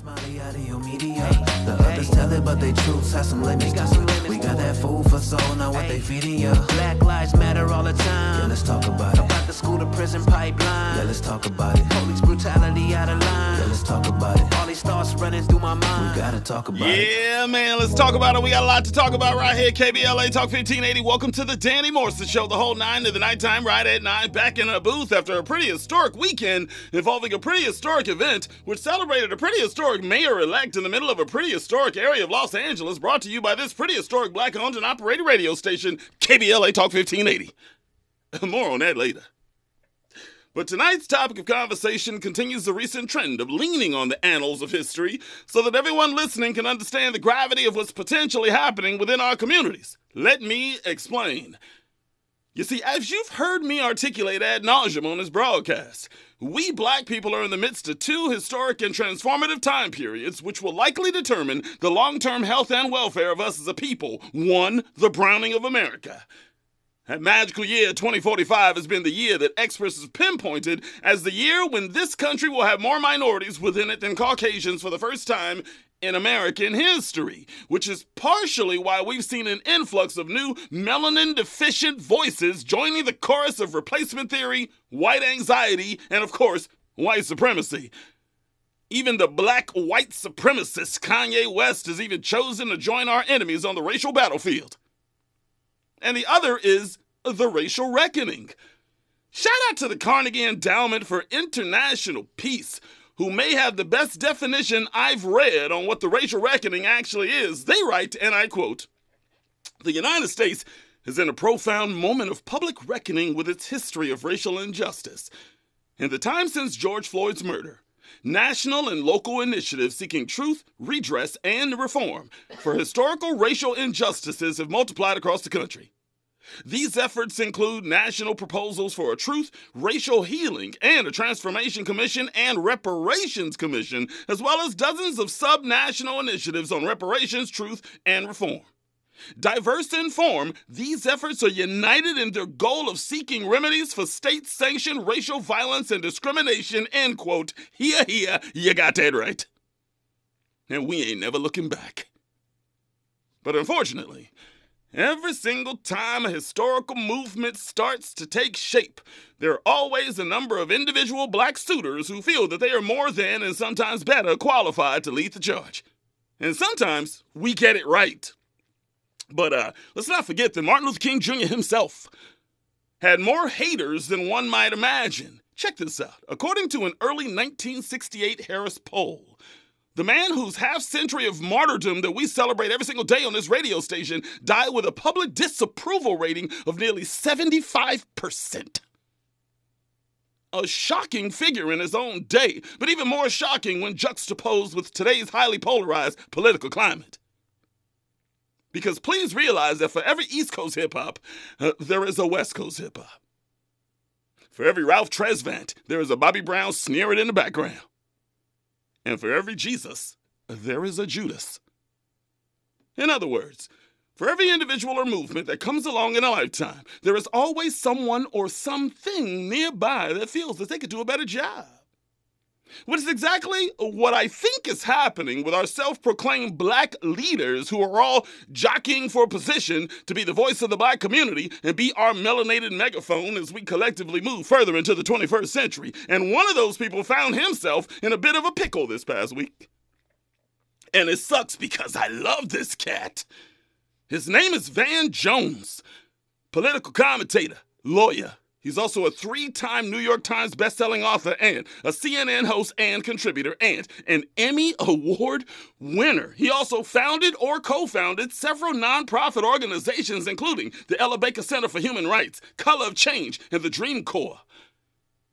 Smiley out of your media. The others tell it, but they truths have some limits. Got some limits. We got that food for soul, not what they feeding you. Black lives matter all the time. Yeah, let's talk about it. About the school to prison pipeline. Yeah, let's talk about it. Police brutality out of line. Yeah, let's talk about it. All these thoughts running through my mind. We gotta talk about it. Yeah, man, let's talk about it. We got a lot to talk about right here. KBLA Talk 1580. Welcome to the Danny Morrison Show, the whole nine to the nighttime, right at nine, back in a booth after a pretty historic weekend involving a pretty historic event, which celebrated a pretty historic mayor elect in the middle of a pretty historic area of Los Angeles, brought to you by this pretty historic black owned and operated radio station, KBLA Talk 1580. More on that later. But tonight's topic of conversation continues the recent trend of leaning on the annals of history so that everyone listening can understand the gravity of what's potentially happening within our communities. Let me explain. You see, as you've heard me articulate ad nauseum on this broadcast, we black people are in the midst of two historic and transformative time periods which will likely determine the long term health and welfare of us as a people. One, the browning of America. That magical year 2045 has been the year that experts have pinpointed as the year when this country will have more minorities within it than Caucasians for the first time in American history, which is partially why we've seen an influx of new melanin deficient voices joining the chorus of replacement theory, white anxiety, and of course, white supremacy. Even the black white supremacist Kanye West has even chosen to join our enemies on the racial battlefield and the other is the racial reckoning. Shout out to the Carnegie Endowment for International Peace, who may have the best definition I've read on what the racial reckoning actually is. They write, and I quote The United States is in a profound moment of public reckoning with its history of racial injustice. In the time since George Floyd's murder, national and local initiatives seeking truth, redress, and reform for historical racial injustices have multiplied across the country. These efforts include national proposals for a truth, racial healing, and a transformation commission and reparations commission, as well as dozens of sub-national initiatives on reparations, truth, and reform. Diverse in form, these efforts are united in their goal of seeking remedies for state sanctioned racial violence and discrimination. End quote. Here, here, you got that right. And we ain't never looking back. But unfortunately, every single time a historical movement starts to take shape, there are always a number of individual black suitors who feel that they are more than and sometimes better qualified to lead the charge. And sometimes we get it right. But uh, let's not forget that Martin Luther King Jr. himself had more haters than one might imagine. Check this out. According to an early 1968 Harris poll, the man whose half century of martyrdom that we celebrate every single day on this radio station died with a public disapproval rating of nearly 75%. A shocking figure in his own day, but even more shocking when juxtaposed with today's highly polarized political climate. Because please realize that for every East Coast hip hop, uh, there is a West Coast hip hop. For every Ralph Tresvant, there is a Bobby Brown sneering in the background. And for every Jesus, there is a Judas. In other words, for every individual or movement that comes along in a lifetime, there is always someone or something nearby that feels that they could do a better job. Which is exactly what I think is happening with our self proclaimed black leaders who are all jockeying for position to be the voice of the black community and be our melanated megaphone as we collectively move further into the 21st century. And one of those people found himself in a bit of a pickle this past week. And it sucks because I love this cat. His name is Van Jones, political commentator, lawyer, He's also a three time New York Times bestselling author and a CNN host and contributor and an Emmy Award winner. He also founded or co founded several nonprofit organizations, including the Ella Baker Center for Human Rights, Color of Change, and the Dream Corps.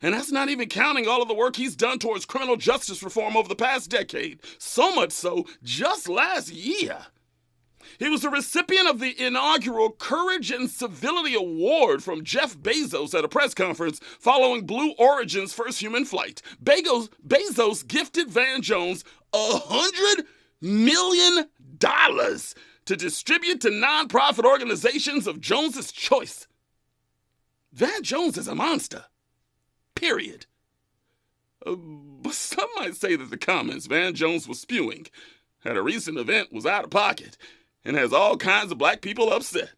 And that's not even counting all of the work he's done towards criminal justice reform over the past decade. So much so, just last year, he was the recipient of the inaugural Courage and Civility Award from Jeff Bezos at a press conference following Blue Origin's first human flight. Bezos, Bezos gifted Van Jones a hundred million dollars to distribute to nonprofit organizations of Jones's choice. Van Jones is a monster. Period. Uh, But some might say that the comments Van Jones was spewing at a recent event was out of pocket and has all kinds of black people upset.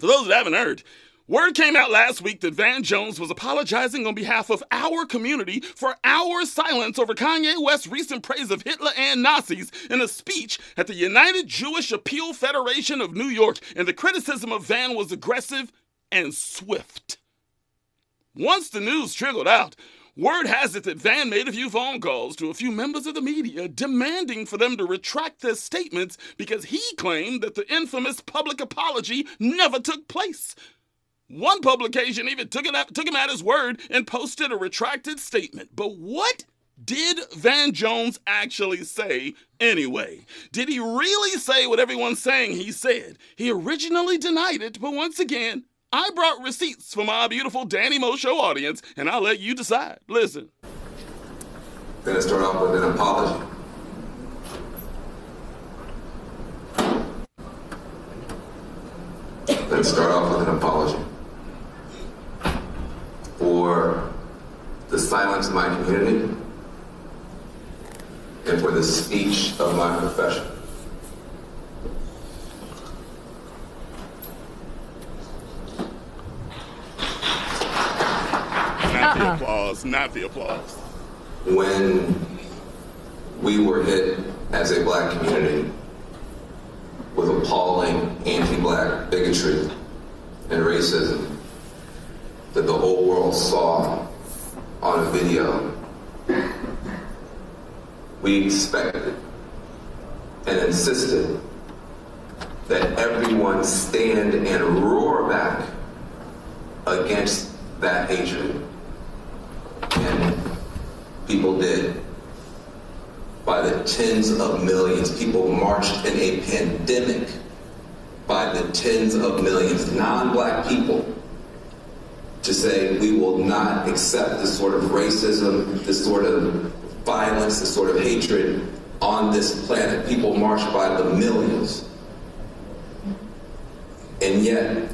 For those that haven't heard, word came out last week that Van Jones was apologizing on behalf of our community for our silence over Kanye West's recent praise of Hitler and Nazis in a speech at the United Jewish Appeal Federation of New York, and the criticism of Van was aggressive and swift. Once the news trickled out, word has it that Van made a few phone calls to a few members of the media demanding for them to retract their statements because he claimed that the infamous public apology never took place. One publication even took, it took him at his word and posted a retracted statement. But what did Van Jones actually say anyway? Did he really say what everyone's saying he said? He originally denied it, but once again, I brought receipts for my beautiful Danny Mo Show audience, and I'll let you decide. Listen. Gonna start off with an apology. Let's start off with an apology for the silence of my community and for the speech of my profession. The uh-huh. applause, not the applause. when we were hit as a black community with appalling anti-black bigotry and racism that the whole world saw on a video, we expected and insisted that everyone stand and roar back against that hatred. And people did. By the tens of millions, people marched in a pandemic by the tens of millions, non black people, to say we will not accept this sort of racism, this sort of violence, this sort of hatred on this planet. People marched by the millions. And yet,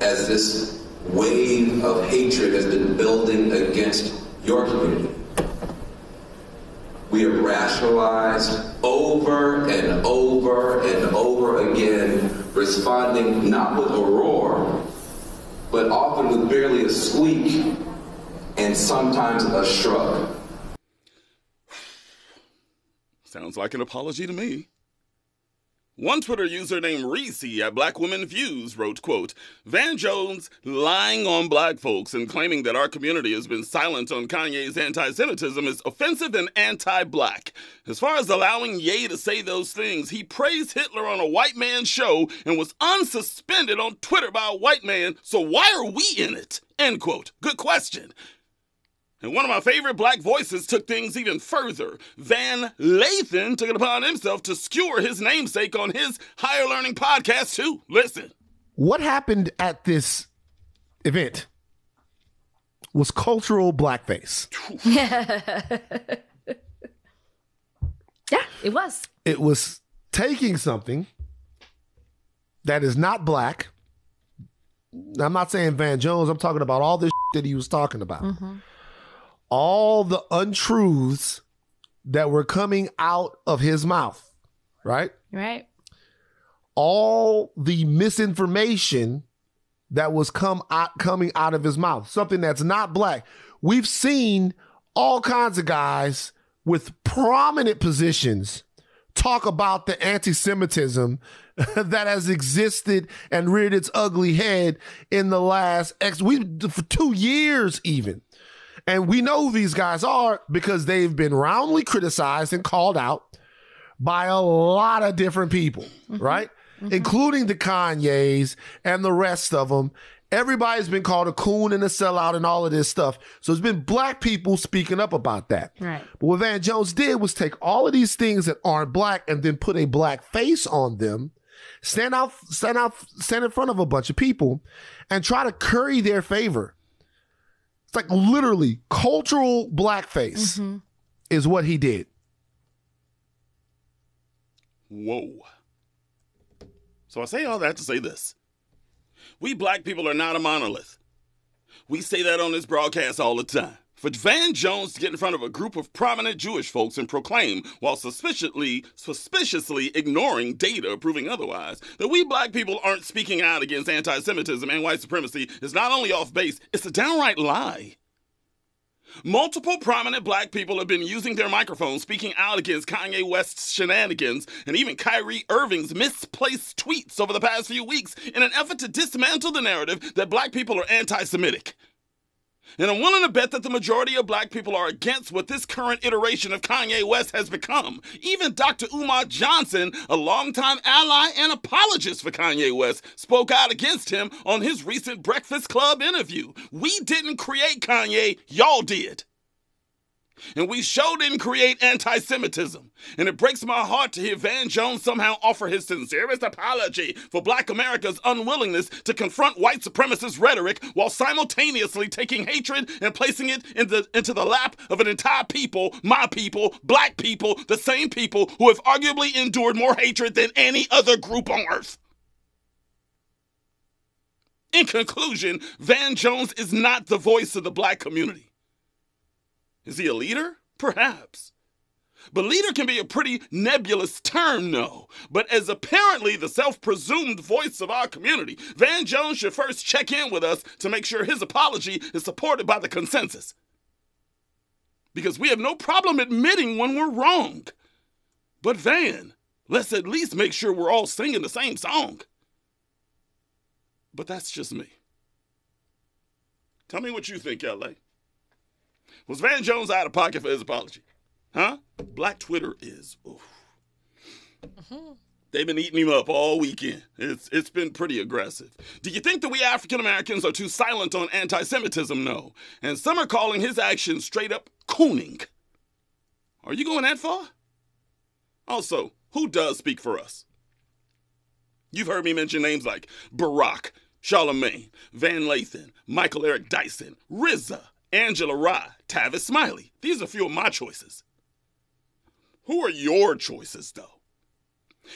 as this wave of hatred has been building against your community. We have rationalized over and over and over again, responding not with a roar, but often with barely a squeak and sometimes a shrug. Sounds like an apology to me. One Twitter user named Reese at Black Women Views wrote, quote, Van Jones lying on black folks and claiming that our community has been silent on Kanye's anti-Semitism is offensive and anti-black. As far as allowing Ye to say those things, he praised Hitler on a white man's show and was unsuspended on Twitter by a white man, so why are we in it? End quote. Good question. And one of my favorite black voices took things even further. Van Lathan took it upon himself to skewer his namesake on his higher learning podcast, too. Listen. What happened at this event was cultural blackface. Yeah, it was. It was taking something that is not black. I'm not saying Van Jones, I'm talking about all this that he was talking about. Mm-hmm. All the untruths that were coming out of his mouth, right? Right. all the misinformation that was come out, coming out of his mouth, something that's not black. We've seen all kinds of guys with prominent positions talk about the anti-Semitism that has existed and reared its ugly head in the last X we for two years even. And we know who these guys are because they've been roundly criticized and called out by a lot of different people, mm-hmm. right? Mm-hmm. Including the Kanyes and the rest of them. Everybody's been called a coon and a sellout and all of this stuff. So it's been black people speaking up about that. Right. But what Van Jones did was take all of these things that aren't black and then put a black face on them, stand out, stand out, stand in front of a bunch of people, and try to curry their favor. It's like literally cultural blackface mm-hmm. is what he did. Whoa. So I say all that to say this. We black people are not a monolith. We say that on this broadcast all the time. For Van Jones to get in front of a group of prominent Jewish folks and proclaim, while suspiciously, suspiciously ignoring data proving otherwise, that we black people aren't speaking out against anti Semitism and white supremacy is not only off base, it's a downright lie. Multiple prominent black people have been using their microphones speaking out against Kanye West's shenanigans and even Kyrie Irving's misplaced tweets over the past few weeks in an effort to dismantle the narrative that black people are anti Semitic. And I'm willing to bet that the majority of black people are against what this current iteration of Kanye West has become. Even Dr. Umar Johnson, a longtime ally and apologist for Kanye West, spoke out against him on his recent Breakfast Club interview. We didn't create Kanye, y'all did. And we sure didn't create anti Semitism. And it breaks my heart to hear Van Jones somehow offer his sincerest apology for black America's unwillingness to confront white supremacist rhetoric while simultaneously taking hatred and placing it in the, into the lap of an entire people, my people, black people, the same people who have arguably endured more hatred than any other group on earth. In conclusion, Van Jones is not the voice of the black community. Is he a leader? Perhaps. But leader can be a pretty nebulous term, no. But as apparently the self presumed voice of our community, Van Jones should first check in with us to make sure his apology is supported by the consensus. Because we have no problem admitting when we're wrong. But Van, let's at least make sure we're all singing the same song. But that's just me. Tell me what you think, LA. Was Van Jones out of pocket for his apology? Huh? Black Twitter is. Oof. They've been eating him up all weekend. It's it's been pretty aggressive. Do you think that we African Americans are too silent on anti-Semitism? No. And some are calling his actions straight up cooning. Are you going that far? Also, who does speak for us? You've heard me mention names like Barack, Charlemagne, Van Lathan, Michael Eric Dyson, RZA, Angela Rye, Tavis Smiley. These are a few of my choices. Who are your choices, though?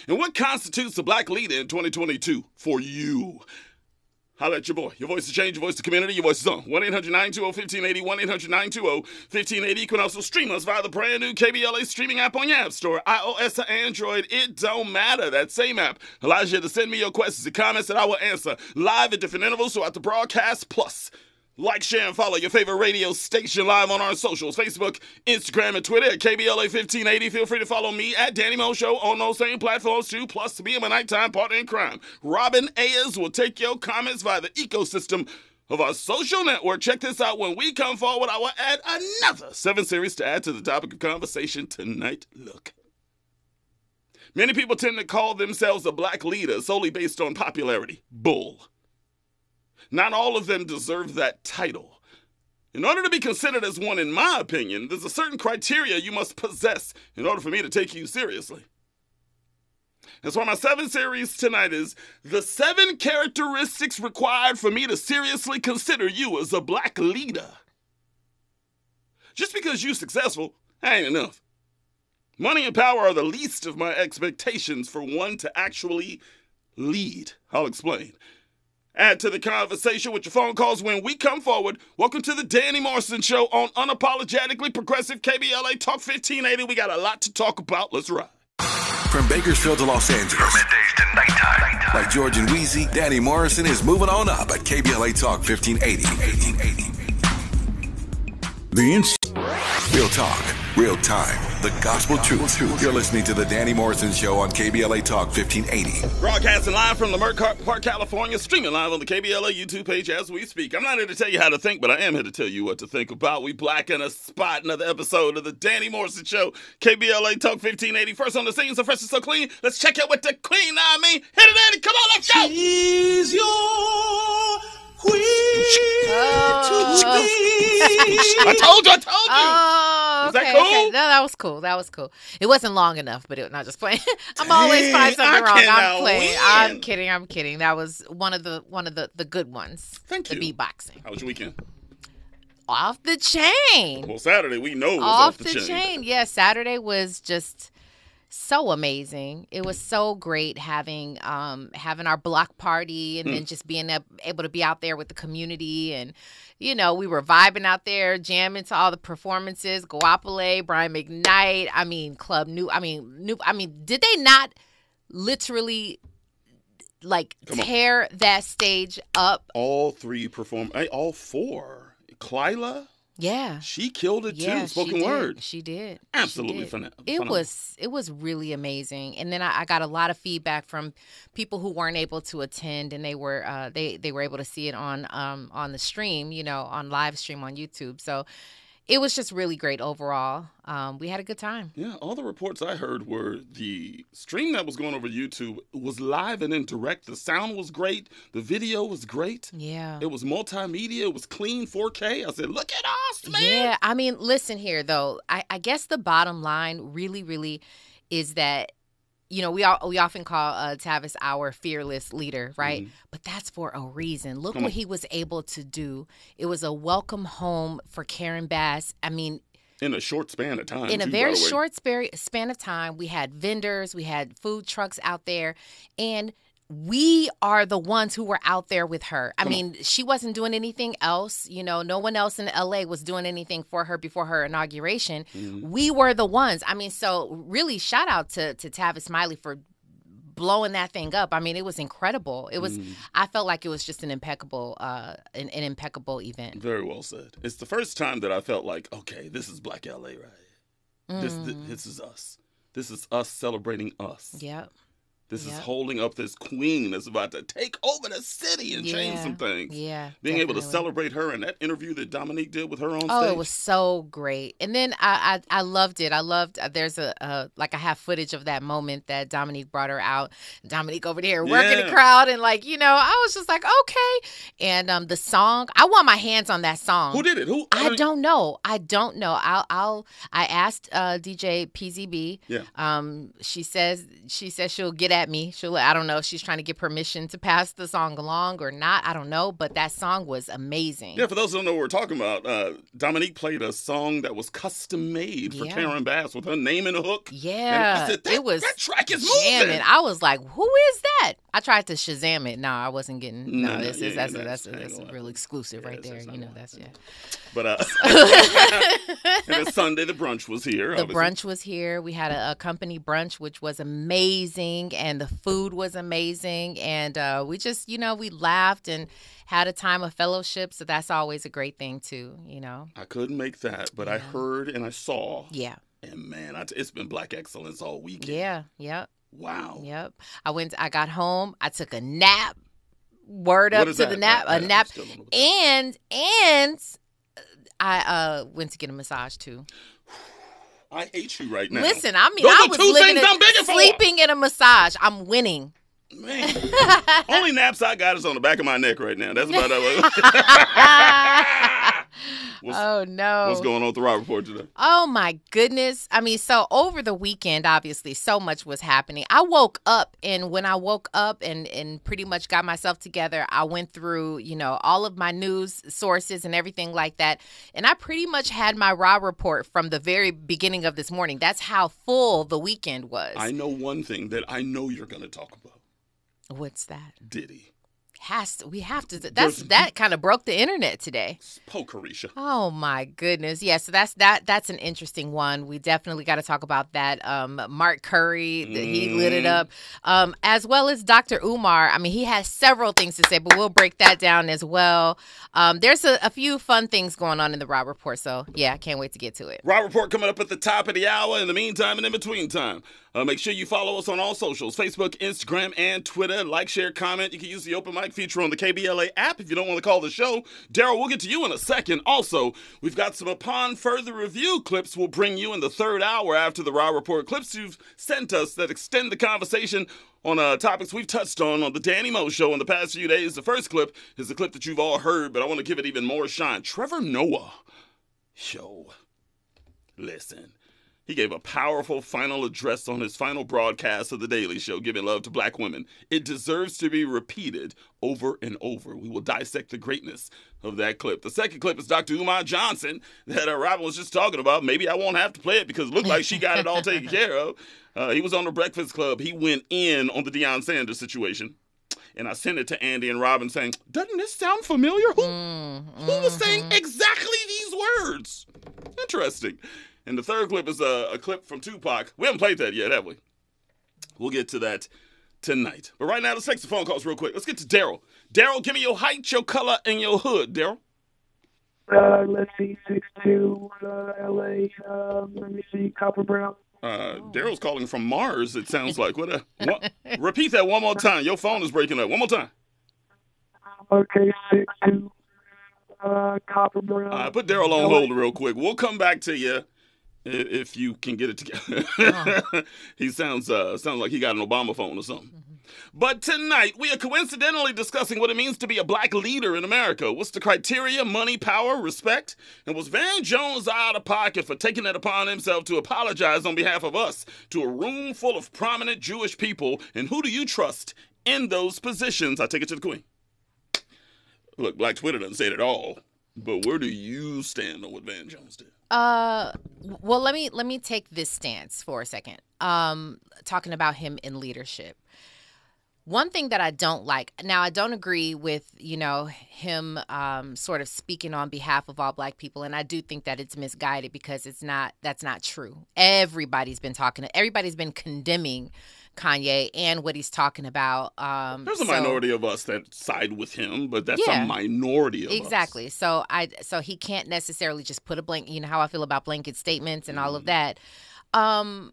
And what constitutes a black leader in 2022 for you? Holla at your boy. Your voice has changed, your voice to community, your voice is on. 1 800 920 1580, 1 800 920 1580. You can also stream us via the brand new KBLA streaming app on your App Store, iOS or Android. It don't matter. That same app allows you to send me your questions and comments that I will answer live at different intervals throughout the broadcast. Plus, like, share, and follow your favorite radio station live on our socials Facebook, Instagram, and Twitter at KBLA1580. Feel free to follow me at Danny Mo Show on those same platforms too. Plus, to be my nighttime partner in crime, Robin Ayers will take your comments via the ecosystem of our social network. Check this out. When we come forward, I will add another seven series to add to the topic of conversation tonight. Look. Many people tend to call themselves a black leader solely based on popularity. Bull. Not all of them deserve that title. In order to be considered as one, in my opinion, there's a certain criteria you must possess in order for me to take you seriously. That's why my seven series tonight is the seven characteristics required for me to seriously consider you as a black leader. Just because you're successful ain't enough. Money and power are the least of my expectations for one to actually lead. I'll explain. Add to the conversation with your phone calls when we come forward. Welcome to the Danny Morrison Show on Unapologetically Progressive KBLA Talk 1580. We got a lot to talk about. Let's ride. From Bakersfield to Los Angeles. From middays to nighttime. Like George and Weezy, Danny Morrison is moving on up at KBLA Talk 1580. 1880. The ins- Real talk, real time, the gospel truth. You're listening to the Danny Morrison Show on KBLA Talk 1580. Broadcasting live from Leimert Park, California, streaming live on the KBLA YouTube page as we speak. I'm not here to tell you how to think, but I am here to tell you what to think about. We black in a spot, another episode of the Danny Morrison Show, KBLA Talk 1580. First on the scene, so fresh and so clean. Let's check out with the queen. I mean, hit it, Eddie. Come on, let's go. She's your queen I told you, I told you. Oh, Was that okay, cool? okay. No, that was cool. That was cool. It wasn't long enough, but it, was not just playing. I'm always finding something I wrong. I'm playing. win. I'm kidding. I'm kidding. That was one of the one of the the good ones. Thank you. the beatboxing. How was your weekend? Off the chain. Well, Saturday we know was off, off, the, chain. Yeah, Saturday was just so amazing. It was so great having um having our block party and Hmm. then just being ab- able to be out there with the community and you know, we were vibing out there, jamming to all the performances, Guapole, Brian McKnight, I mean, Club New I mean, New I mean, did they not literally like Come on. tear that stage up? All three perform. eh, All four. Kyla, Yeah. she killed it Yeah, too. she Spoken did. word. She did. She Absolutely did. phena- It phenomenal. was it was really amazing, and then I, I got a lot of feedback from people who weren't able to attend, and they were uh, they they were able to see it on um on the stream, you know, on live stream on YouTube. So it was just really great overall. Um, we had a good time. Yeah, all the reports I heard were the stream that was going over YouTube was live and in direct. The sound was great. The video was great. Yeah. It was multimedia. It was clean 4K. I said, look at us, man. Yeah, I mean, listen here though. I, I guess the bottom line really, really is that you know we all we often call uh, Tavis our fearless leader, right? But that's for a reason. Look Mm-hmm. What he was able to do. It was a welcome home for Karen Bass. I mean, In a short span of time. in a too, very short span of time, we had vendors, we had food trucks out there, and we are the ones who were out there with her. I mean, she wasn't doing anything else. You know, no one else in LA was doing anything for her before her inauguration. Mm-hmm. We were the ones. I mean, so really, shout out to to Tavis Smiley for blowing that thing up. I mean, it was incredible. It was. Mm-hmm. I felt like it was just an impeccable, uh, an, an impeccable event. Very well said. It's the first time that I felt like, okay, this is Black LA right here. This, Mm. this, this is us. This is us celebrating us. Yep. This is holding up this queen that's about to take over the city and change some things. Yeah. Being able to celebrate her and that interview that Dominique did with her on Oh, stage. it was so great. And then I, I, I loved it. I loved. Uh, there's a, uh, like I have footage of that moment that Dominique brought her out. Dominique over there working Yeah. the crowd, and like you know, I was just like, okay. And um, the song, I want my hands on that song. Who did it? Who? I don't know. I don't know. I'll. I'll. I asked uh, DJ PZB. Yeah. Um. She says. She says she'll get at me. She'll. I don't know if she's trying to get permission to pass the song along or not. I don't know. But that song was amazing. Yeah, for those who don't know what we're talking about, uh, Dominique played a song that was custom made for Yeah. Karen Bass with her name in the hook. Yeah, said, it was that track is jamming. moving. I was like, "Who is that?" I tried to Shazam it. No, I wasn't getting. No, this yeah, is that's yeah, a, that's that's- a, that's a real exclusive right there. You know, that's yeah. But uh, Sunday, the brunch was here. The obviously. brunch was here. We had a, a company brunch, which was amazing, and the food was amazing. And uh, we just, you know, we laughed and had a time of fellowship. So that's always a great thing, too. You know. I couldn't make that, but I heard and I saw. Yeah. And man, I t- it's been black excellence all weekend. Yeah. Yep. Wow. Yep. I went. I got home. I took a nap. Word up to that? the nap. I- I- A nap. still don't know what that- And and I uh went to get a massage too. I hate you right now. Listen, I mean, Those I are was two living things I'm begging for. sleeping in a massage. I'm winning. Man, only naps I got is on the back of my neck right now. That's about it. what's, oh no. what's going on with the Rob Report today? Oh my goodness. I mean, so over the weekend, obviously, so much was happening. I woke up and when I woke up and, and pretty much got myself together, I went through, you know, all of my news sources and everything like that. And I pretty much had my raw report from the very beginning of this morning. That's how full the weekend was. I know one thing that I know you're going to talk about What's that? Diddy. Has to we have to that's There's- that kind of broke the internet today. Pokerisha. Oh my goodness. Yeah, so that's that that's an interesting one. We definitely got to talk about that. Um Mark Curry, th- he lit it Mm. up. Um as well as Dr. Umar. I mean, he has several things to say, but we'll break that down as well. Um there's a, a few fun things going on in the Rob report, so yeah, I can't wait to get to it. Rob Report coming up at the top of the hour. In the meantime and in between time, uh, make sure you follow us on all socials Facebook, Instagram, and Twitter. Like, share, comment. You can use the open mic feature on the KBLA app if you don't want to call the show. Daryl, we'll get to you in a second. Also, we've got some upon further review clips we'll bring you in the third hour after the Raw Report. Clips you've sent us that extend the conversation on uh, topics we've touched on on the Danny Mo show in the past few days. The first clip is a clip that you've all heard, but I want to give it even more shine. Trevor Noah. Yo. Listen, He gave a powerful final address on his final broadcast of The Daily Show, giving love to black women. It deserves to be repeated over and over. We will dissect the greatness of that clip. The second clip is Dr. Umar Johnson that uh, Robin was just talking about. Maybe I won't have to play it because it looked like she got it all taken care of. Uh, he was on the Breakfast Club. He went in on the Deion Sanders situation. And I sent it to Andy and Robin saying, Doesn't this sound familiar? Who, who was saying exactly these words? Interesting. And the third clip is a, a clip from Tupac. We haven't played that yet, have we? We'll get to that tonight. But right now, let's take some phone calls real quick. Let's get to Daryl. Daryl, give me your height, your color, and your hood, Daryl. Uh, let's see, six two, uh, L.A. Uh, let me see, Copper Brown. Uh, Daryl's calling from Mars, it sounds like. What a, what, repeat that one more time. Your phone is breaking up. One more time. Okay, six two, uh, Copper Brown. Uh, put Daryl on hold real quick. We'll come back to you i- if you can get it together. he sounds uh, sounds like he got an Obama phone or something. But tonight we are coincidentally discussing what it means to be a black leader in America. What's the criteria? Money, power, respect? And was Van Jones out of pocket for taking it upon himself to apologize on behalf of us to a room full of prominent Jewish people? And who do you trust in those positions? I take it to the Queen. Look, Black Twitter doesn't say it at all. But where do you stand on what Van Jones did? Uh, well, let me let me take this stance for a second. Um, talking about him in leadership. One thing that I don't like now, I don't agree with you know him um, sort of speaking on behalf of all Black people, and I do think that it's misguided because it's not. That's not true. Everybody's been talking. Everybody's been condemning Kanye and what he's talking about. Um, There's a so- minority of us that side with him, but that's Yeah. a minority of us. exactly so i so he can't necessarily just put a blank you know how i feel about blanket statements and all of that um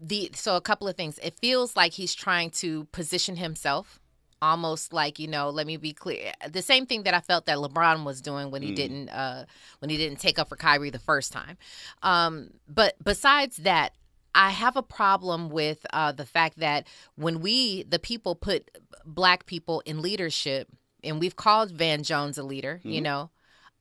the so a couple of things it feels like he's trying to position himself almost like you know let me be clear the same thing that i felt that lebron was doing when he didn't uh when he didn't take up for kyrie the first time um but besides that I have a problem with uh, the fact that when we, the people, put black people in leadership, and we've called Van Jones a leader, you know,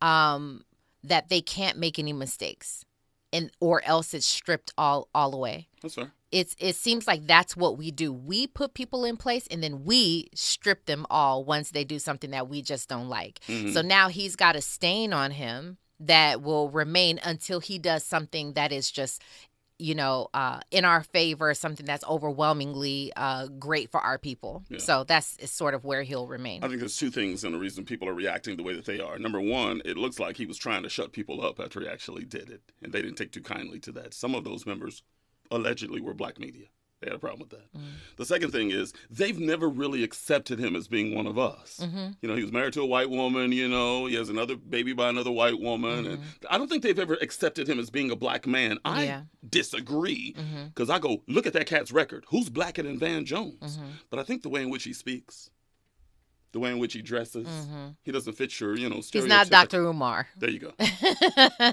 um, that they can't make any mistakes, and or else it's stripped all all away. That's fair. It's it seems like that's what we do. We put people in place, and then we strip them all once they do something that we just don't like. So now he's got a stain on him that will remain until he does something that is just you know, uh, in our favor, something that's overwhelmingly uh, great for our people. Yeah. So that's is sort of where he'll remain. I think there's two things and the reason people are reacting the way that they are. Number one, it looks like he was trying to shut people up after he actually did it, and they didn't take too kindly to that. Some of those members allegedly were black media. They had a problem with that. Mm. The second thing is they've never really accepted him as being one of us. Mm-hmm. You know, he was married to a white woman. You know, he has another baby by another white woman, and mm-hmm. I don't think they've ever accepted him as being a black man. I Yeah. disagree mm-hmm. because I go look at that cat's record. Who's blacker than Van Jones? But I think the way in which he speaks, the way in which he dresses, mm-hmm. he doesn't fit your, you know, He's not Dr. Umar. There you go.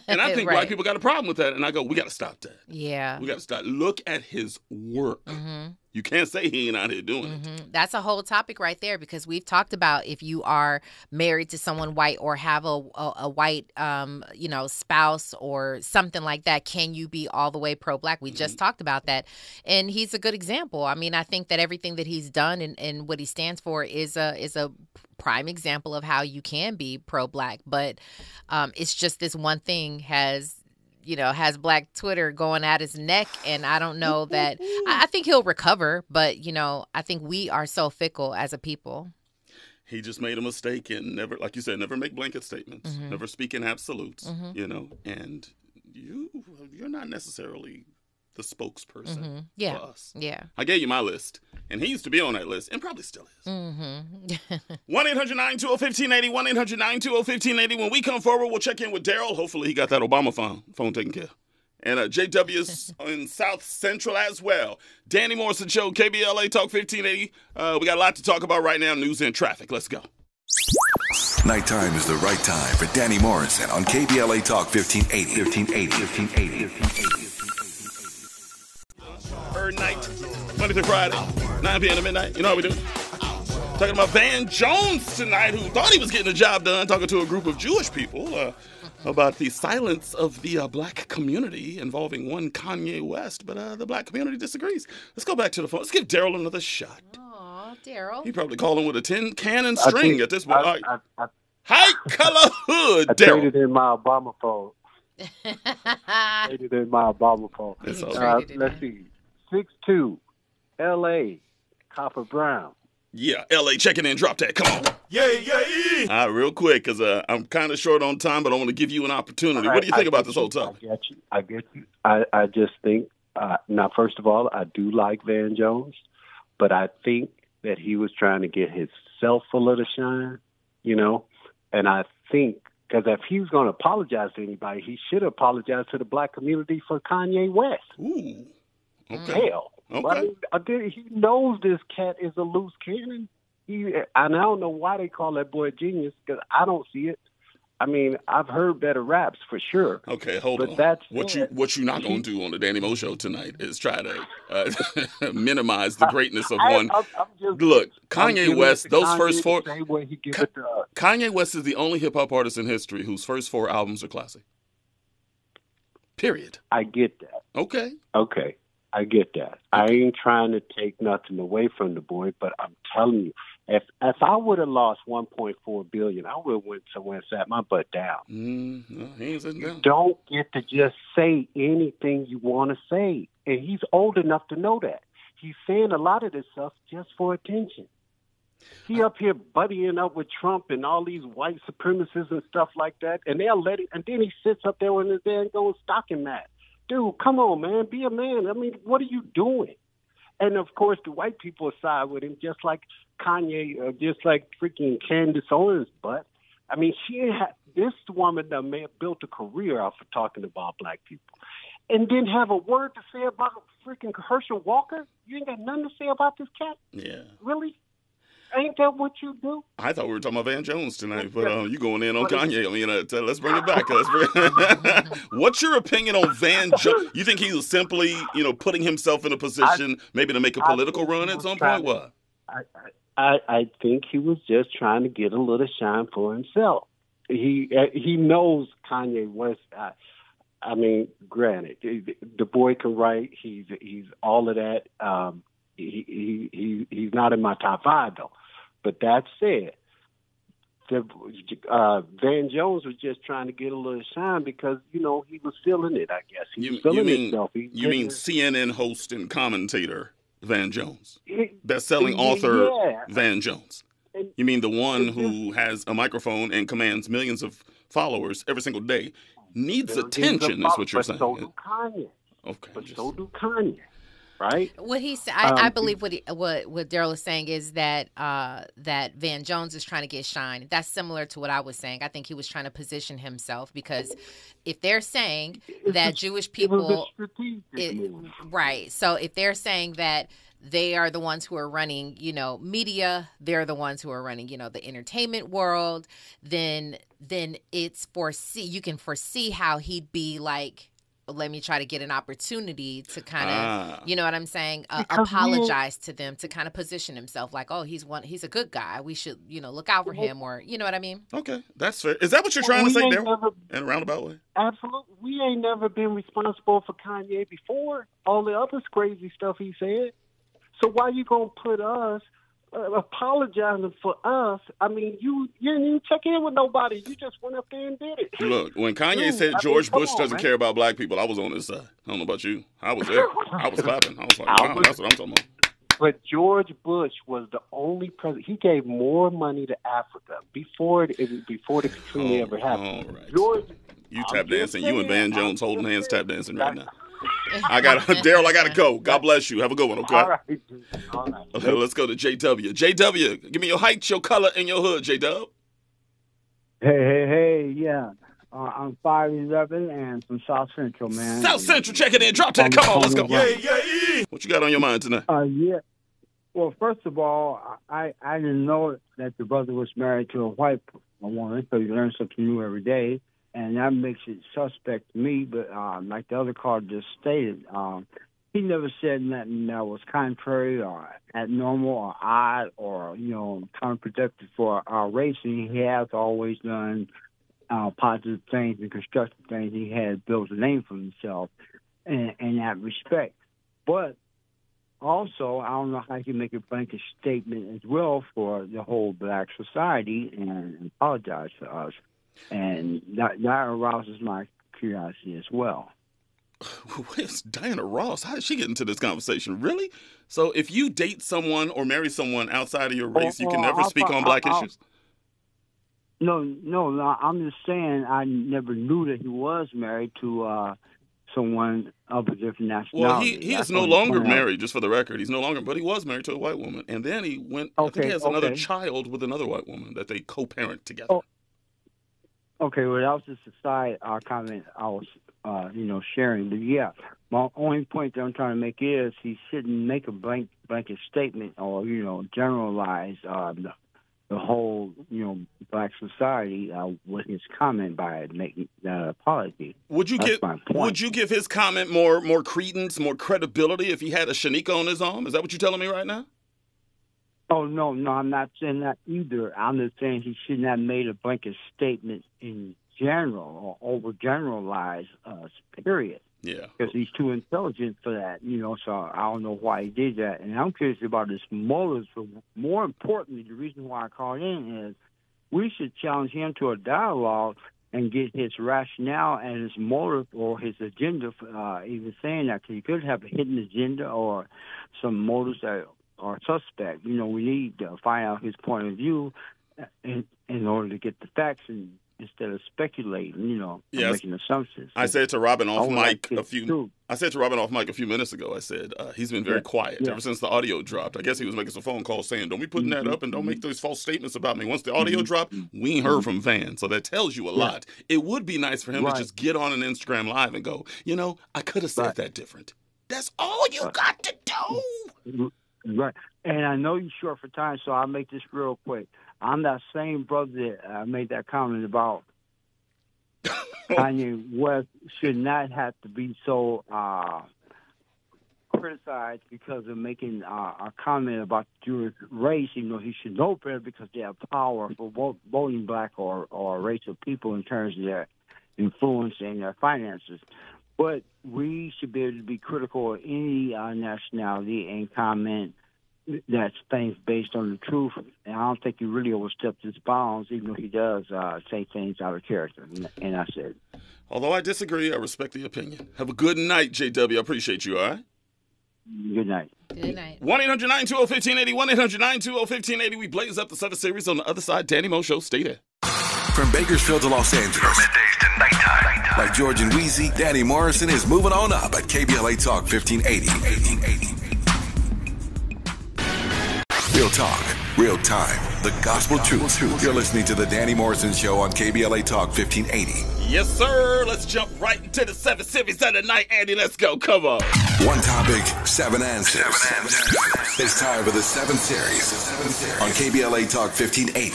And I think black people got a problem with that, and I go, we got to stop that. Yeah. We got to stop. Look at his work. Mm-hmm. You can't say he ain't out here doing it. Mhm. That's a whole topic right there because we've talked about if you are married to someone white or have a a, a white um you know spouse or something like that, can you be all the way pro black? We just talked about that, and he's a good example. I mean, I think that everything that he's done and, and what he stands for is a is a prime example of how you can be pro black. But um, it's just this one thing has you know, has Black Twitter going at his neck. And I don't know that, I, I think he'll recover, but, you know, I think we are so fickle as a people. He just made a mistake and never, like you said, never make blanket statements, Mm-hmm. never speak in absolutes, you know, and you, you're not necessarily the spokesperson Mm-hmm. Yeah. for us. Yeah. I gave you my list, and he used to be on that list, and probably still is. Mm-hmm. 1 800 920 1580, 1 800 920 1580. When we come forward, we'll check in with Daryl. Hopefully, he got that Obama phone, phone taken care of. And uh, JW's in South Central as well. Danny Morrison Show, KBLA Talk 1580. Uh, we got a lot to talk about right now news and traffic. Let's go. Nighttime is the right time for Danny Morrison on KBLA Talk 1580. 1580. 1580. Third night, Monday through Friday, 9 p.m. to midnight. You know how we do? Talking about Van Jones tonight, who thought he was getting the job done, talking to a group of Jewish people. Uh, about the silence of the uh, black community involving one Kanye West, but uh, the black community disagrees. Let's go back to the phone. Let's give Daryl another shot. Aw, Daryl. He probably calling with a tin can and string think- at this point. I, I, I, Hi, color hood, I Daryl. traded in my Obama phone. Traded in my Obama phone. Uh, let's see. Six two, L.A. Copper Brown. Yeah, LA checking in. Drop that. Come on. Yeah, yeah. All right, real quick, because uh, I'm kind of short on time, but I want to give you an opportunity. What do you think I about this you. whole topic? I get you. I get you. I, I just think, uh, now, first of all, I do like Van Jones, but I think that he was trying to get himself a little shine, you know? And I think, because if he was going to apologize to anybody, he should apologize to the black community for Kanye West. Ooh. Okay. Hell. Okay. I mean, he knows this cat is a loose cannon. He, and I don't know why they call that boy a genius because I don't see it. I mean, I've heard better raps for sure. Okay, hold But on. that's what you what you not gonna do on the Danny Mo show tonight is try to uh, minimize the greatness of I- one. I'm just- Look, Kanye West, those Kanye first four. way he give it to us. Kanye West is the only hip hop artist in history whose first four albums are classic. Period. I get that. Okay. Okay, I get that. I ain't trying to take nothing away from the boy, but I'm telling you, if if I would have lost 1.4 billion, I would have went somewhere and sat my butt down. Mm, no, he down. Don't get to just say anything you want to say, and he's old enough to know that. He's saying a lot of this stuff just for attention. He up here buddying up with Trump and all these white supremacists and stuff like that, and they'll let it. And then he sits up there with his damn going stocking mat. Dude, come on, man, be a man. I mean, what are you doing? And of course, the white people side with him, just like Kanye, uh, just like freaking Candace Owens' butt. I mean, she had this woman that may have built a career off of talking about black people, and didn't have a word to say about freaking Herschel Walker. You ain't got nothing to say about this cat, Yeah. really? Ain't that what you do? I thought we were talking about Van Jones tonight, but uh, you going in on Kanye. I mean, uh, let's bring it back. Let's bring What's your opinion on Van Jones? You think he was simply, you know, putting himself in a position maybe to make a political run at some point? to- What? I, I I think he was just trying to get a little shine for himself. He uh, he knows Kanye West. I, I mean, granted, the the boy can write. He's he's all of that. Um, he he he he's not in my top five though. But that said, the uh, Van Jones was just trying to get a little shine because you know he was feeling it. I guess he You, was feeling you mean himself. He you mean CNN host and commentator Van Jones, best-selling author yeah. Van Jones? You mean the one who has a microphone and commands millions of followers every single day needs attention? Is what you're saying? So do Kanye. Okay. But so do Kanye, right? What he said, I, I Um, believe what he, what what Daryl is saying is that uh, that Van Jones is trying to get shine. That's similar to what I was saying. I think he was trying to position himself because if they're saying that Jewish a people, it- right? So if they're saying that they are the ones who are running, you know, media, they're the ones who are running, you know, the entertainment world, then then it's foresee you can foresee how he'd be like. Let me try to get an opportunity to kind of Ah. you know what I'm saying? Uh, apologize to them to kind of position himself like, oh, he's one, he's a good guy. We should, you know, look out for him, or you know what I mean? Okay, that's fair. Is that what you're trying to say, ain't Daryl? never- In a roundabout way? Absolutely. We ain't never been responsible for Kanye before. All the other crazy stuff he said. So why you gonna put us apologizing for us? I mean, you you didn't even check in with nobody. You just went up there and did it. Look, when Kanye Dude, said I mean, George Bush on, doesn't man. care about black people, I was on his side. I don't know about you. I was there. I was clapping. I was like, wow, was- that's what I'm talking about. But George Bush was the only president. He gave more money to Africa before it, before the Katrina Oh, ever happened. all right. George, You I'm tap dancing. You and Van Jones I'm holding hands tap dancing right now. I got Daryl. I got to go. God bless you. Have a good one. Okay. All right. All right. Okay, let's go to JW. JW, give me your height, your color, and your hood. J Dub. Hey, hey, hey, yeah. Uh, I'm 5'11 and from South Central, man. South Central, check it in. Drop that. Come on, let's go. Yeah, yeah, yeah. What you got on your mind tonight? Uh, yeah. Well, first of all, I, I didn't know that the brother was married to a white woman, so you learn something new every day, and that makes it suspect to me. But um, like the other caller just stated, um, he never said nothing that was contrary or abnormal or odd or, you know, counterproductive for our race, and he has always done uh, positive things and constructive things. He had built a name for himself in, in that respect. But also, I don't know how you make a blanket statement as well for the whole black society and apologize to us. And that, that arouses my curiosity as well. Where's Diana Ross? How did she get into this conversation? Really? So if you date someone or marry someone outside of your race, you can Oh, never I'll speak fi- on black I'll- issues? No, no, no. I'm just saying I never knew that he was married to uh, someone of a different nationality. Well, he, he is no longer married, just for the record. He's no longer, but he was married to a white woman. And then he went, I think he Okay, has another child with another white woman that they co parent together. Oh. Okay, well, that was just a side uh, comment I was, uh, you know, sharing. But yeah, my only point that I'm trying to make is he shouldn't make a blank blanket statement or you know generalize uh, the, the whole you know black society uh, with his comment by making that apology. Would you That's give. Would you give his comment more more credence, more credibility if he had a Shanika on his arm? Is that what you're telling me right now? Oh no, no, I'm not saying that either. I'm just saying he shouldn't have made a blanket statement in general or overgeneralize us. Period. Yeah. Because he's too intelligent for that, you know. So I don't know why he did that, and I'm curious about his motives. But more importantly, the reason why I called in is we should challenge him to a dialogue and get his rationale and his motive or his agenda for uh, even saying that. 'Cause he could have a hidden agenda or some motives that are suspect. You know, we need to find out his point of view in in order to get the facts and instead of speculating, you know, Yes. making assumptions. I said to Robin off would like mic a few. too. I said to Robin off mic a few minutes ago. I said uh, he's been very Yeah. quiet Yeah. ever since the audio dropped. I guess he was making some phone calls saying, "Don't be putting that Mhm. up and don't make those false statements about me." Once the audio Mhm. dropped, we ain't heard from Van, so that tells you a Yeah. lot. It would be nice for him Right. to just get on an Instagram live and go, "You know, I could have said Right. that different." That's all you got to do. Right. And I know you're short for time, so I'll make this real quick. I'm that same brother that uh, made that comment about Kanye West should not have to be so uh, criticized because of making uh, a comment about the Jewish race. You know, he should know better because they have power for both voting black or, or racial people in terms of their influence and their finances. But we should be able to be critical of any uh, nationality and comment that's things based on the truth. And I don't think he really overstepped his bounds, even though he does uh, say things out of character. And, and I said, Although I disagree, I respect the opinion. Have a good night, JW. I appreciate you. All right. good night. Good night. 1 800 920 1580. 1 800 920 1580. We blaze up the Seven Series on the other side. Danny Mo Show. Stay there. From Bakersfield to Los Angeles. Middays to nighttime. Like George and Weezy, Danny Morrison is moving on up at KBLA Talk 1580. Real talk, real time, the gospel truth. You're listening to the Danny Morrison Show on KBLA Talk 1580. Yes, sir. Let's jump right into the Seven Series of the night. Andy, let's go. Come on. One topic, seven answers. It's time for the seven series on KBLA Talk 1580.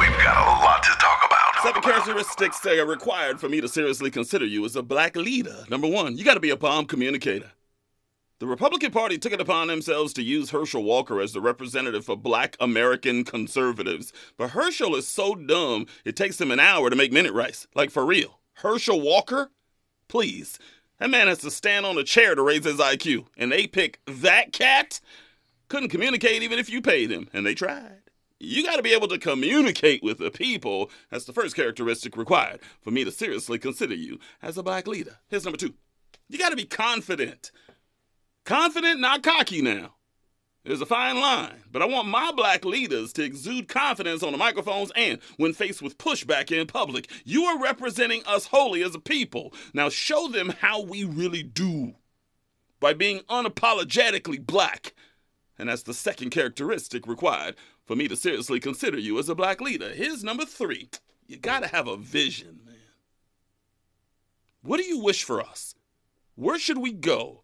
We've got a lot to talk about. Seven characteristics that are required for me to seriously consider you as a black leader. Number one, you got to be a bomb communicator. The Republican Party took it upon themselves to use Herschel Walker as the representative for black American conservatives. But Herschel is so dumb, it takes him an hour to make minute rice. Like, for real. Herschel Walker? Please. That man has to stand on a chair to raise his IQ. And they pick that cat? Couldn't communicate even if you paid him. And they tried. You got to be able to communicate with the people. That's the first characteristic required for me to seriously consider you as a black leader. Here's number two. You got to be confident. Confident, not cocky now. There's a fine line, but I want my black leaders to exude confidence on the microphones and when faced with pushback in public. You are representing us wholly as a people. Now show them how we really do by being unapologetically black. And that's the second characteristic required for me to seriously consider you as a black leader. Here's number three you gotta have a vision, man. What do you wish for us? Where should we go?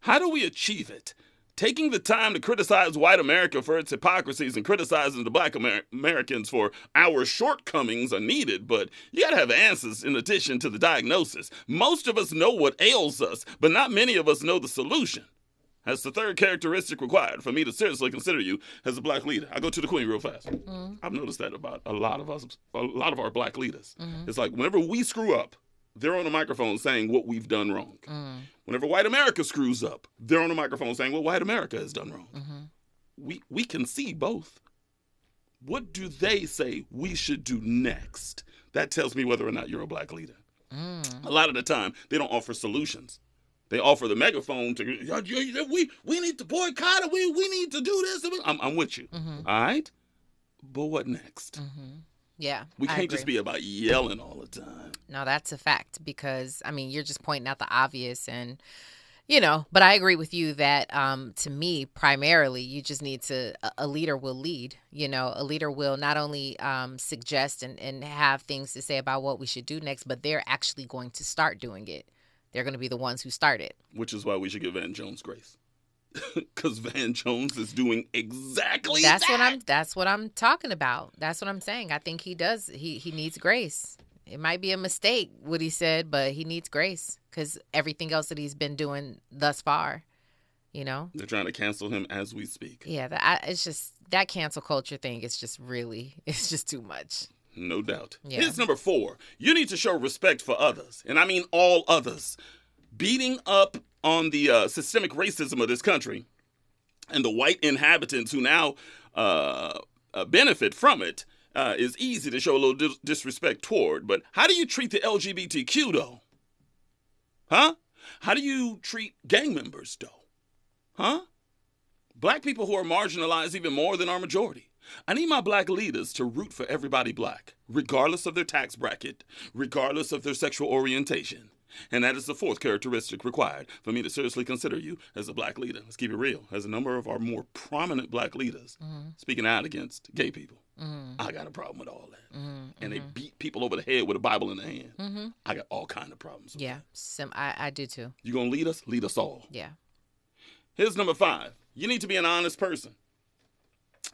How do we achieve it? Taking the time to criticize white America for its hypocrisies and criticizing the black Amer- Americans for our shortcomings are needed, but you gotta have answers in addition to the diagnosis. Most of us know what ails us, but not many of us know the solution. That's the third characteristic required for me to seriously consider you as a black leader. I go to the queen real fast. Mm-hmm. I've noticed that about a lot of us, a lot of our black leaders. Mhm. It's like whenever we screw up, they're on the microphone saying what we've done wrong. Mm. Whenever white America screws up, they're on the microphone saying what white America has done wrong. Mm-hmm. We we can see both. What do they say we should do next? That tells me whether or not you're a black leader. Mm. A lot of the time, they don't offer solutions. They offer the megaphone to "Yeah, yeah, yeah, we we need to boycott it. We we need to do this. I'm, I'm with you. Mhm. All right, but what next? Mm-hmm. Yeah. We can't just agree. be about yelling all the time. No, that's a fact because I mean you're just pointing out the obvious and you know, but I agree with you that um to me primarily you just need to a- a leader will lead. You know, a leader will not only um suggest and, and have things to say about what we should do next, but they're actually going to start doing it. They're going to be the ones who start it. Which is why we should give Van Jones grace. Because Van Jones is doing exactly That's that. what I'm that's what I'm talking about. That's what I'm saying. I think he does he he needs grace. It might be a mistake what he said, but he needs grace cuz everything else that he's been doing thus far, you know? They're trying to cancel him as we speak. Yeah, that I, it's just that cancel culture thing is just really it's just too much. No doubt. Yeah. Here's number four. You need to show respect for others, and I mean all others. Beating up on the uh, systemic racism of this country and the white inhabitants who now uh, uh, benefit from it uh, is easy to show a little dis- disrespect toward. But how do you treat the LGBTQ though? Huh? How do you treat gang members though? Huh? Black people who are marginalized even more than our majority. I need my black leaders to root for everybody black, regardless of their tax bracket, regardless of their sexual orientation. And that is the fourth characteristic required for me to seriously consider you as a black leader. Let's keep it real. As a number of our more prominent black leaders mm-hmm. speaking out against gay people, mm-hmm. I got a problem with all that. Mm-hmm. And they beat people over the head with a Bible in their hand. Mm-hmm. I got all kind of problems. with Yeah, some I I do too. You gonna lead us? Lead us all. Yeah. Here's number five. You need to be an honest person.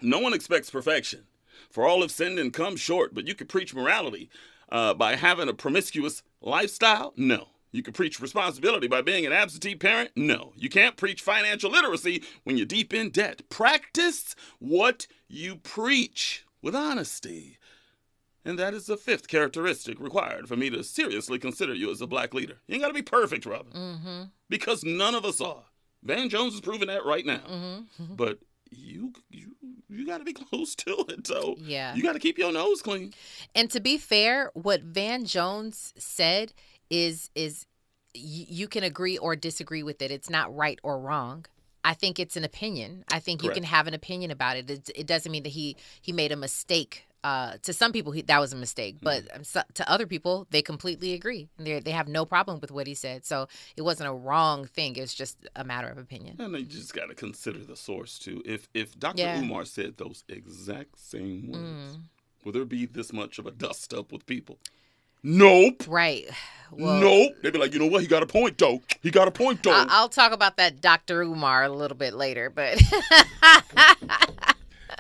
No one expects perfection. For all have sinned and come short, but you could preach morality uh, by having a promiscuous lifestyle? No. You can preach responsibility by being an absentee parent? No. You can't preach financial literacy when you're deep in debt. Practice what you preach with honesty. And that is the fifth characteristic required for me to seriously consider you as a black leader. You ain't got to be perfect, Robin Mm-hmm. because none of us are. Van Jones is proving that right now. Mm-hmm. But you you you got to be close to it, though. Yeah. You got to keep your nose clean. And to be fair, what Van Jones said is is you can agree or disagree with it. It's not right or wrong. I think it's an opinion. I think you Correct. can have an opinion about it. It, it doesn't mean that he he made a mistake. Uh, to some people, he, that was a mistake, but so, to other people, they completely agree. They they have no problem with what he said. So it wasn't a wrong thing. It's just a matter of opinion. And you just got to consider the source too. If if Dr. Yeah. Umar said those exact same words, Mm. will there be this much of a dust up with people? Nope. Right. Well, nope. They'd be like, you know what? He got a point though. He got a point though. I- I'll talk about that Dr. Umar a little bit later, but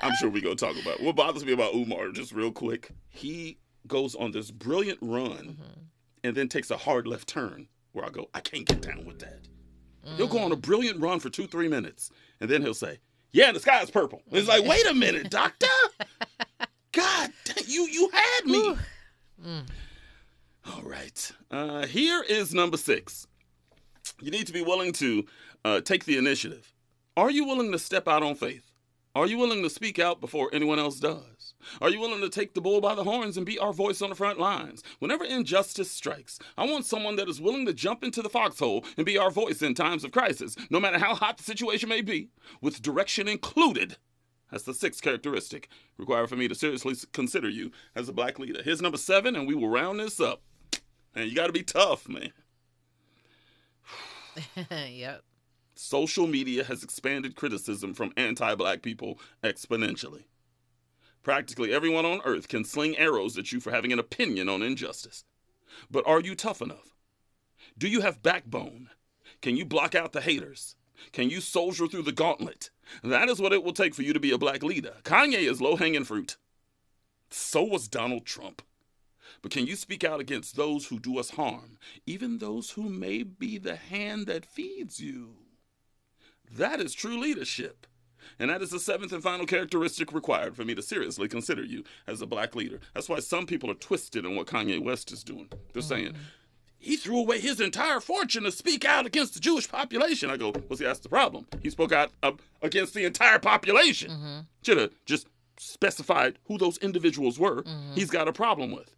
I'm sure we gonna talk about. What bothers me about Umar, just real quick, he goes on this brilliant run and then takes a hard left turn where I go, I can't get down with that. He'll go on a brilliant run for two, three minutes, and then he'll say, Yeah, the sky is purple. It's like, wait a minute, doctor. God, you you had me. All right. Uh, here is number six. You need to be willing to uh, take the initiative. Are you willing to step out on faith? Are you willing to speak out before anyone else does? Are you willing to take the bull by the horns and be our voice on the front lines? Whenever injustice strikes, I want someone that is willing to jump into the foxhole and be our voice in times of crisis, no matter how hot the situation may be, with direction included. That's the sixth characteristic required for me to seriously consider you as a black leader. Here's number seven, and we will round this up. And you got to be tough, man. yep. Social media has expanded criticism from anti black people exponentially. Practically everyone on earth can sling arrows at you for having an opinion on injustice. But are you tough enough? Do you have backbone? Can you block out the haters? Can you soldier through the gauntlet? That is what it will take for you to be a black leader. Kanye is low hanging fruit. So was Donald Trump. But can you speak out against those who do us harm, even those who may be the hand that feeds you? That is true leadership. And that is the seventh and final characteristic required for me to seriously consider you as a black leader. That's why some people are twisted in what Kanye West is doing. They're saying, mm-hmm. he threw away his entire fortune to speak out against the Jewish population. I go, well, see, that's the problem. He spoke out uh, against the entire population. Mm-hmm. Should have just specified who those individuals were. Mm-hmm. He's got a problem with.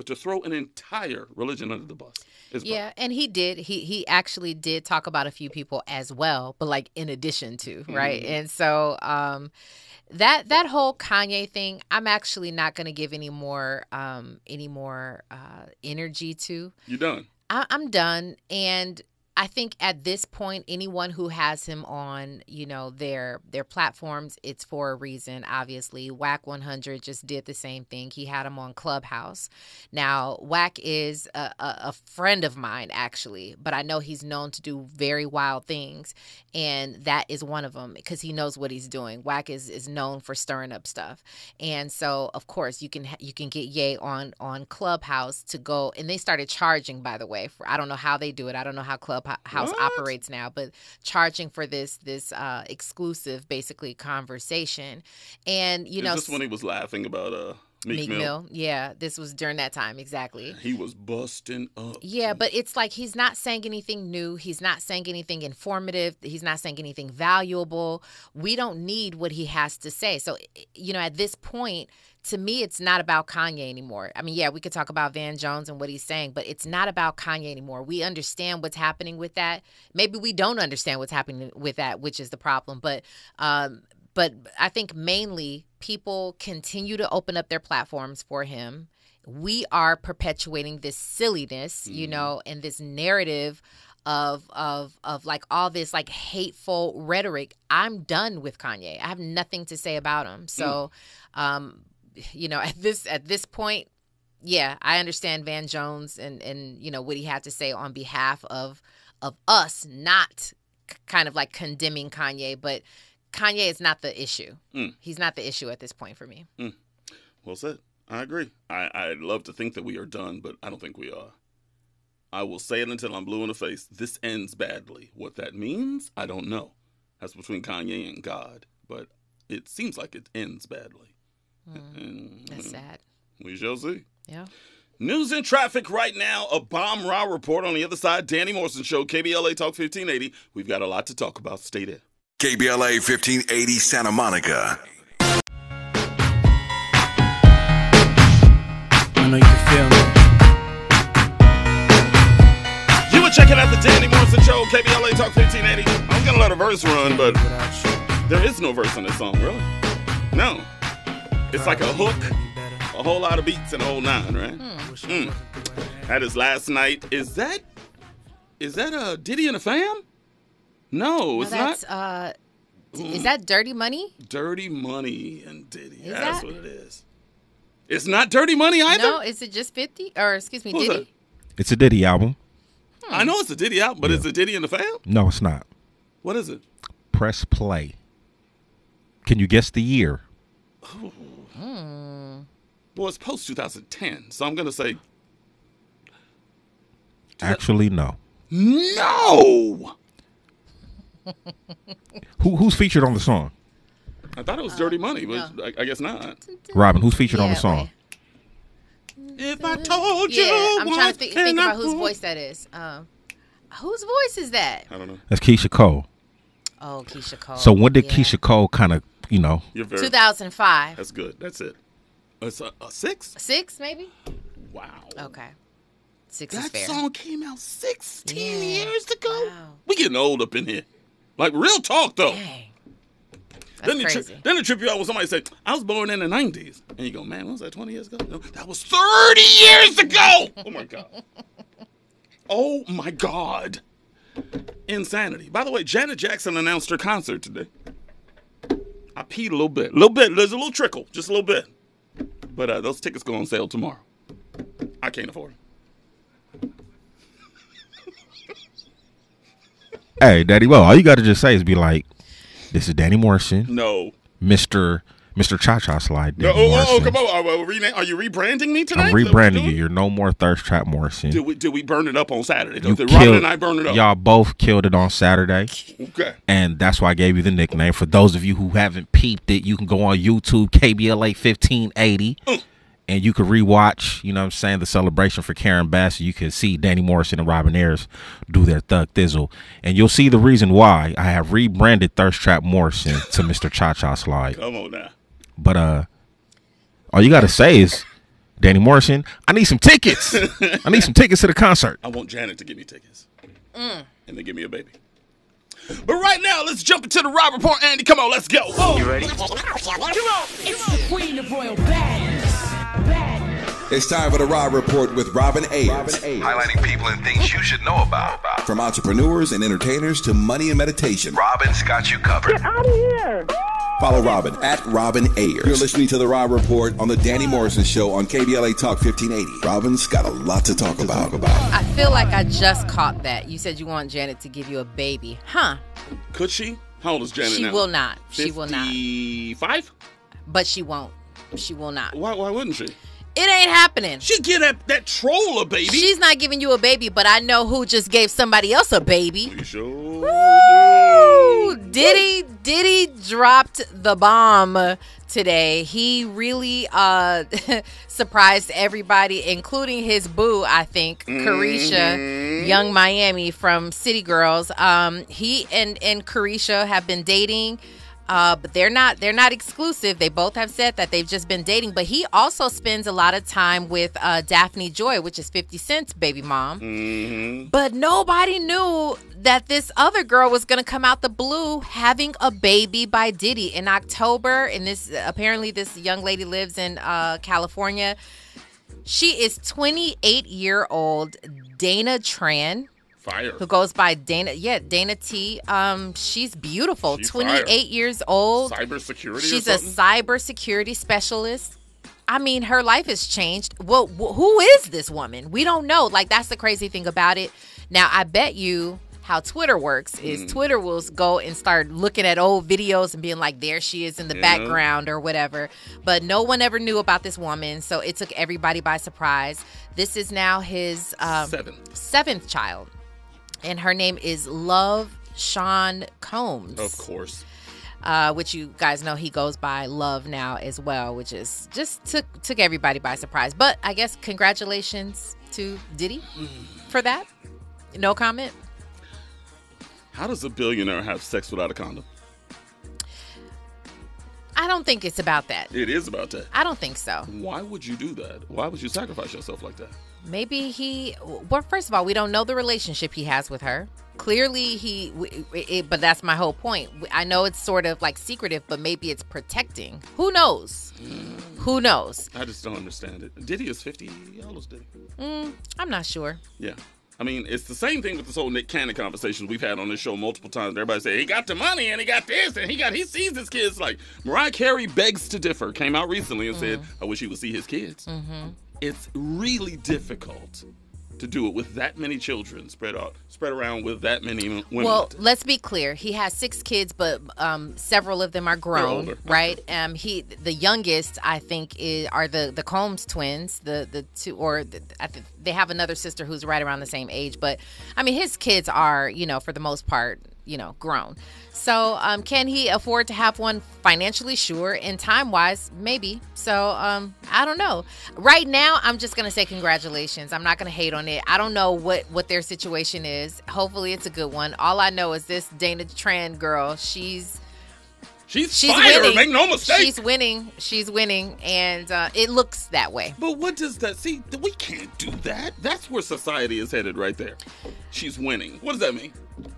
But to throw an entire religion under the bus is Yeah, and he did. He he actually did talk about a few people as well, but like in addition to, right? Mhm. And so um that that whole Kanye thing, I'm actually not going to give any more um any more uh energy to. you done. I'm done, and I think at this point, anyone who has him on, you know, their their platforms, it's for a reason. Obviously, Wack 100 just did the same thing. He had him on Clubhouse. Now, Wack is a, a, a friend of mine, actually, but I know he's known to do very wild things, and that is one of them because he knows what he's doing. Wack is is known for stirring up stuff, and so of course you can you can get Ye on on Clubhouse to go, and they started charging. By the way, for I don't know how they do it. I don't know how Clubhouse What? operates now, but charging for this this uh, exclusive basically conversation, and you is know this when he was laughing about uh, Meek, Meek Mill? Mill, yeah, this was during that time exactly. He was busting up. Yeah, but it's like he's not saying anything new. He's not saying anything informative. He's not saying anything valuable. We don't need what he has to say. So, you know, at this point, to me, it's not about Kanye anymore. I mean, yeah, we could talk about Van Jones and what he's saying, but it's not about Kanye anymore. We understand what's happening with that. Maybe we don't understand what's happening with that, which is the problem. But, um, but I think mainly people continue to open up their platforms for him we are perpetuating this silliness, you know, and this narrative of of of like all this like hateful rhetoric. I'm done with Kanye. I have nothing to say about him. So, um, you know, at this at this point, yeah, I understand Van Jones and and you know what he had to say on behalf of of us, not kind of like condemning Kanye, but Kanye is not the issue. Mm. He's not the issue at this point for me. Well said. I agree. I, I'd love to think that we are done, but I don't think we are. I will say it until I'm blue in the face. This ends badly. What that means, I don't know. That's between Kanye and God, but it seems like it ends badly. And, That's sad. We shall see. Yeah. News and traffic right now. A bomb Rob Report on the other side. Danny Morrison Show, KBLA Talk 1580. We've got a lot to talk about. Stay there. KBLA 1580 Santa Monica. I know you can feel me. You were checking out the Danny Morrison Show, KBLA Talk 1580. I'm going to let a verse run, but there is no verse in this song, really. No. It's like a hook, a whole lot of beats, and a whole nine, right? Mm. That is last night. Is that, is that a Diddy and a Fam? No, No, it's that's not. uh d- is that dirty money? Dirty Money and Diddy. Is That's that- what it is. It's not Dirty Money either. No, is it just 50 or excuse me, Who's Diddy? It's a Diddy album. I know it's a Diddy album, but it's a Diddy and the Fam? No, it's not. What is it? Press play. Can you guess the year? Hmm. Well, it's post 2010, so I'm going to say Actually, no. no. Who who's featured on the song? I thought it was Dirty Money, but I, I guess not. Robin, who's featured on the Yeah, song? If I told Yeah, you, I'm trying to what think, can think about whose voice that is. Um, whose voice is that? I don't know. That's Keyshia Cole. Oh, Keyshia Cole. So when did yeah. Keyshia Cole kind of, you know, You're very. 2005. That's good. That's it. It's a, a six. Six, maybe? Wow. Okay. Six is That fair. song came out 16 Yeah. years ago. Wow. We getting old up in here. Like real talk though. Dang. Then That's tri- crazy. then it trip you out when somebody say, I was born in the 90s. And you go, man, what was that 20 years ago? No, that was 30 years ago. Oh my God. Oh my God. Insanity. By the way, Janet Jackson announced her concert today. I peed a little bit. A little bit. There's a little trickle. Just a little bit. But uh, those tickets go on sale tomorrow. I can't afford them. Hey, Daddy, well, all you got to just say is be like, this is Danny Morrison, No. Mr. Mr. Cha Cha Slide. No, Danny oh, oh, oh, Morrison. come on. Are, we rena- are you rebranding me tonight? I'm Is that what rebranding you. You're no more Thirst Trap Morrison. Did we, did we burn it up on Saturday? You Did Robin and I burn it up? Y'all both killed it on Saturday. Okay. And that's why I gave you the nickname. For those of you who haven't peeped it, you can go on YouTube, KBLA 1580, Mm. And you can rewatch, you know what I'm saying, the celebration for Karen Bass. You can see Danny Morrison and Robin Ayers do their thug thizzle. And you'll see the reason why I have rebranded Thirst Trap Morrison to Mr. Cha Cha Slide. Come on now. But uh all you gotta say is, Danny Morrison, I need some tickets. I need some tickets to the concert. I want Janet to give me tickets. And then give me a baby. But right now, let's jump into the Rob Report. Andy, come on, let's go. You ready? Come on. It's the queen of royal badness. It's time for the Rob Report with Robin Ayers. Highlighting people and things you should know about. From entrepreneurs and entertainers to money and meditation. Robin's got you covered. Get out of here. Follow Robin at Robin Ayers. You're listening to the Rob Report on the Danny Morrison Show on KBLA Talk 1580. Robin's got a lot to talk about. I feel like I just caught that. You said you want Janet to give you a baby. Huh. Could she? How old is Janet She now? will not. She will not. 55? But she won't. She will not. Why, why wouldn't she? It ain't happening. She get that, that troll a baby. She's not giving you a baby, but I know who just gave somebody else a baby. You sure? Woo! Diddy Diddy dropped the bomb today. He really uh surprised everybody, including his boo, I think, Caresha, Yung Miami from City Girls. Um he and and Caresha have been dating. Uh, but they're not they're not exclusive. They both have said that they've just been dating. But he also spends a lot of time with uh, Daphne Joy, which is 50 Cent's baby mom. Mm-hmm. But nobody knew that this other girl was going to come out the blue having a baby by Diddy in October. And this apparently this young lady lives in uh, California. She is 28 year old Dana Tran. Fire. Who goes by Dana? Yeah, Dana T. Um, she's beautiful. She's 28 fire. years old. Cybersecurity. She's a cybersecurity specialist. I mean, her life has changed. Well, who is this woman? We don't know. Like, that's the crazy thing about it. Now, I bet you how Twitter works is Mm. Twitter will go and start looking at old videos and being like, there she is in the Yeah. background or whatever. But no one ever knew about this woman. So it took everybody by surprise. This is now his um, Seventh. seventh child. And her name is Love Sean Combs Of course. uh, which you guys know he goes by Love now as well, which is just took took everybody by surprise. But I guess congratulations to Diddy for that. No comment. How does a billionaire have sex without a condom? I don't think it's about that. It is about that. I don't think so. Why would you do that? Why would you sacrifice yourself like that? Maybe he. Well, first of all, we don't know the relationship he has with her. Clearly, he. It, but that's my whole point. I know it's sort of like secretive, but maybe it's protecting. Who knows? Who knows? I just don't understand it. Diddy is 50. How Diddy? Mm, I'm not sure. Yeah. I mean, it's the same thing with this whole Nick Cannon conversation we've had on this show multiple times. Everybody say he got the money and he got this and he got he sees his kids. Like Mariah Carey begs to differ. Came out recently and said, "I wish he would see his kids." Mm-hmm. It's really difficult to do it with that many children spread out spread around with that many women. Well, let's be clear. He has six kids, but um, several of them are grown, right? Um, he the youngest, I think, is, are the the Combs twins. The the two, or the, I think they have another sister who's right around the same age. But I mean, his kids are, you know, for the most part, you know, grown. So, um, can he afford to have one financially? Sure, and time wise, maybe. So, um, I don't know. Right now, I'm just gonna say congratulations. I'm not gonna hate on it. I don't know what what their situation is. Hopefully, it's a good one. All I know is this Dana Tran girl. She's she's she's winning. make no mistake. She's winning. She's winning, and uh, it looks that way. But what does that see? We can't do that. That's where society is headed right there. She's winning. What does that mean?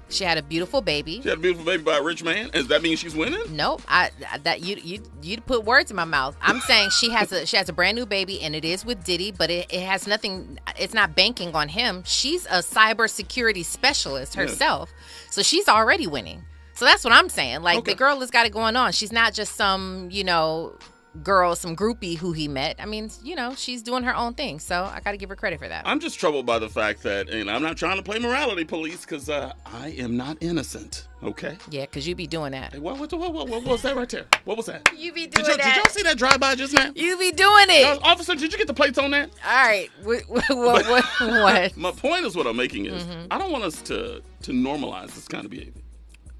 She had a beautiful baby. She had a beautiful baby by a rich man. Does that mean she's winning? Nope. I that you you you put words in my mouth. I'm saying she has a she has a brand new baby and it is with Diddy, but it, it has nothing. It's not banking on him. She's a cybersecurity specialist herself, so she's already winning. So that's what I'm saying. Like the girl has got it going on. She's not just some you know girl, some groupie who he met. I mean, you know, she's doing her own thing, so I got to give her credit for that. I'm just troubled by the fact that, and I'm not trying to play morality police because uh, I am not innocent. Okay. Yeah, because you be doing that. Hey, what, what, what, what, what was that right there? What was that? You be doing you, that. did y'all see that drive by just now? You be doing it. Uh, officer, did you get the plates on that? All right. What? What? What? My point is what I'm making is Mhm. I don't want us to to normalize this kind of behavior.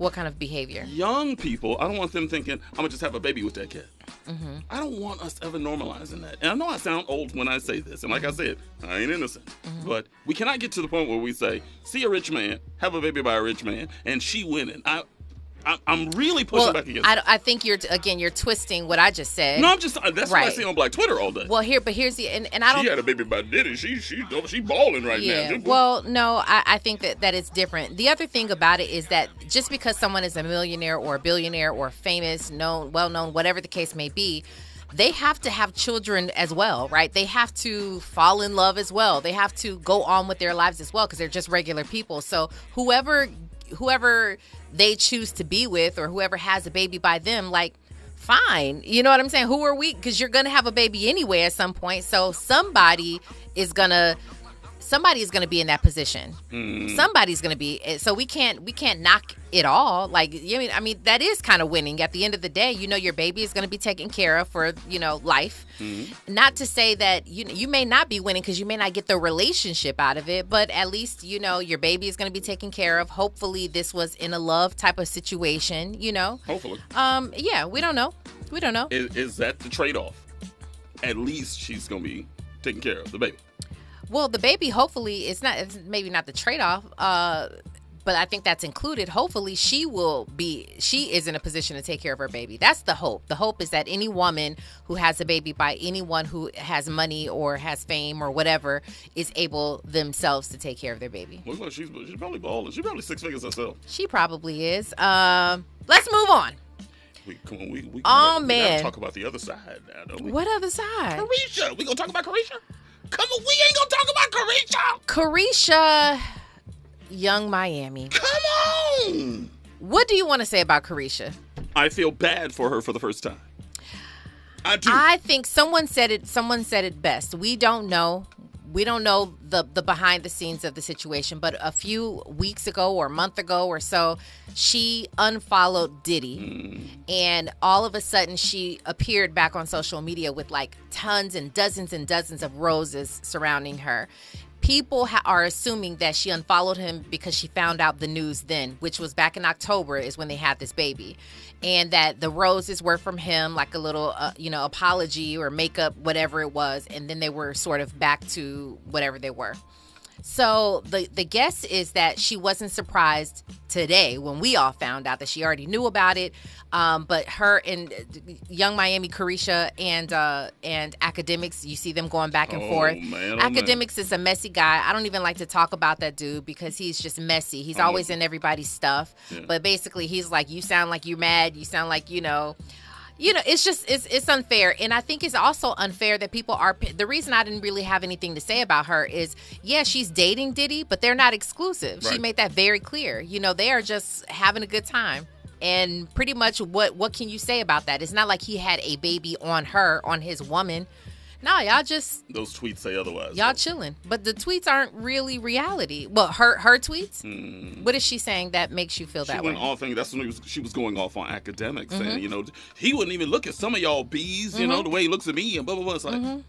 What kind of behavior? Young people, I don't want them thinking I'm gonna just have a baby with that kid. hmm I don't want us ever normalizing that. And I know I sound old when I say this, and like I said, I ain't innocent. Mm-hmm. But we cannot get to the point where we say, see a rich man, have a baby by a rich man, and she winning. I, I I'm really pushing Well, back against. I. I think you're again you're twisting what I just said. no, I'm just uh, that's what I see on Black Twitter all day. Well, here, but here's the and, and I don't she had a baby by Diddy. She she she balling right yeah. now. Well, no, I, I think that that is different. The other thing about it is that just because someone is a millionaire or a billionaire or famous, known, well known, whatever the case may be, they have to have children as well, right? They have to fall in love as well. They have to go on with their lives as well because they're just regular people. So whoever whoever they choose to be with or whoever has a baby by them, like fine. You know what I'm saying? Who are we? Because you're gonna have a baby anyway at some point. So somebody is gonna somebody is gonna be in that position. Mm. Somebody's gonna be. eh, So we can't we can't knock it all. Like you mean I mean that is kind of winning. At the end of the day, you know your baby is gonna be taken care of for you know life. Not to say that you you may not be winning because you may not get the relationship out of it, but at least you know your baby is going to be taken care of. Hopefully, this was in a love type of situation. You know. Hopefully. Um. Yeah. We don't know. We don't know. Is, is that the trade off? At least she's gonna be taking care of the baby. Well, the baby. Hopefully, it's not. It's maybe not the trade off. Uh. But I think that's included. Hopefully, she will be. She is in a position to take care of her baby. That's the hope. The hope is that any woman who has a baby by anyone who has money or has fame or whatever is able themselves to take care of their baby. Looks like she's she's probably balling. She's probably six figures herself. She probably is. Um, let's move on. We come on, we, we Oh, we man. talk about the other side now, don't we? What other side? Caresha. We gonna talk about Caresha? Come on, we ain't gonna talk about Caresha. Caresha, Yung Miami. Come on. What do you want to say about Caresha? I feel bad for her for the first time. I do. I think someone said it. Someone said it best. We don't know. We don't know the the behind the scenes of the situation. But a few weeks ago or a month ago or so, she unfollowed Diddy, mm. and all of a sudden she appeared back on social media with like tons and dozens and dozens of roses surrounding her. People ha- are assuming that she unfollowed him because she found out the news then, which was back in October, is when they had this baby, and that the roses were from him, like a little, uh, you know, apology or makeup, whatever it was, and then they were sort of back to whatever they were. So the the guess is that she wasn't surprised today when we all found out that she already knew about it. Um, but her and uh, Yung Miami Caresha and uh, and Akademiks, you see them going back and Oh, forth. man, oh, man. Akademiks is a messy guy. I don't even like to talk about that dude because he's just messy. He's I'm always in everybody's stuff. Yeah. But basically, he's like, you sound like you're mad. You sound like you know you know it's just it's it's unfair. And i think it's also unfair that people are the reason i didn't really have anything to say about her is yeah she's dating diddy but they're not exclusive. She made that very clear. You know they are just having a good time. And pretty much what what can you say about that? It's not like he had a baby on her on his woman no y'all just Those tweets say otherwise. y'all chilling but the tweets aren't really reality well her her tweets Mm. what is she saying that makes you feel She that went way off thinking that's when he was, she was going off on Akademiks, Mhm. saying, you know, he wouldn't even look at some of y'all bees, you know, Mhm. the way he looks at me and blah blah blah. It's like Mhm.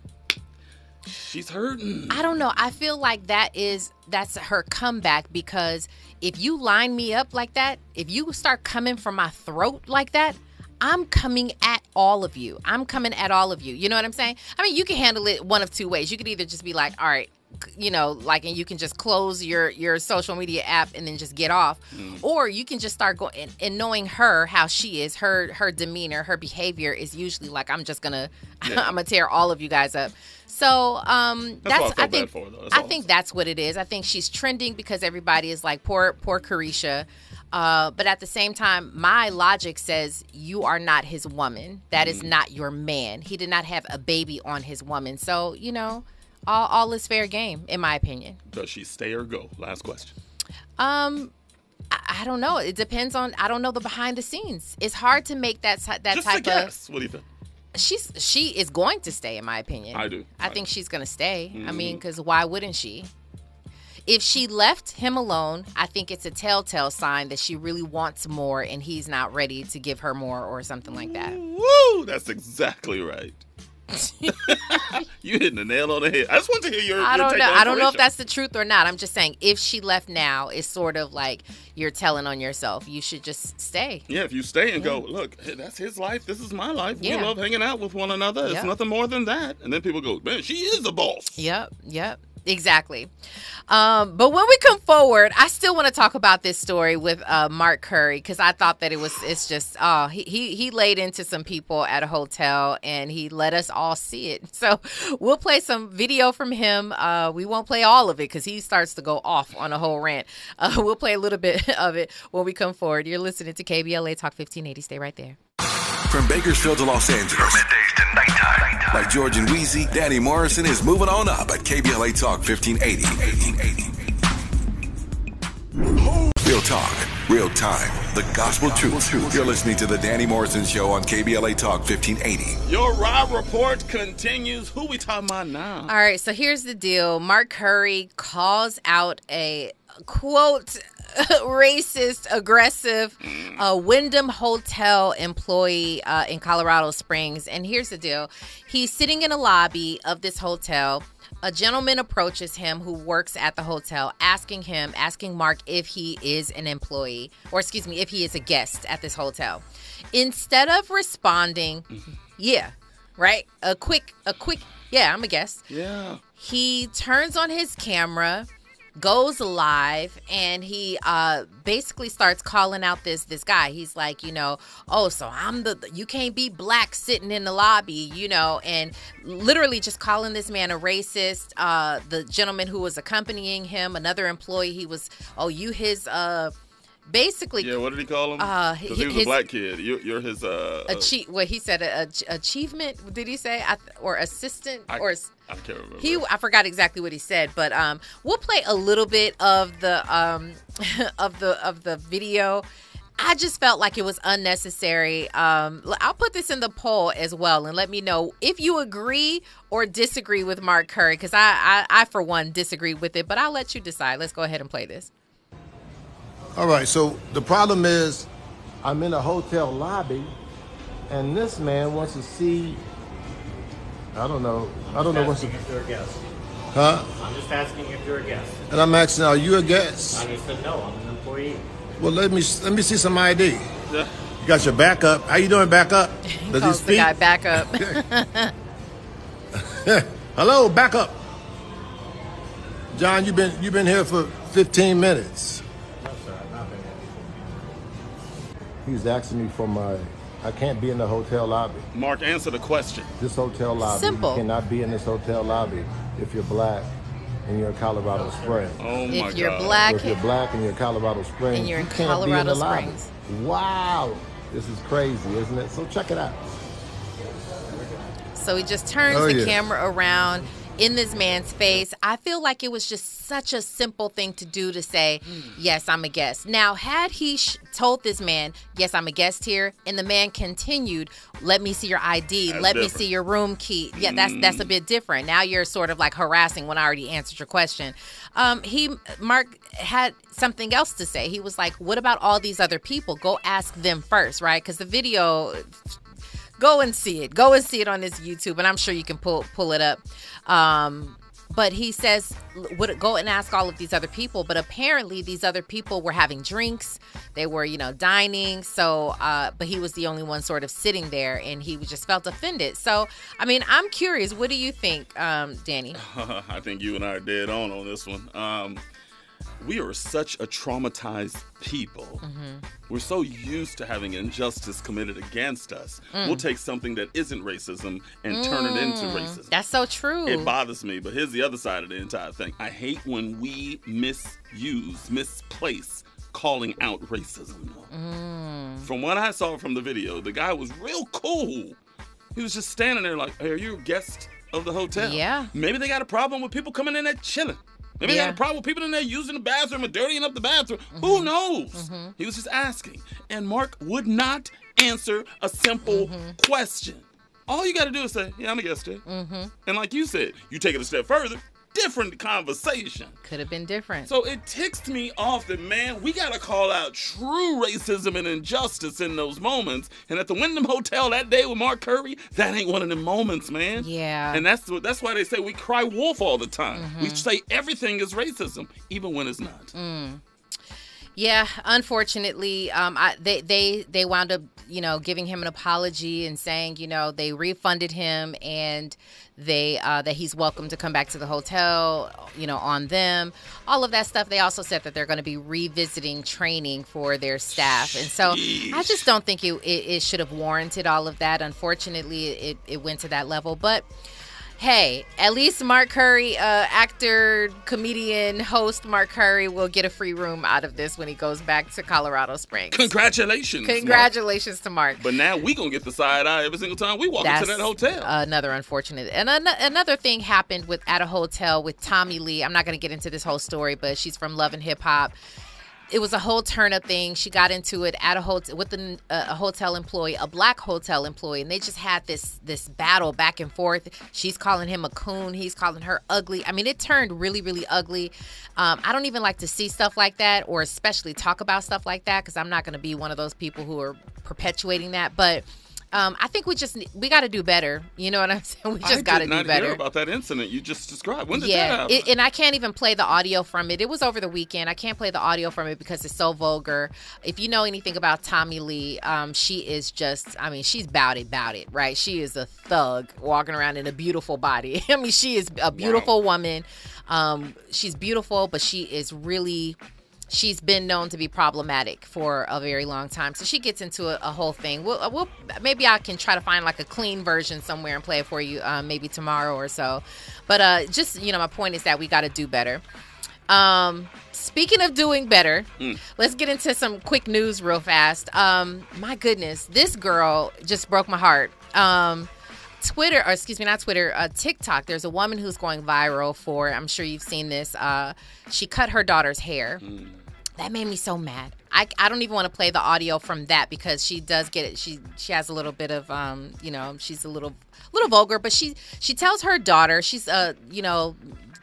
she's hurting. I don't know. I feel like that is that's her comeback because if you line me up like that, if you start coming from my throat like that, I'm coming at all of you. I'm coming at all of you. You know what I'm saying? I mean, you can handle it one of two ways. You could either just be like, "All right, you know, like and you can just close your your social media app and then just get off or you can just start going and, and knowing her how she is her her demeanor her behavior is usually like i'm just gonna Yeah. i'm gonna tear all of you guys up so um That's what I I think for. That's I think that's what it is. I think she's trending because everybody is like poor poor Caresha. Uh, but at the same time, my logic says you are not his woman. That is Mm. not your man. He did not have a baby on his woman. So you know, all all is fair game, in my opinion. Does she stay or go? Last question. Um, I, I don't know. It depends on. I don't know the behind the scenes. It's hard to make that that Just type a of. guess. What do you think? she's she is going to stay, in my opinion. I do. I think she's going to stay. I mean, because why wouldn't she? If she left him alone, I think it's a telltale sign that she really wants more and he's not ready to give her more or something like that. Woo! That's exactly right. you hitting the nail on the head. I just want to hear your. I don't take know. I don't know if that's the truth or not. I'm just saying, if she left now, it's sort of like you're telling on yourself. You should just stay. Yeah, if you stay and go, look, that's his life. This is my life. Yeah. We love hanging out with one another. It's Yep. nothing more than that. And then people go, man, she is the boss. Yep, yep, exactly. Um, but when we come forward, I still want to talk about this story with uh, Mark Curry because I thought that it was it's just oh he, he he laid into some people at a hotel and he let us all see it. So we'll play some video from him. Uh, we won't play all of it because he starts to go off on a whole rant. Uh, we'll play a little bit of it when we come forward. You're listening to KBLA Talk 1580. Stay right there. From Bakersfield to Los Angeles. middays to nighttime. Like George and Weezy, Danny Morrison is moving on up at KBLA Talk 1580. Real talk, real time, the gospel truth. You're listening to the Danny Morrison Show on KBLA Talk 1580. Your Rob Report continues. Who we talking about now? All right, so here's the deal. Mark Curry calls out a quote racist, aggressive uh, Wyndham Hotel employee uh, in Colorado Springs. And here's the deal he's sitting in a lobby of this hotel. A gentleman approaches him who works at the hotel, asking him, asking Mark if he is an employee, or excuse me, if he is a guest at this hotel. Instead of responding, yeah, right, a quick, a quick, yeah, I'm a guest Yeah. he turns on his camera goes live and he uh basically starts calling out this this guy. He's like you know oh so i'm the you can't be black sitting in the lobby you know and literally just calling this man a racist. Uh the gentleman who was accompanying him another employee he was oh you his uh basically Yeah, what did he call him? Uh, Because he was a black kid. You, you're his. Uh, uh, achieve what he said a, a- achievement did he say I, or assistant I, or I can't remember. he I forgot exactly what he said, but um we'll play a little bit of the um of the of the video. I just felt like it was unnecessary. Um I'll put this in the poll as well and let me know if you agree or disagree with Mark Curry cuz I, I I for one disagree with it, but I'll let you decide. Let's go ahead and play this. All right, so the problem is I'm in a hotel lobby and this man wants to see I don't know. I don't know what's the if you're a guest. Huh? I'm just asking if you're a guest. And I'm asking, are you a guest? I just said no. I'm an employee. Well, let me let me see some ID. You got your backup. How you doing, backup? Does he Calls the guy back up. Hello, backup. John, you've been you've been here for 15 minutes. He's asking me for my. I can't be in the hotel lobby. Mark, answer the question. This hotel lobby. Simple. You cannot be in this hotel lobby if you're black and you're in Colorado Springs. Oh my If you're God. black- So if you're black and you're in Colorado Springs, And you're in you can't be in Colorado the lobby. Springs. Wow, this is crazy, isn't it? So check it out. So he just turns Oh, the yeah. camera around in this man's face. I feel like it was just such a simple thing to do to say, Yes, I'm a guest. Now, had he sh- told this man, Yes, I'm a guest here, and the man continued, Let me see your ID, That's let me see your room key. Yeah, that's that's a bit different. Now you're sort of like harassing when I already answered your question. Um, he, Mark, had something else to say. He was like, What about all these other people? Go ask them first, right? Because the video go and see it. Go and see it on this YouTube, and I'm sure you can pull pull it up. Um, but he says, would go and ask all of these other people. But apparently, these other people were having drinks. They were, you know, dining. So, uh, but he was the only one sort of sitting there, and he just felt offended. So, I mean, I'm curious. What do you think, um, Danny? I think you and I are dead on on this one. Um, we are such a traumatized people. We're so used to having injustice committed against us. Mm. We'll take something that isn't racism and turn it into Mm, racism. That's so true. It bothers me, but here's the other side of the entire thing. I hate when we misuse, misplace calling out racism. Mm. From what I saw from the video, the guy was real cool. He was just standing there like, hey, are you a guest of the hotel? Yeah. Maybe they got a problem with people coming in there chilling. Maybe they Yeah. got a problem with people in there using the bathroom and dirtying up the bathroom. Mm-hmm. Who knows? He was just asking. And Mark would not answer a simple Mm-hmm. question. All you got to do is say, "Yeah, I'm a guest, Jay." Mm-hmm. And like you said, you take it a step further. Different conversation. Could have been different. So it ticks me off that man, we gotta call out true racism and injustice in those moments. And at the Wyndham Hotel that day with Mark Curry, that ain't one of them moments, man. Yeah. And that's that's why they say we cry wolf all the time. We Mhm. say everything is racism, even when it's not. Mm. Yeah, unfortunately, um, I, they they they wound up, you know, giving him an apology and saying, you know, they refunded him and they uh, that he's welcome to come back to the hotel, you know, on them. All of that stuff. They also said that they're going to be revisiting training for their staff, and so I just don't think it, it, it should have warranted all of that. Unfortunately, it it went to that level, but hey, at least Mark Curry, uh, actor, comedian, host Mark Curry will get a free room out of this when he goes back to Colorado Springs. Congratulations. Mark. Congratulations to Mark. But now we gonna get the side eye every single time we walk That's into that hotel. Another unfortunate. And an- another thing happened with at a hotel with Tommie Lee. I'm not going to get into this whole story, but she's from Love and Hip Hop. It was a whole turn up thing. She got into it at a hotel with uh, a hotel employee, a black hotel employee, and they just had this this battle back and forth. She's calling him a coon, he's calling her ugly. I mean, it turned really, really ugly. Um, I don't even like to see stuff like that, or especially talk about stuff like that, because I'm not going to be one of those people who are perpetuating that. But um, I think we just we got to do better. You know what I'm saying? We just got to do better. hear about that incident you just described. When did that yeah, happen? it, and I can't even play the audio from it. It was over the weekend. I can't play the audio from it because it's so vulgar. If you know anything about Tommie Lee, um, she is just, I mean, she's bout it, bout it, right? She is a thug walking around in a beautiful body. I mean, she is a beautiful woman. Um, she's beautiful, but she is really she's been known to be problematic for a very long time. So she gets into a, a whole thing. We'll, we'll maybe I can try to find like a clean version somewhere and play it for you, um, maybe tomorrow or so. But uh, just you know, my point is that we got to do better. Um, speaking of doing better, Mm. let's get into some quick news real fast. Um, my goodness, this girl just broke my heart. Um, Twitter, or excuse me, not Twitter, uh, TikTok. There's a woman who's going viral for. I'm sure you've seen this. Uh, she cut her daughter's hair. That made me so mad. I, I don't even want to play the audio from that because she does get it. She she has a little bit of um you know she's a little little vulgar, but she she tells her daughter she's uh you know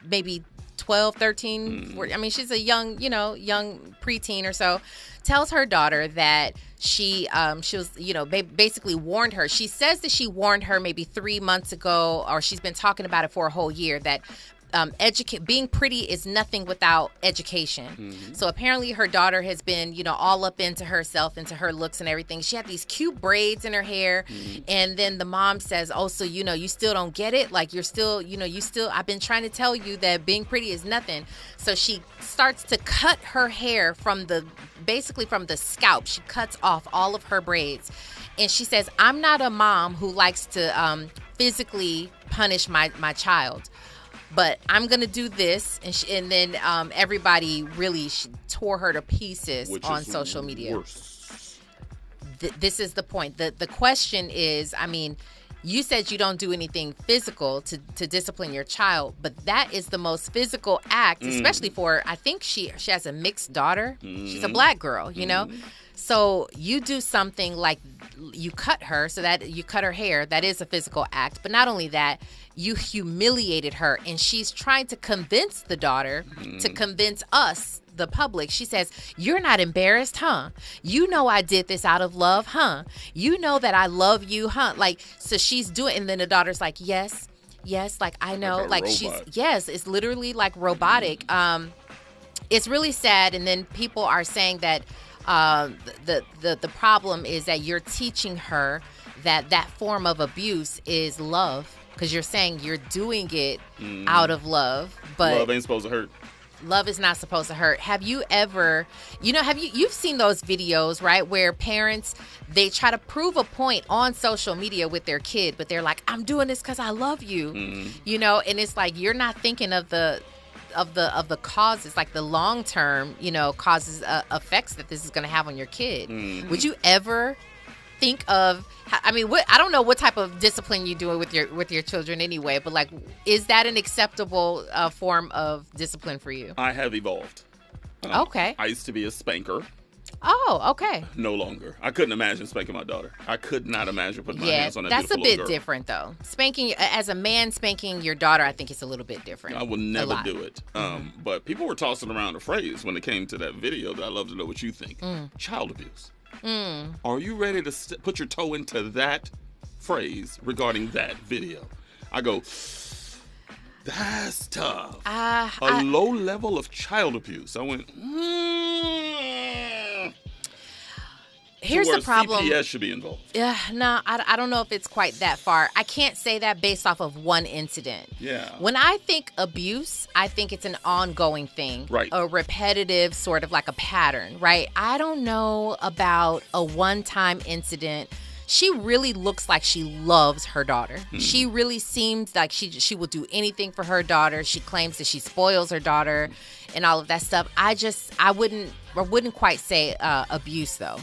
maybe 12, 13. 14 I mean she's a young you know young preteen or so. Tells her daughter that she um she was you know ba- basically warned her. She says that she warned her maybe three months ago, or she's been talking about it for a whole year that um, educate being pretty is nothing without education. So apparently her daughter has been, you know, all up into herself, into her looks and everything. She had these cute braids in her hair, and then the mom says, "Oh, so you know, you still don't get it? Like you're still, you know, you still. I've been trying to tell you that being pretty is nothing." So she starts to cut her hair from the basically from the scalp. She cuts off all of her braids, and she says, "I'm not a mom who likes to um, physically punish my my child." But I'm gonna do this, and, sh- and then um, everybody really tore her to pieces Which on social media. Th- this is the point. the The question is, I mean, you said you don't do anything physical to to discipline your child, but that is the most physical act, Mm. especially for I think she she has a mixed daughter. She's a Mhm. black girl, you know. So you do something like you cut her, so that you cut her hair. That is a physical act. But not only that, you humiliated her, and she's trying to convince the daughter to Mm. convince us, the public. She says, "You're not embarrassed, huh? You know I did this out of love, huh? You know that I love you, huh?" Like so, she's doing, and then the daughter's like, "Yes." Yes, like I know, a like, she's yes, it's literally like robotic. Um, it's really sad and then people are saying that uh, the, the the problem is that you're teaching her that that form of abuse is love because you're saying you're doing it Mm. out of love but love ain't supposed to hurt. love is not supposed to hurt have you ever you know have you you've seen those videos right where parents they try to prove a point on social media with their kid but they're like i'm doing this because i love you Mm. you know and it's like you're not thinking of the of the of the causes like the long term you know causes uh, effects that this is going to have on your kid Mm. would you ever think of i mean what i don't know what type of discipline you do with your with your children anyway but like is that an acceptable uh, form of discipline for you I have evolved. Um, Okay. I used to be a spanker. Oh, okay. No longer. I couldn't imagine spanking my daughter. I could not imagine putting my Yeah, hands on that that's a bit different though. Spanking as a man spanking your daughter, I think it's a little bit different. I will never do it. Um, but people were tossing around a phrase when it came to that video that I'd love to know what you think. Mm. Child abuse. Mm. Are you ready to st- put your toe into that phrase regarding that video? I go, that's tough. Uh, A I- low level of child abuse. I went, hmm. Here's the problem. CPS should be involved. Yeah, no, I, I don't know if it's quite that far. I can't say that based off of one incident. Yeah. When I think abuse, I think it's an ongoing thing, Right. A repetitive sort of like a pattern, right? I don't know about a one-time incident. She really looks like she loves her daughter. Hmm. She really seems like she she will do anything for her daughter. She claims that she spoils her daughter, and all of that stuff. I just I wouldn't I wouldn't quite say uh, abuse though,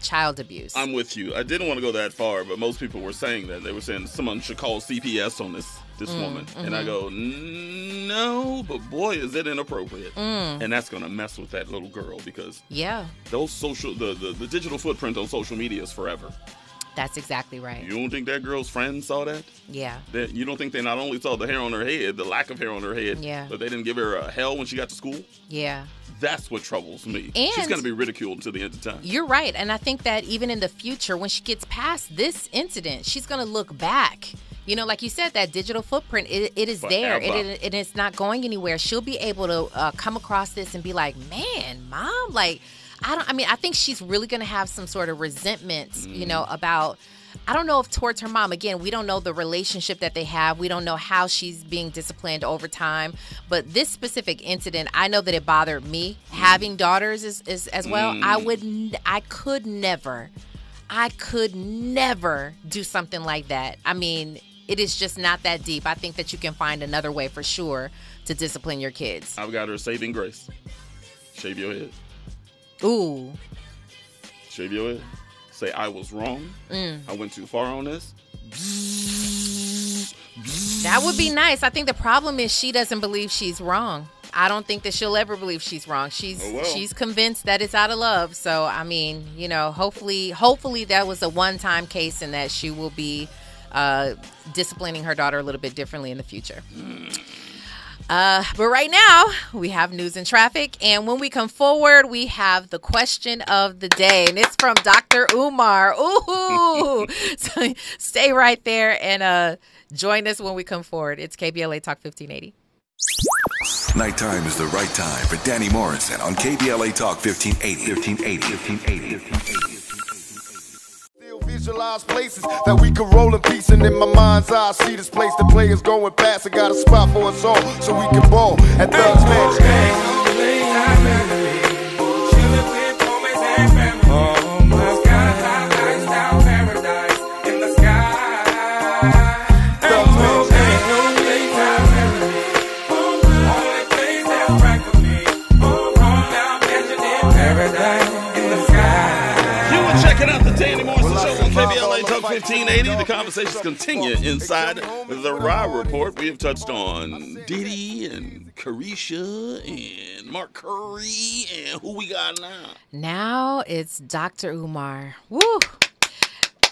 child abuse. I'm with you. I didn't want to go that far, but most people were saying that. They were saying someone should call CPS on this this Mm, woman. And I mhm. go, "Mm, no, but boy, is it inappropriate. Mm. And that's going to mess with that little girl because yeah, those social, the, the, the digital footprint on social media is forever. That's exactly right. You don't think that girl's friends saw that? Yeah. That you don't think they not only saw the hair on her head, the lack of hair on her head, Yeah. but they didn't give her a hell when she got to school? Yeah. That's what troubles me. She's going to be ridiculed until the end of time. You're right. And I think that even in the future, when she gets past this incident, she's going to look back. You know, like you said, that digital footprint, it, it is there. It, it, it is not going anywhere. She'll be able to uh, come across this and be like, man, mom, like, I don't, I mean, I think she's really going to have some sort of resentment, you know, about. I don't know if towards her mom, again, we don't know the relationship that they have. We don't know how she's being disciplined over time. But this specific incident, I know that it bothered me. Having daughters is, is as well. Mm. I would. I could never, I could never do something like that. I mean, it is just not that deep. I think that you can find another way for sure to discipline your kids. I've got her saving grace. Shave your head. Ooh. Shave your head. Say I was wrong. Mm. I went too far on this. That would be nice. I think the problem is she doesn't believe she's wrong. I don't think that she'll ever believe she's wrong. She's Oh, well. she's convinced that it's out of love. So I mean, you know, hopefully hopefully that was a one time case and that she will be uh, disciplining her daughter a little bit differently in the future. Uh, but right now, we have news and traffic. And when we come forward, we have the question of the day. And it's from Dr. Umar. Ooh. so stay right there and uh, join us when we come forward. It's KBLA Talk 1580. Nighttime is the right time for Danny Morrison on KBLA Talk 1580. 1580. 1580. Visualize places that we can roll in peace, and in my mind's eye, I see this place the players going past. I got a spot for us all, so we can ball at Thugs Mansion. 1580. The conversations continue inside the Rob Report. We have touched on Diddy and Caresha and Mark Curry and who we got now. Now it's Dr. Umar. Woo!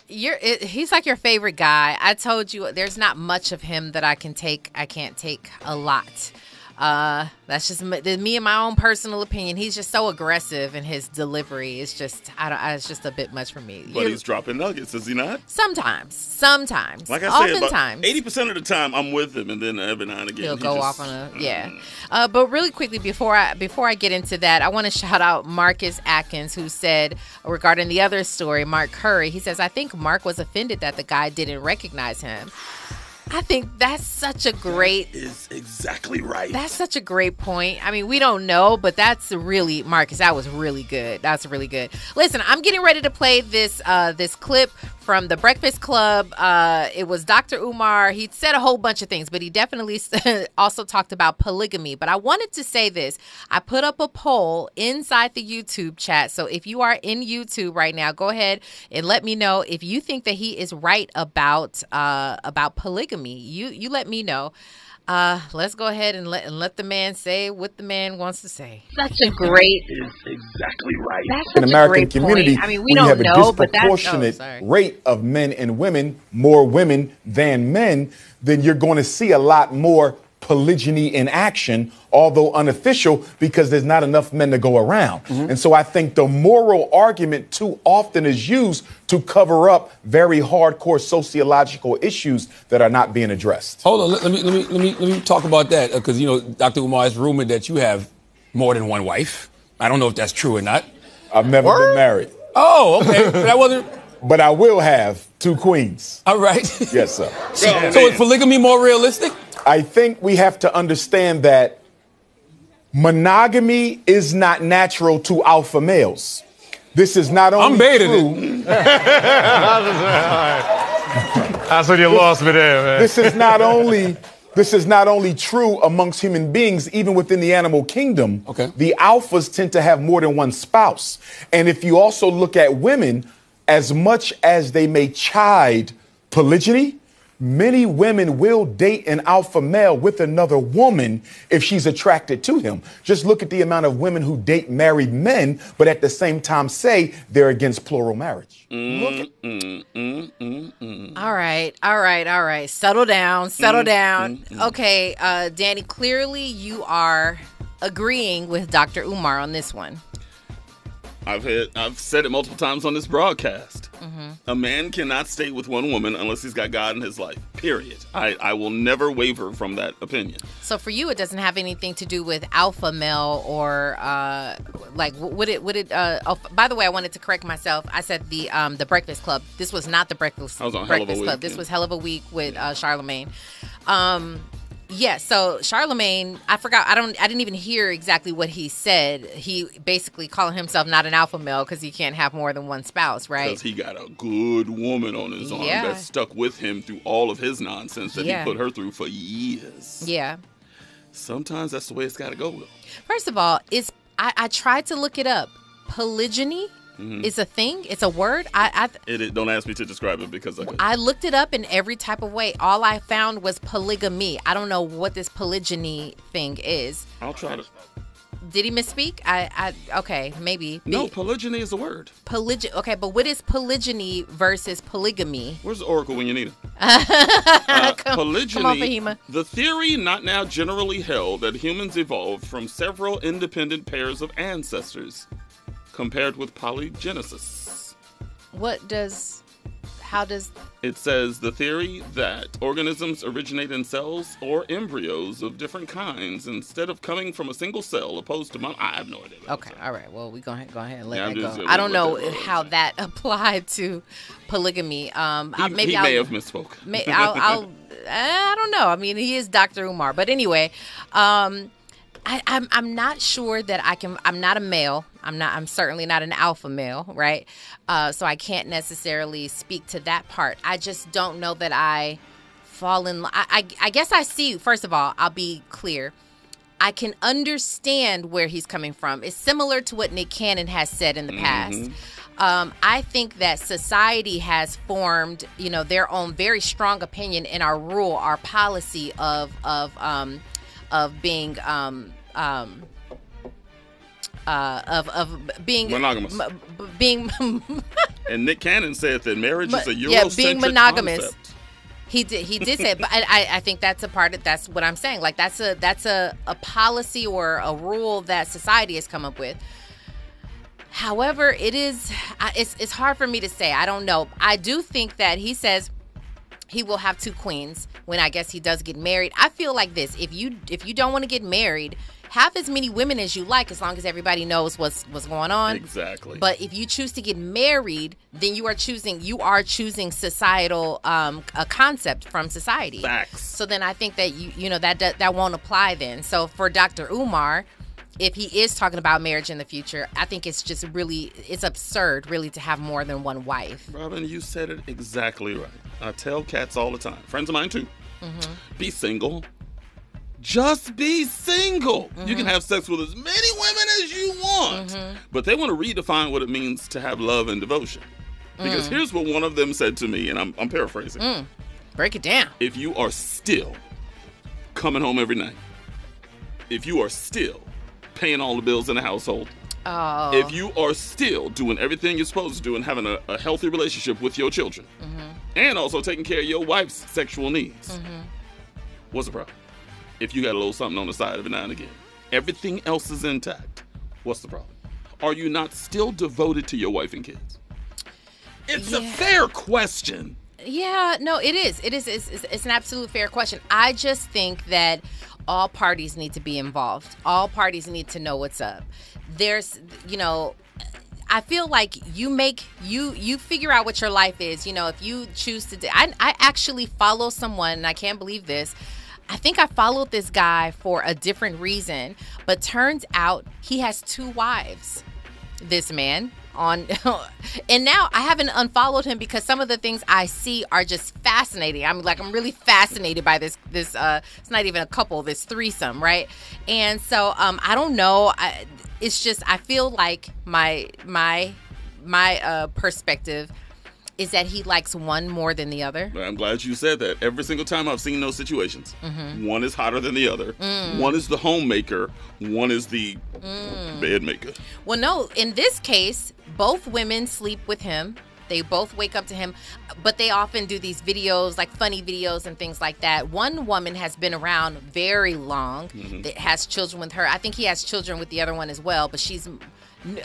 You're it, he's like your favorite guy. I told you there's not much of him that I can take. I can't take a lot. Uh, that's just me, me and my own personal opinion. He's just so aggressive in his delivery. It's just I don't. It's just a bit much for me. But You- he's dropping nuggets, is he not? sometimes, sometimes, Like I said, oftentimes. eighty percent of the time I'm with him, and then every now and again He'll he go just- off on a yeah. Uh, but really quickly before I before I get into that, I want to shout out Marcus Atkins who said regarding the other story, Mark Curry. He says I think Mark was offended that the guy didn't recognize him. I think that's such a great is exactly right. That's such a great point. I mean, we don't know, but that's really Marcus. That was really good. That's really good. Listen, I'm getting ready to play this uh, this clip from the Breakfast Club. Uh, it was Dr. Umar. He said a whole bunch of things, but he definitely also talked about polygamy. But I wanted to say this. I put up a poll inside the YouTube chat. So if you are in YouTube right now, go ahead and let me know if you think that he is right about uh, about polygamy. Me, you you let me know. Uh, let's go ahead and let and let the man say what the man wants to say. That's a great. exactly right. That's in such a American great point. community, I mean, we don't you have a know, but that's- oh, disproportionate sorry. rate of men and women, more women than men, then you're going to see a lot more polygyny in action, although unofficial, because there's not enough men to go around. Mm-hmm. And so I think the moral argument too often is used to cover up very hardcore sociological issues that are not being addressed. Hold on, let, me let me let me let me talk about that uh, because you know, Dr. Umar, it's rumored that you have more than one wife. I don't know if that's true or not. I've never been married. Oh, okay. that wasn't. But I will have two queens. All right. Yes, sir. So, so is polygamy more realistic? I think we have to understand that monogamy is not natural to alpha males. This is not only I'm baiting true. That's when you lost me there, man. This is not only this is not only true amongst human beings, even within the animal kingdom. Okay. The alphas tend to have more than one spouse. And if you also look at women, as much as they may chide polygyny, many women will date an alpha male with another woman if she's attracted to him. Just look at the amount of women who date married men, but at the same time say they're against plural marriage. Mm, mm, mm, mm, mm. All right, all right, all right. Settle down, settle Mm, down. mm, mm. Okay, uh, Danny, clearly you are agreeing with Dr. Umar on this one. I've had I've said it multiple times on this broadcast. Mm-hmm. A man cannot stay with one woman unless he's got God in his life. Period. I, I will never waver from that opinion. So for you, it doesn't have anything to do with alpha male or uh, like would it would it? Uh, oh, by the way, I wanted to correct myself. I said the um, the Breakfast Club. This was not the Breakfast I was on Hell of a Breakfast Week, This yeah. was Hell of a Week with uh, Charlemagne. Um, yeah, so Charlemagne, I forgot. I don't. I didn't even hear exactly what he said. He basically calling himself not an alpha male because he can't have more than one spouse, right? Because he got a good woman on his arm Yeah. that stuck with him through all of his nonsense that Yeah. he put her through for years. Yeah. Sometimes that's the way it's got to go. First of all, it's I, I tried to look it up. Polygyny Mhm. is a thing. It's a word. I, I It, it- don't ask me to describe it because I. I looked it up in every type of way. All I found was polygamy. I don't know what this polygyny thing is. I'll try to. Did he misspeak? I, I okay, maybe. No, polygyny is a word. Polygy. Okay, but what is polygyny versus polygamy? Where's the oracle when you need it? Uh, come, polygyny. come on, Fahima. The theory not now generally held that humans evolved from several independent pairs of ancestors, compared with polygenesis. What does? How does? It says the theory that organisms originate in cells or embryos of different kinds instead of coming from a single cell, opposed to mon- I have no idea. Okay, all right. Well, we go ahead, go ahead and let Yeah, that go. I don't know that how that applied to polygamy. Um, He, I- maybe he I'll, may have misspoke. May, I'll, I'll I don't know. I mean, he is Dr. Umar, but anyway, um, I, I'm I'm not sure that I can. I'm not a male. I'm not. I'm certainly not an alpha male, right? Uh, so I can't necessarily speak to that part. I just don't know that I fall in. I, I I guess I see. First of all, I'll be clear. I can understand where he's coming from. It's similar to what Nick Cannon has said in the past. Mhm. Um, I think that society has formed, you know, their own very strong opinion in our rule, our policy of of um, of being um, um, uh, of of being Monogamous. m- being And Nick Cannon said that marriage is a Eurocentric yeah, being monogamous. concept. He did. He did say, it, but I, I- I think that's a part of that's what I'm saying. Like that's a that's a a policy or a rule that society has come up with. However, it is it's it's hard for me to say. I don't know. I do think that he says he will have two queens when I guess he does get married. I feel like this: if you if you don't want to get married, have as many women as you like, as long as everybody knows what's what's going on. Exactly. But if you choose to get married, then you are choosing you are choosing societal um, a concept from society. Facts. So then I think that you you know that that, that won't apply then. So for Dr. Umar, if he is talking about marriage in the future, I think it's just really it's absurd really to have more than one wife. Robin, you said it exactly right. I tell cats all the time, friends of mine too, Mm-hmm. be single. Just be single. You Mm-hmm. can have sex with as many women as you want. But they want to redefine what it means to have love and devotion. Because Mm. here's what one of them said to me, and I'm, I'm paraphrasing. Mm. Break it down. If you are still coming home every night, if you are still paying all the bills in the household, Oh. if you are still doing everything you're supposed to do and having a, a healthy relationship with your children, Mm-hmm. and also taking care of your wife's sexual needs, what's the problem? If you got a little something on the side every now and again, everything else is intact. What's the problem? Are you not still devoted to your wife and kids? It's a fair question. Yeah, no, it is. It is. It's, it's, it's an absolute fair question. I just think that all parties need to be involved. All parties need to know what's up. There's, you know, I feel like you make you you figure out what your life is. You know, if you choose to. I I actually follow someone, and I can't believe this. I think I followed this guy for a different reason, but turns out he has two wives this man on and now I haven't unfollowed him because some of the things I see are just fascinating. I'm like I'm really fascinated by this this uh it's not even a couple, this threesome, right? And so um I don't know. I, it's just I feel like my my my uh perspective is that he likes one more than the other. I'm glad you said that. Every single time I've seen those situations, Mhm. one is hotter than the other. Mm. One is the homemaker. One is the Mm. bed maker. Well, no, in this case, both women sleep with him. They both wake up to him, but they often do these videos, like funny videos and things like that. One woman has been around very long, Mhm. that has children with her. I think he has children with the other one as well, but she's,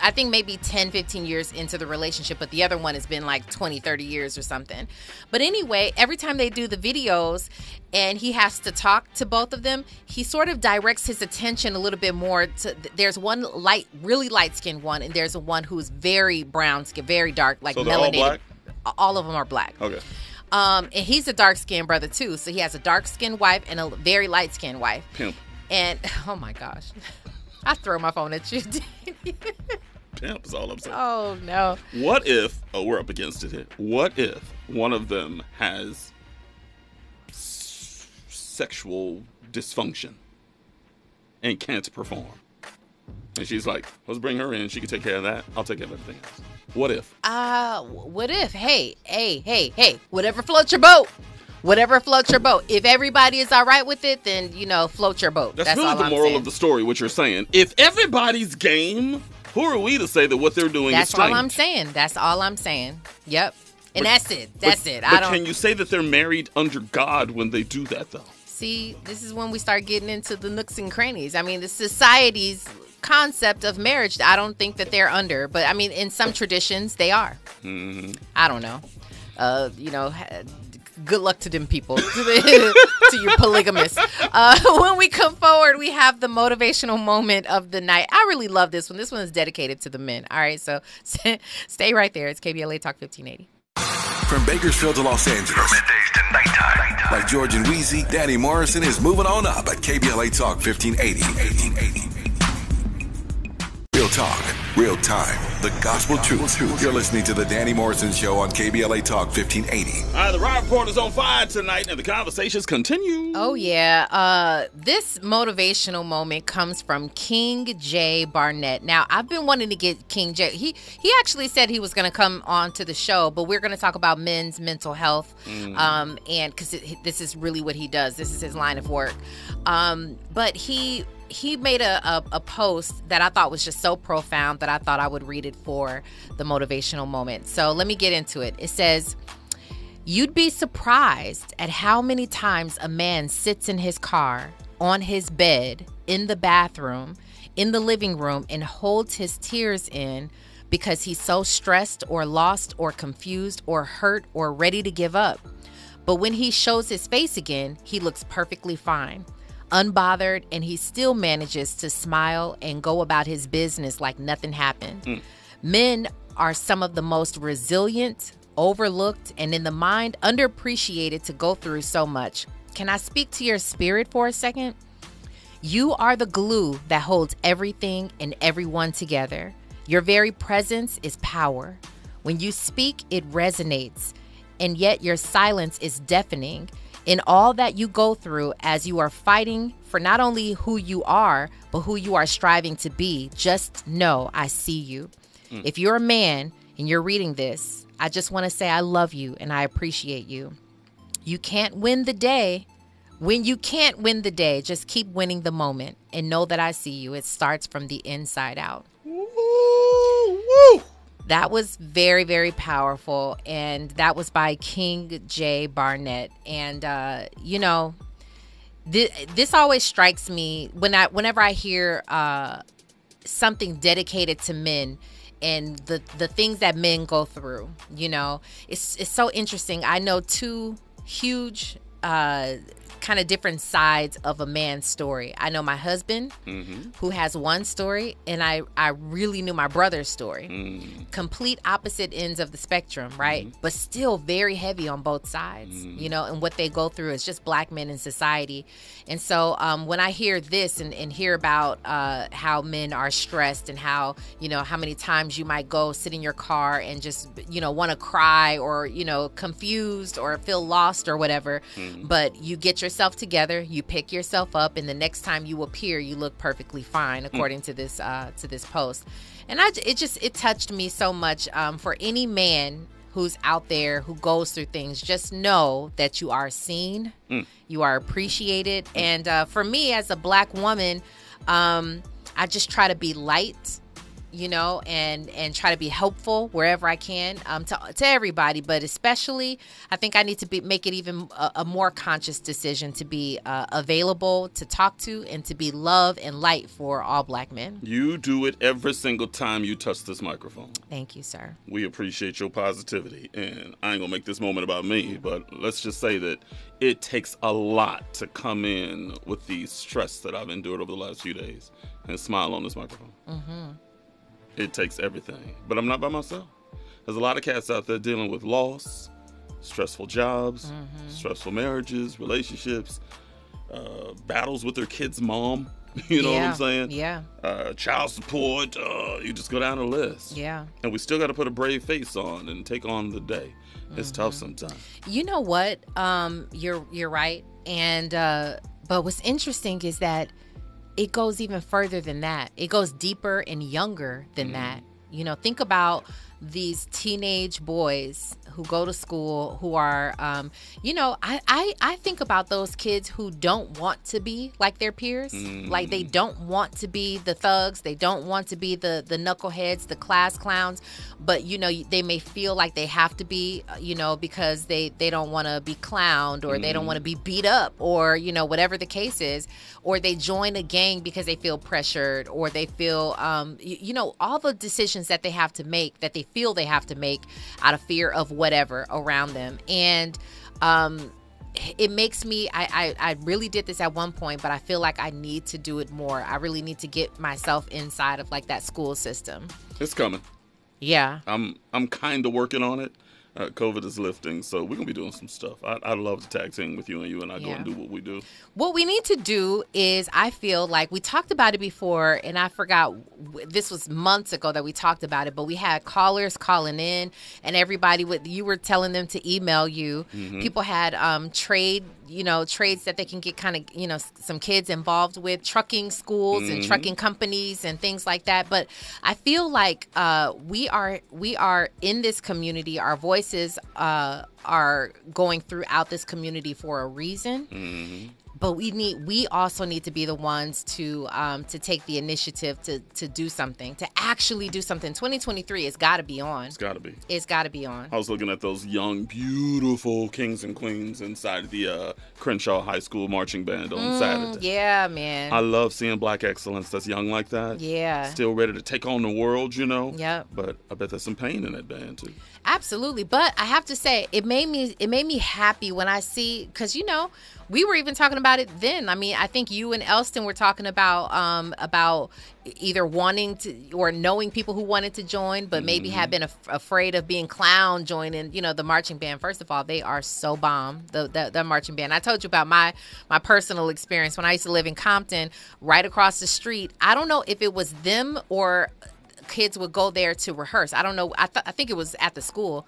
I think maybe 10, 15 years into the relationship, but the other one has been like 20, 30 years or something. But anyway, every time they do the videos and he has to talk to both of them, he sort of directs his attention a little bit more to there's one light, really light skinned one, and there's a one who's very brown skin, very dark, like So all melanated. black? All of them are black. Okay. Um, and he's a dark skinned brother too. So he has a dark skinned wife and a very light skinned wife. Pimp. And oh my gosh, I throw my phone at you. Pimp is all I'm saying. oh no. What if, oh, we're up against it here. What if one of them has s- sexual dysfunction and can't perform? And she's like, let's bring her in. She can take care of that. I'll take care of everything else. What if? Uh, what if? Hey, hey, hey, hey, whatever floats your boat. Whatever floats your boat. If everybody is all right with it, then you know, float your boat. That's, That's, really all the I'm moral saying. of the story, what you're saying. If everybody's game, who are we to say that what they're doing That's is strange? all I'm saying. That's all I'm saying. Yep. And that's it. That's but, it. But I don't can you say that they're married under God when they do that, though? see. This is when we start getting into the nooks and crannies. I mean, the society's concept of marriage. I don't think that they're under, but I mean, in some traditions, they are. Mm-hmm. I don't know. Uh, you know, good luck to them people, to, the, to you polygamists. Uh, when we come forward, we have the motivational moment of the night. I really love this one. This one is dedicated to the men. All right, so stay right there. It's KBLA Talk 1580. From Bakersfield to Los Angeles. middays to nighttime. Like George and Weezy, Danny Morrison is moving on up at KBLA Talk 1580. Real talk, real time, the gospel truth. You're listening to the Danny Morrison Show on KBLA Talk 1580. All right, the Riot Report is on fire tonight, and the conversations continue. Oh yeah. Uh this motivational moment comes from King J Barnett. Now, I've been wanting to get King J. He he actually said he was going to come on to the show, but we're going to talk about men's mental health. Mm. Um and cuz this is really what he does. This is his line of work. Um but he he made a, a, a post that I thought was just so profound that I thought I would read it for the motivational moment. So let me get into it. It says, You'd be surprised at how many times a man sits in his car, on his bed, in the bathroom, in the living room, and holds his tears in because he's so stressed or lost or confused or hurt or ready to give up. But when he shows his face again, he looks perfectly fine, unbothered, and he still manages to smile and go about his business like nothing happened. Hmm. Men are some of the most resilient, overlooked, and in the mind underappreciated to go through so much. Can I speak to your spirit for a second? You are the glue that holds everything and everyone together. Your very presence is power. When you speak, it resonates, and yet your silence is deafening. In all that you go through as you are fighting for not only who you are, but who you are striving to be, just know I see you. Mm. If you're a man and you're reading this, I just want to say I love you and I appreciate you. You can't win the day, When you can't win the day, just keep winning the moment and know that I see you. It starts from the inside out. That was very, very powerful. And that was by King J. Barnett. And, uh, you know, this, always strikes me when I, whenever I hear uh, something dedicated to men and the, the things that men go through, you know, it's, it's so interesting. I know two huge uh, kind of different sides of a man's story. I know my husband, Mm-hmm. who has one story, and I I really knew my brother's story. Mm. Complete opposite ends of the spectrum, right? But still very heavy on both sides, you know. And what they go through is just black men in society. And so um, when I hear this and, and hear about uh, how men are stressed and how you know how many times you might go sit in your car and just you know want to cry or you know confused or feel lost or whatever, but you get yourself together, you pick yourself up, and the next time you appear, you look perfectly fine, according to this uh, to this post. And I, it just it touched me so much. Um, for any man who's out there who goes through things, just know that you are seen, Mm. you are appreciated, and uh, for me as a black woman, um, I just try to be light you know and and try to be helpful wherever i can um, to, to everybody but especially i think i need to be make it even a, a more conscious decision to be uh, available to talk to and to be love and light for all black men You do it every single time you touch this microphone. thank you sir We appreciate your positivity. And I ain't gonna make this moment about me, but let's just say that it takes a lot to come in with the stress that I've endured over the last few days and smile on this microphone. mm-hmm. It takes everything. But I'm not by myself. There's a lot of cats out there dealing with loss, stressful jobs, stressful marriages, relationships, uh, battles with their kid's mom. You know what I'm saying? yeah. Uh, child support. Uh, you just go down the list. Yeah. And we still got to put a brave face on and take on the day. It's tough Mm-hmm. sometimes. You know what? Um, you're you're right. And uh, but what's interesting is that it goes even further than that. It goes deeper and younger than mm. that. You know, think about these teenage boys who go to school who are um, you know I, I i think about those kids who don't want to be like their peers. Like they don't want to be the thugs. They don't want to be the the knuckleheads the class clowns. But you know they may feel like they have to be uh, you know because they they don't want to be clowned or they don't want to be beat up or you know whatever the case is. Or they join a gang because they feel pressured or they feel um you, you know all the decisions that they have to make that they feel they have to make out of fear of whatever around them and um it makes me I, I i really did this at one point but i feel like i need to do it more i really need to get myself inside of like that school system It's coming. yeah I'm I'm kind of working on it. Uh, COVID is lifting, so we're gonna be doing some stuff. I, I'd love to tag team with you and you and I go and do what we do. What we need to do is, I feel like we talked about it before, and I forgot this was months ago that we talked about it, but we had callers calling in, and everybody would, you were telling them to email you. Mhm. People had um, trade, you know, trades that they can get kind of, you know, some kids involved with, trucking schools and Mhm. trucking companies and things like that. But I feel like uh, we are, we are in this community, our voices uh, are going throughout this community for a reason Mm-hmm. But we need we also need to be the ones to um to take the initiative to to do something to actually do something 2023 it's got to be on It's got to be. it's got to be on I was looking at those young, beautiful kings and queens inside the uh, Crenshaw High School marching band on Mm, Saturday. yeah man I love seeing black excellence that's young like that. Yeah. Still ready to take on the world, you know? yeah But I bet there's some pain in that band, too. absolutely but i have to say it made me it made me happy when i see because you know we were even talking about it then i mean i think you and elston were talking about um about either wanting to or knowing people who wanted to join but maybe have been af- afraid of being clown joining you know the marching band first of all they are so bomb the, the the marching band i told you about my my personal experience when i used to live in compton right across the street i don't know if it was them or kids would go there to rehearse. I don't know. I, th- I think it was at the school.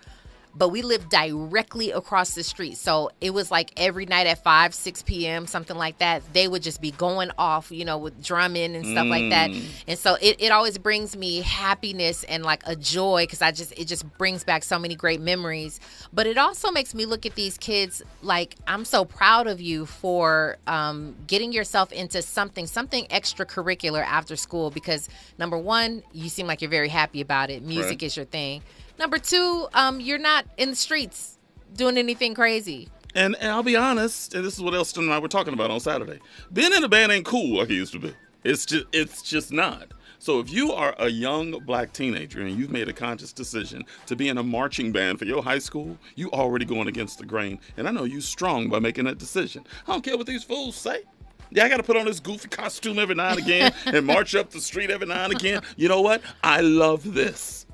But we lived directly across the street. So it was like every night at 5, 6 p.m., something like that, they would just be going off, you know, with drumming and stuff like that. Mm. And so it, it always brings me happiness and like a joy because I just, it just brings back so many great memories. But it also makes me look at these kids like, I'm so proud of you for um, getting yourself into something, something extracurricular after school because number one, you seem like you're very happy about it. Music Right. is your thing. Number two, um, you're not in the streets doing anything crazy. And, and I'll be honest, and this is what Elston and I were talking about on Saturday. Being in a band ain't cool like it used to be. It's just it's just not. So if you are a young black teenager and you've made a conscious decision to be in a marching band for your high school, you already going against the grain. And I know you strong by making that decision. I don't care what these fools say. Yeah, I got to put on this goofy costume every now and again and march up the street every now and again. You know what? I love this.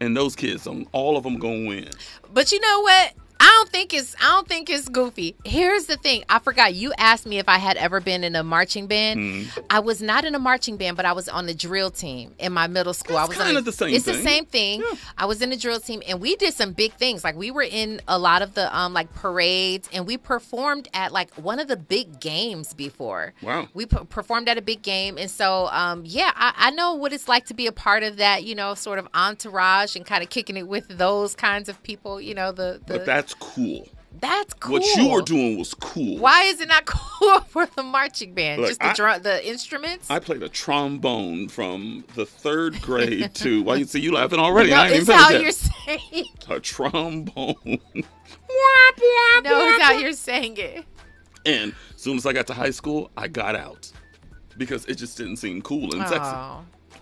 And those kids, all of them gonna win. But you know what? I don't think it's I don't think it's goofy. Here's the thing. I forgot you asked me if I had ever been in a marching band. Hmm. I was not in a marching band, but I was on the drill team in my middle school. I was on kinda the same It's the same thing. I was in the drill team and we did some big things. Like we were in a lot of the um like parades and we performed at like one of the big games before. Wow. We p- performed at a big game and so um yeah, I, I know what it's like to be a part of that, you know, sort of entourage and kind of kicking it with those kinds of people, you know, the, the But that's cool. that's cool. What you were doing was cool. Why is it not cool for the marching band? Look, Just the I- drum, the instruments. I played a trombone from the third grade to. Why you see you laughing already? no, I ain't it's even how you're yet. saying. a trombone. no, it's how you're saying it. and as soon as I got to high school, I got out because it just didn't seem cool and sexy.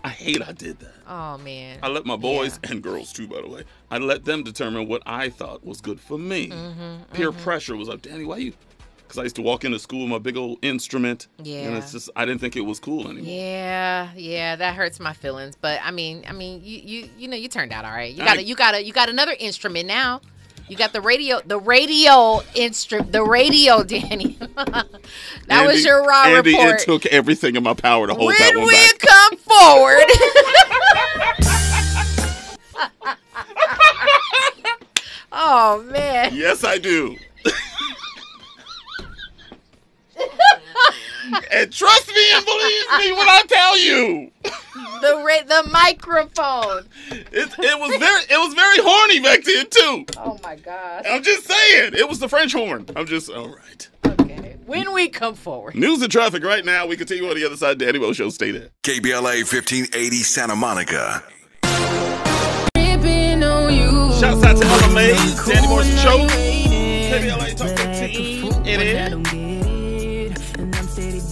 I hate I did that. oh man. I let my boys and girls too, by the way. I let them determine what I thought was good for me. Mm-hmm, Peer pressure was like, Danny, why you? Because I used to walk into school with my big old instrument. Yeah. And Yeah. it's just I didn't think it was cool anymore. Yeah, yeah, that hurts my feelings. But I mean, I mean, you you you know, you turned out all right. You got a, you got a, you got another instrument now. You got the radio, the radio instrument, the radio, Danny. that was your raw Andy, report. it took everything in my power to hold that when one we back. come forward. oh man. Yes, I do. and trust me and believe me when I tell you, The ra- the microphone. it, it was very it was very horny back then too. Oh my gosh. I'm just saying, it was the French horn. I'm just all right. Okay. When we come forward. News and traffic right now. We continue on the other side. Danny Mo Show. Stay there. KBLA 1580 Santa Monica. Shouts out to Ella Mai, Danny Morrison Show, KBLA Talk 15. It is.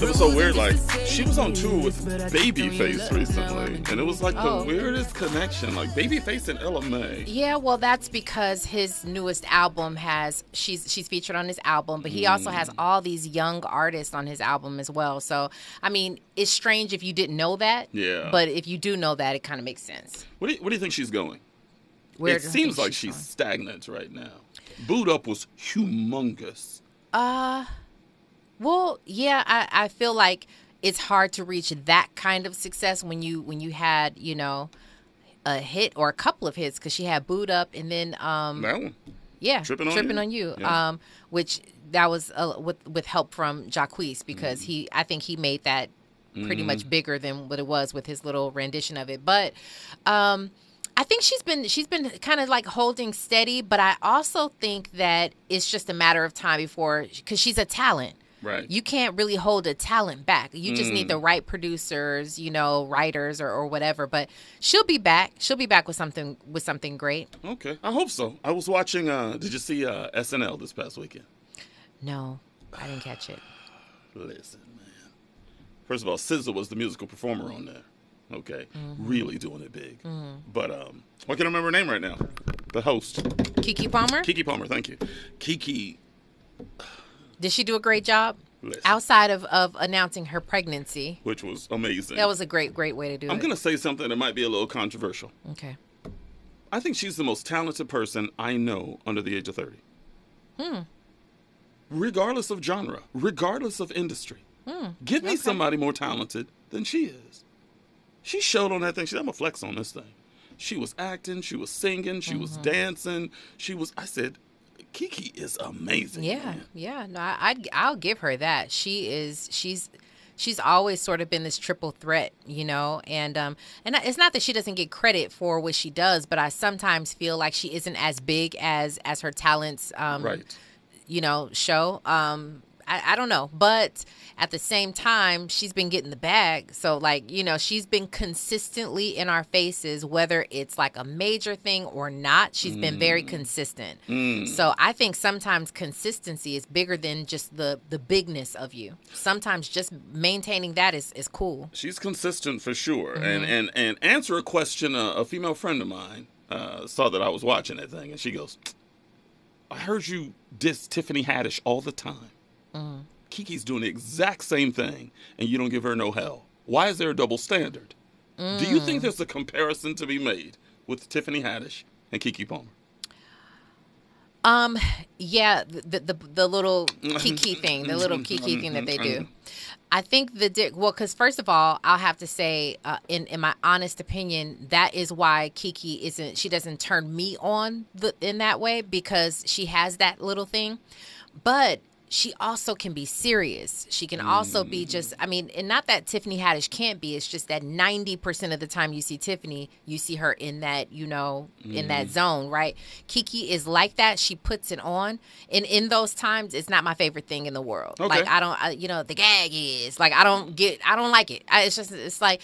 It was so weird. Like she was on tour with Babyface recently, and it was like the Oh. weirdest connection. Like Babyface and Ella Mai. Yeah, well, that's because his newest album has she's she's featured on his album, but he also has all these young artists on his album as well. So, I mean, it's strange if you didn't know that. Yeah. But if you do know that, it kind of makes sense. What do you, what do you think she's going? Where it seems like she's stagnant right now. Boo'd Up was humongous. Uh, well, yeah, I, I feel like it's hard to reach that kind of success when you when you had you know a hit or a couple of hits because she had boo'd up and then um That one. yeah Tripping on tripping You? on you Yeah. um which that was uh, with with help from Jacquees because Mm. he I think he made that pretty Mhm. much bigger than what it was with his little rendition of it but um I think she's been she's been kind of like holding steady but I also think that it's just a matter of time before cuz she's a talent Right. you can't really hold a talent back. You just need Mm. the right producers, you know, writers or, or whatever. But she'll be back. She'll be back with something with something great. Okay, I hope so. I was watching. uh Did you see uh SNL this past weekend? No, I didn't catch it. Listen, man. First of all, SZA was the musical performer on there. Okay, really doing it big. Mhm. But um, I can't remember her name right now. The host, Keke Palmer. Keke Palmer. Thank you, Keke. Did she do a great job? Listen. Outside of, of announcing her pregnancy, Which was amazing. that was a great great way to do it. I'm gonna say something that might be a little controversial. Okay. I think she's the most talented person I know under the age of 30, Hmm. regardless of genre, regardless of industry. Hmm. Give me somebody more talented than she is. She showed on that thing. She, I'm gonna flex on this thing. She was acting, she was singing, she was dancing, she was. I said, Keke is amazing. Yeah, man. yeah. No, I, I'd, I'll give her that. She is. She's. She's always sort of been this triple threat, you know, and um, and it's not that she doesn't get credit for what she does, but I sometimes feel like she isn't as big as as her talents, um, Right. you know, show. Um, I, I don't know, but at the same time, she's been getting the bag. So, like, you know, she's been consistently in our faces, whether it's like a major thing or not. She's been very consistent. Mm. So, I think sometimes consistency is bigger than just the the bigness of you. Sometimes just maintaining that is is cool. She's consistent for sure. Mhm. And and and answer a question. Uh, a female friend of mine uh, saw that I was watching that thing, and she goes, "I heard you diss Tiffany Haddish all the time. Mm. Keke's doing the exact same thing, and you don't give her no hell. Why is there a double standard? Do you think Mm. there's a comparison to be made with Tiffany Haddish and Keke Palmer? Um, yeah, the the, the little kiki thing, the little kiki thing that they do. I think the dick. Well, because first of all, I'll have to say, uh, in in my honest opinion, that is why Keke isn't. She doesn't turn me on the, in that way because she has that little thing, but she also can be serious. She can also be just. I mean, and not that Tiffany Haddish can't be. It's just that ninety percent of the time you see Tiffany, you see her in that you know in that Mm. zone, right? Keke is like that. She puts it on, and in those times, it's not my favorite thing in the world. Okay. Like I don't, I, you know, the gag is like I don't get, I don't like it. I, it's just, it's like,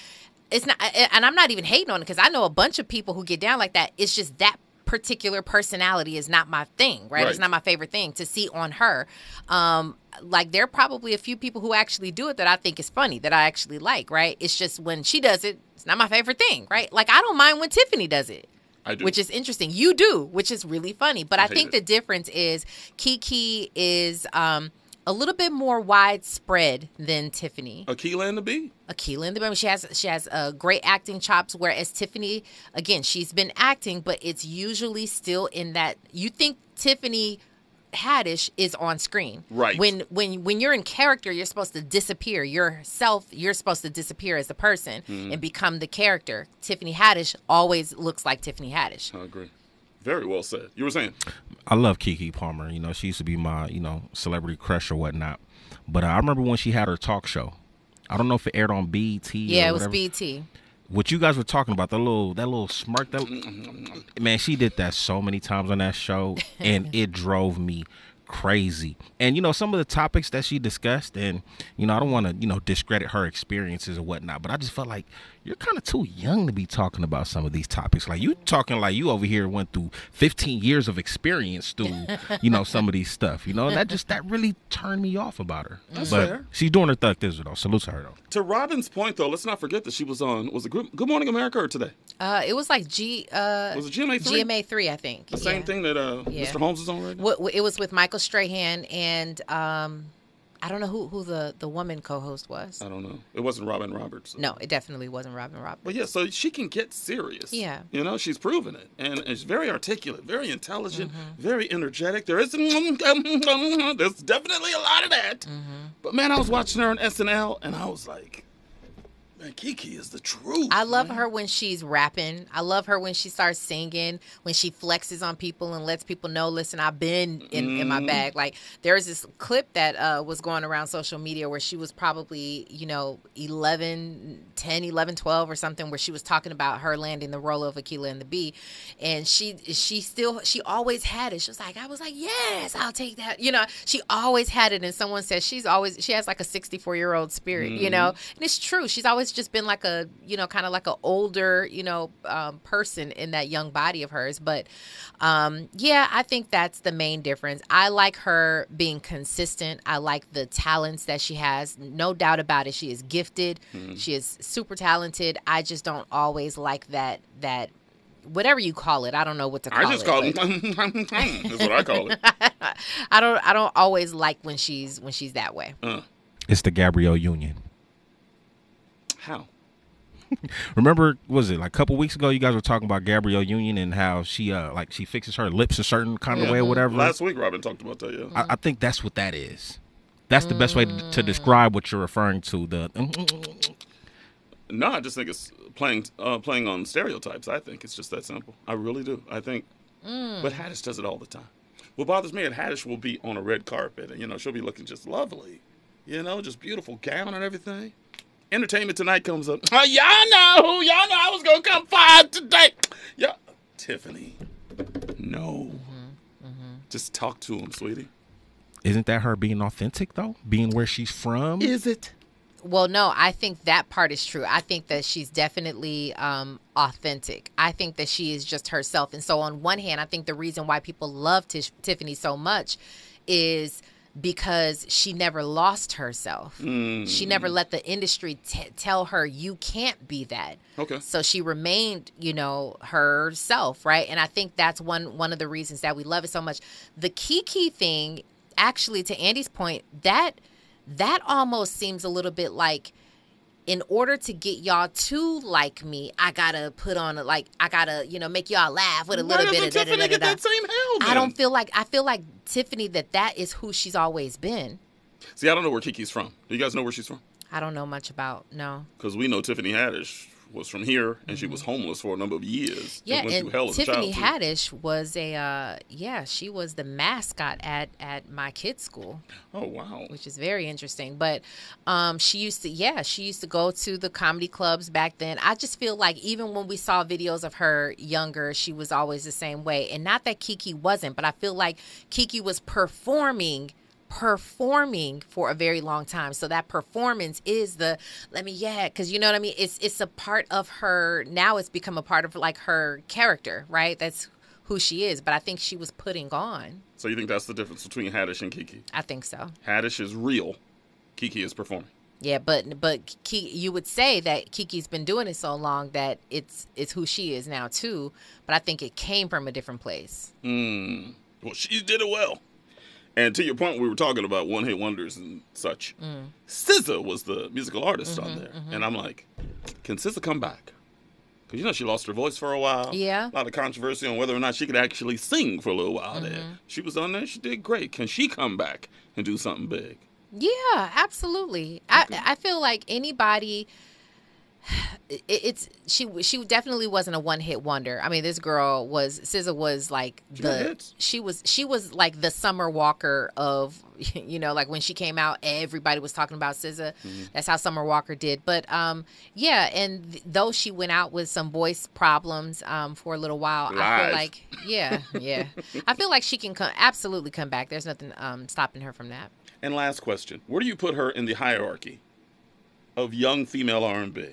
it's not, and I'm not even hating on it because I know a bunch of people who get down like that. It's just that particular personality is not my thing, right? It's not my favorite thing to see on her. Um, like there are probably a few people who actually do it that I think is funny, that I actually like, right? It's just when she does it, it's not my favorite thing, right? Like I don't mind when Tiffany does it. I do. Which is interesting. You do, which is really funny. But I I, think it. the difference is Keke is um, a little bit more widespread than Tiffany. Akeelah and the Bee. Akeelah and the Bee. She has she has uh, great acting chops. Whereas Tiffany, again, she's been acting, but it's usually still in that you think Tiffany Haddish is on screen. Right. When when when you're in character, you're supposed to disappear. Yourself, you're supposed to disappear as a person Mhm. and become the character. Tiffany Haddish always looks like Tiffany Haddish. I agree. Very well said. You were saying? I love Keke Palmer. You know, she used to be my, you know, celebrity crush or whatnot. But uh, I remember when she had her talk show. I don't know if it aired on BET. Yeah, or it was. BET. What you guys were talking about, that little that little smirk, that man, she did that so many times on that show, and it drove me crazy. And you know, some of the topics that she discussed, and you know, I don't want to you know discredit her experiences or whatnot, but I just felt like you're kind of too young to be talking about some of these topics. Like you talking like you over here went through 15 years of experience through you know some of these stuff. You know, and that just that really turned me off about her. That's but fair. she's doing her thug thizzle though. Salute to her though. To Robin's point, though, let's not forget that she was on. Was it Good, Good Morning America or Today? Uh, it was like G. Uh, Was it GMA three? GMA three, I think. The same thing that uh, Yeah. Mr. Holmes is on right now. What, what- it was with Michael Strahan and um, I don't know who who the the woman co-host was. I don't know. It wasn't Robin Roberts. No, it definitely wasn't Robin Roberts. But yeah, so she can get serious. Yeah. You know, she's proven it. And, and she's very articulate, very intelligent, Mm-hmm. very energetic. There is, there's definitely a lot of that. Mm-hmm. But man, I was watching her on SNL and I was like, man, Keke is the truth. I love her when she's rapping. I love her when she starts singing, when she flexes on people and lets people know, listen, I've been in, in my Mhm. bag. Like there's this clip that uh, was going around social media where she was probably, you know, 11, 10, 11, 12 or something where she was talking about her landing the role of Akeelah and the Bee. And she she still she always had it. She was like, I was like, yes, I'll take that. You know, she always had it. And someone says she's always she has like a 64 year old spirit, you know? And it's true. She's always just been like a, you know, kind of like an older, you know, um, person in that young body of hers. But um, yeah, I think that's the main difference. I like her being consistent. I like the talents that she has. No doubt about it. She is gifted. Mhm. She is super talented. I just don't always like that that whatever you call it. I don't know what to call it. I just call it. That's what I call it. I don't I don't always like when she's when she's that way. Uh, It's the Gabrielle Union. How? Remember, was it like a couple weeks ago? You guys were talking about Gabrielle Union and how she uh like she fixes her lips a certain kind of Yeah. way or whatever. Last week, Robin talked about that, yeah. I, I think that's what that is. That's the best way to, to describe what you're referring to. The No, I just think it's playing uh, playing on stereotypes. I think it's just that simple. I really do. I think, Mm. but Haddish does it all the time. What bothers me is Haddish will be on a red carpet, and you know she'll be looking just lovely, you know, just beautiful gown and everything. Entertainment Tonight comes up. Oh, y'all know, y'all know I was gonna come five today. Yeah, Tiffany. No. Just talk to him, sweetie. Isn't that her being authentic though? Being where she's from? Is it? Well, no, I think that part is true. I think that she's definitely um, authentic. I think that she is just herself. And so, on one hand, I think the reason why people love Tish- Tiffany so much is because she never lost herself. Mm. She never let the industry t- tell her you can't be that. Okay. So she remained, you know, herself, right? And I think that's one one of the reasons that we love it so much. The key key thing, actually, to Andy's point, that that almost seems a little bit like in order to get y'all to like me, I gotta put on a, like I gotta you know make y'all laugh with a Why little bit of da- Tiffany da- get da- da. that same hell? I don't feel like I feel like Tiffany that that is who she's always been. See, I don't know where Keke's from. Do you guys know where she's from? I don't know much about no. Because we know Tiffany Haddish was from here, and she was homeless for a number of years. Yeah, went and hell a Tiffany. Haddish was a uh, yeah, she was the mascot at at my kids' school. Oh wow, which is very interesting. But um, she used to yeah, she used to go to the comedy clubs back then. I just feel like even when we saw videos of her younger, she was always the same way. And not that Keke wasn't, but I feel like Keke was performing performing for a very long time so that performance is the let me yeah because you know what i mean it's it's a part of her now it's become a part of like her character right that's who she is but i think she was putting on So you think that's the difference between Haddish and Keke? i think so Haddish is real. Keke is performing. Yeah, but but Ki, you would say that Keke's been doing it so long that it's it's who she is now too. But I think it came from a different place. Hmm. Well, she did it well. And to your point, we were talking about one hit wonders and such. Mm. SZA was the musical artist Mm-hmm, on there, and I'm like, can SZA come back? Because you know she lost her voice for a while. Yeah. A lot of controversy on whether or not she could actually sing for a little while there. Mm-hmm. She was on there. She did great. Can she come back and do something big? Yeah, absolutely. I I feel like anybody. It- It's she. She definitely wasn't a one hit wonder. I mean, this girl was SZA was like the she was she was like the Summer Walker of you know like when she came out, everybody was talking about SZA. Mm-hmm. That's how Summer Walker did. But um, yeah, and th- though she went out with some voice problems um for a little while, I feel like yeah, yeah, I feel like she can come absolutely come back. There's nothing um stopping her from that. And last question: Where do you put her in the hierarchy of young female R&B?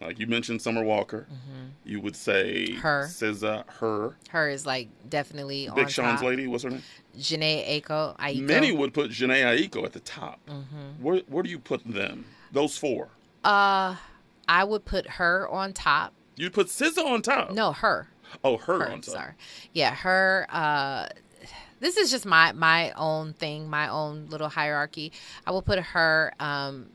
Like you mentioned, Summer Walker. You would say Mm. Her. SZA, her. Her is like definitely Big Sean's top. lady. What's her name? Jhené Aiko. Aiko. Many would put Jhené Aiko at the top. Mm-hmm. Where where do you put them? Those four. Uh, I would put her on top. You'd put SZA on top. No, her. Oh, her, Her. on top. Sorry. Yeah, her. Uh, this is just my my own thing, my own little hierarchy. I will put her. Um,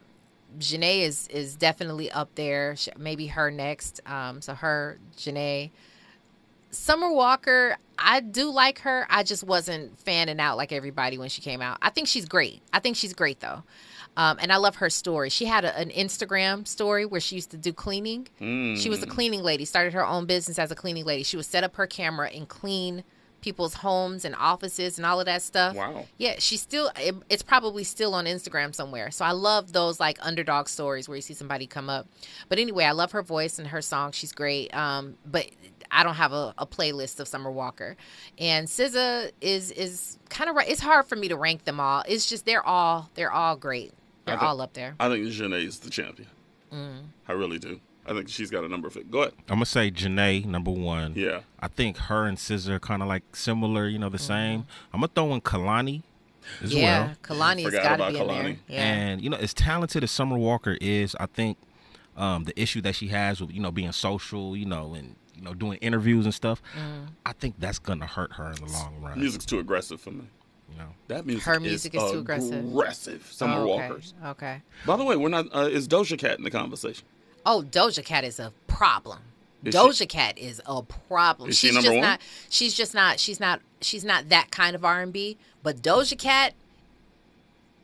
Jhené is is definitely up there. Sh- Maybe her next. Um, so her, Jhené. Summer Walker, I do like her. I just wasn't fanning out like everybody when she came out. I think she's great. I think she's great though. Um, and I love her story. She had a, an Instagram story where she used to do cleaning. She was a cleaning lady, started her own business as a cleaning lady. She would set up her camera and clean people's homes and offices and all of that stuff. Wow. Yeah, she's still, it, it's probably still on Instagram somewhere. So I love those like underdog stories where you see somebody come up. But anyway, I love her voice and her song. She's great. Um, but I don't have a, a playlist of Summer Walker. And SZA is is kind of right. It's hard for me to rank them all. It's just they're all they're all great. They're all up there. I think Jhené's the champion. Mm. I really do. I think she's got a number of it. Go ahead. I'm gonna say Jhené number one. Yeah. I think her and SZA are kind of like similar, you know, the Mm-hmm. same. I'm gonna throw in Kehlani as yeah, well. Kehlani's Forgot got to about be in there. Kehlani. Yeah. And you know, as talented as Summer Walker is, I think um, the issue that she has with you know being social, you know, and you know doing interviews and stuff, Mm. I think that's gonna hurt her in the long run. Music's too aggressive for me. You know, That music, Her music is too aggressive. Aggressive. Summer Oh, okay. Walker's. Okay. By the way, we're not. Uh, is Doja Cat in the conversation? Oh, Doja Cat is a problem. Is she- Doja Cat is a problem. Is she she's number just one? not. She's just not. She's not. She's not that kind of R and B. But Doja Cat,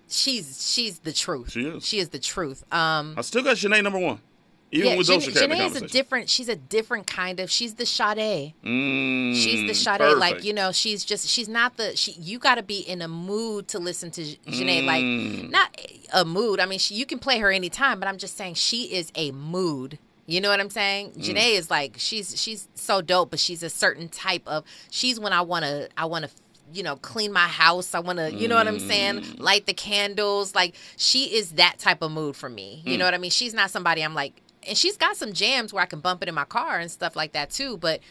she's she's the truth. She is. She is the truth. Um, I still got Jhené number one. Even yeah, with Jan- Doja Cat in the Jhené's a different. She's a different kind of. She's the Sade. Mm, She's the Sade. perfect. Like you know, she's just. She's not the. She. You got to be in a mood to listen to Jhené. Mm. Like not a mood. I mean, she, you can play her anytime, but I'm just saying she is a mood. You know what I'm saying? Mm. Jhené is like she's she's so dope, but she's a certain type of. She's when I wanna I wanna you know clean my house. I wanna you know what I'm saying? Mm. Light the candles. Like she is that type of mood for me. You Mm. know what I mean? She's not somebody I'm like. And she's got some jams where I can bump it in my car and stuff like that too. But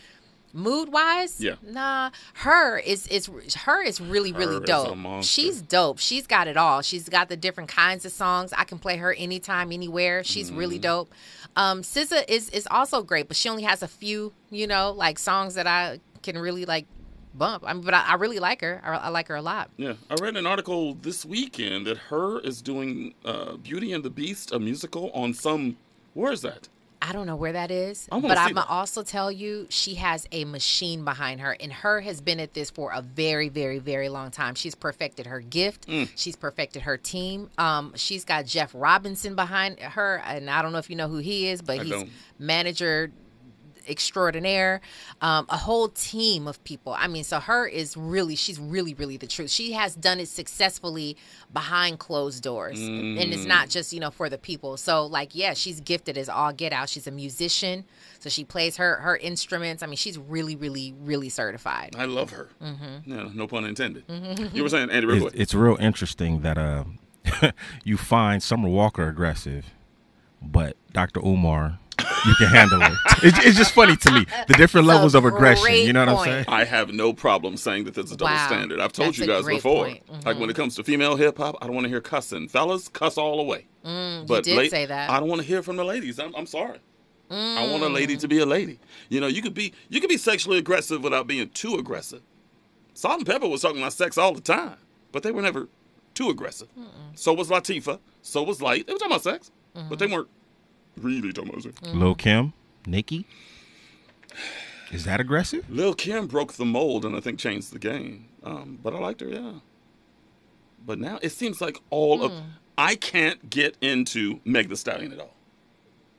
mood wise, Yeah. nah. Her is is her is really really Her is dope. She's dope. She's got it all. She's got the different kinds of songs. I can play her anytime, anywhere. She's Mm-hmm. really dope. Um, SZA is is also great, but she only has a few, you know, like songs that I can really like bump. I mean, but I, I really like her. I, I like her a lot. Yeah, I read an article this weekend that her is doing uh, Beauty and the Beast, a musical on some. Where is that? I don't know where that is, I but I'm gonna also tell you she has a machine behind her, and her has been at this for a very, very, very long time. She's perfected her gift. Mm. She's perfected her team. Um, she's got Jeff Robinson behind her, and I don't know if you know who he is, but I he's don't. manager extraordinaire um, a whole team of people i mean so her is really she's really really the truth she has done it successfully behind closed doors and it's Mm. not just you know for the people so like yeah she's gifted as all get out she's a musician so she plays her her instruments i mean she's really really really certified I love her. Mm-hmm. Yeah, no pun intended. Mhm. You were saying, Andy, real It's, it's real interesting that uh, you find Summer Walker aggressive, but Dr. Umar, you can handle it. It's, it's just funny to me the different levels of aggression. You know what I'm saying? I have no problem saying that there's a double Wow. standard. I've told That's you guys great before. point. Like when it comes to female hip hop, I don't want to hear cussing. Fellas, cuss all the way. Mm, you but did la- say that I don't want to hear from the ladies. I'm, I'm sorry. I want a Mm. lady to be a lady. You know, you could be you could be sexually aggressive without being too aggressive. Salt-N-Pepa was talking about sex all the time, but they were never too aggressive. So was Latifah. So was Lyte. They were talking about sex, but they weren't really about sex. Lil Kim, Nicki. Is that aggressive? Lil Kim broke the mold and I think changed the game. Um, but I liked her, yeah. But now it seems like all of Hmm. I can't get into Meg the Stallion at all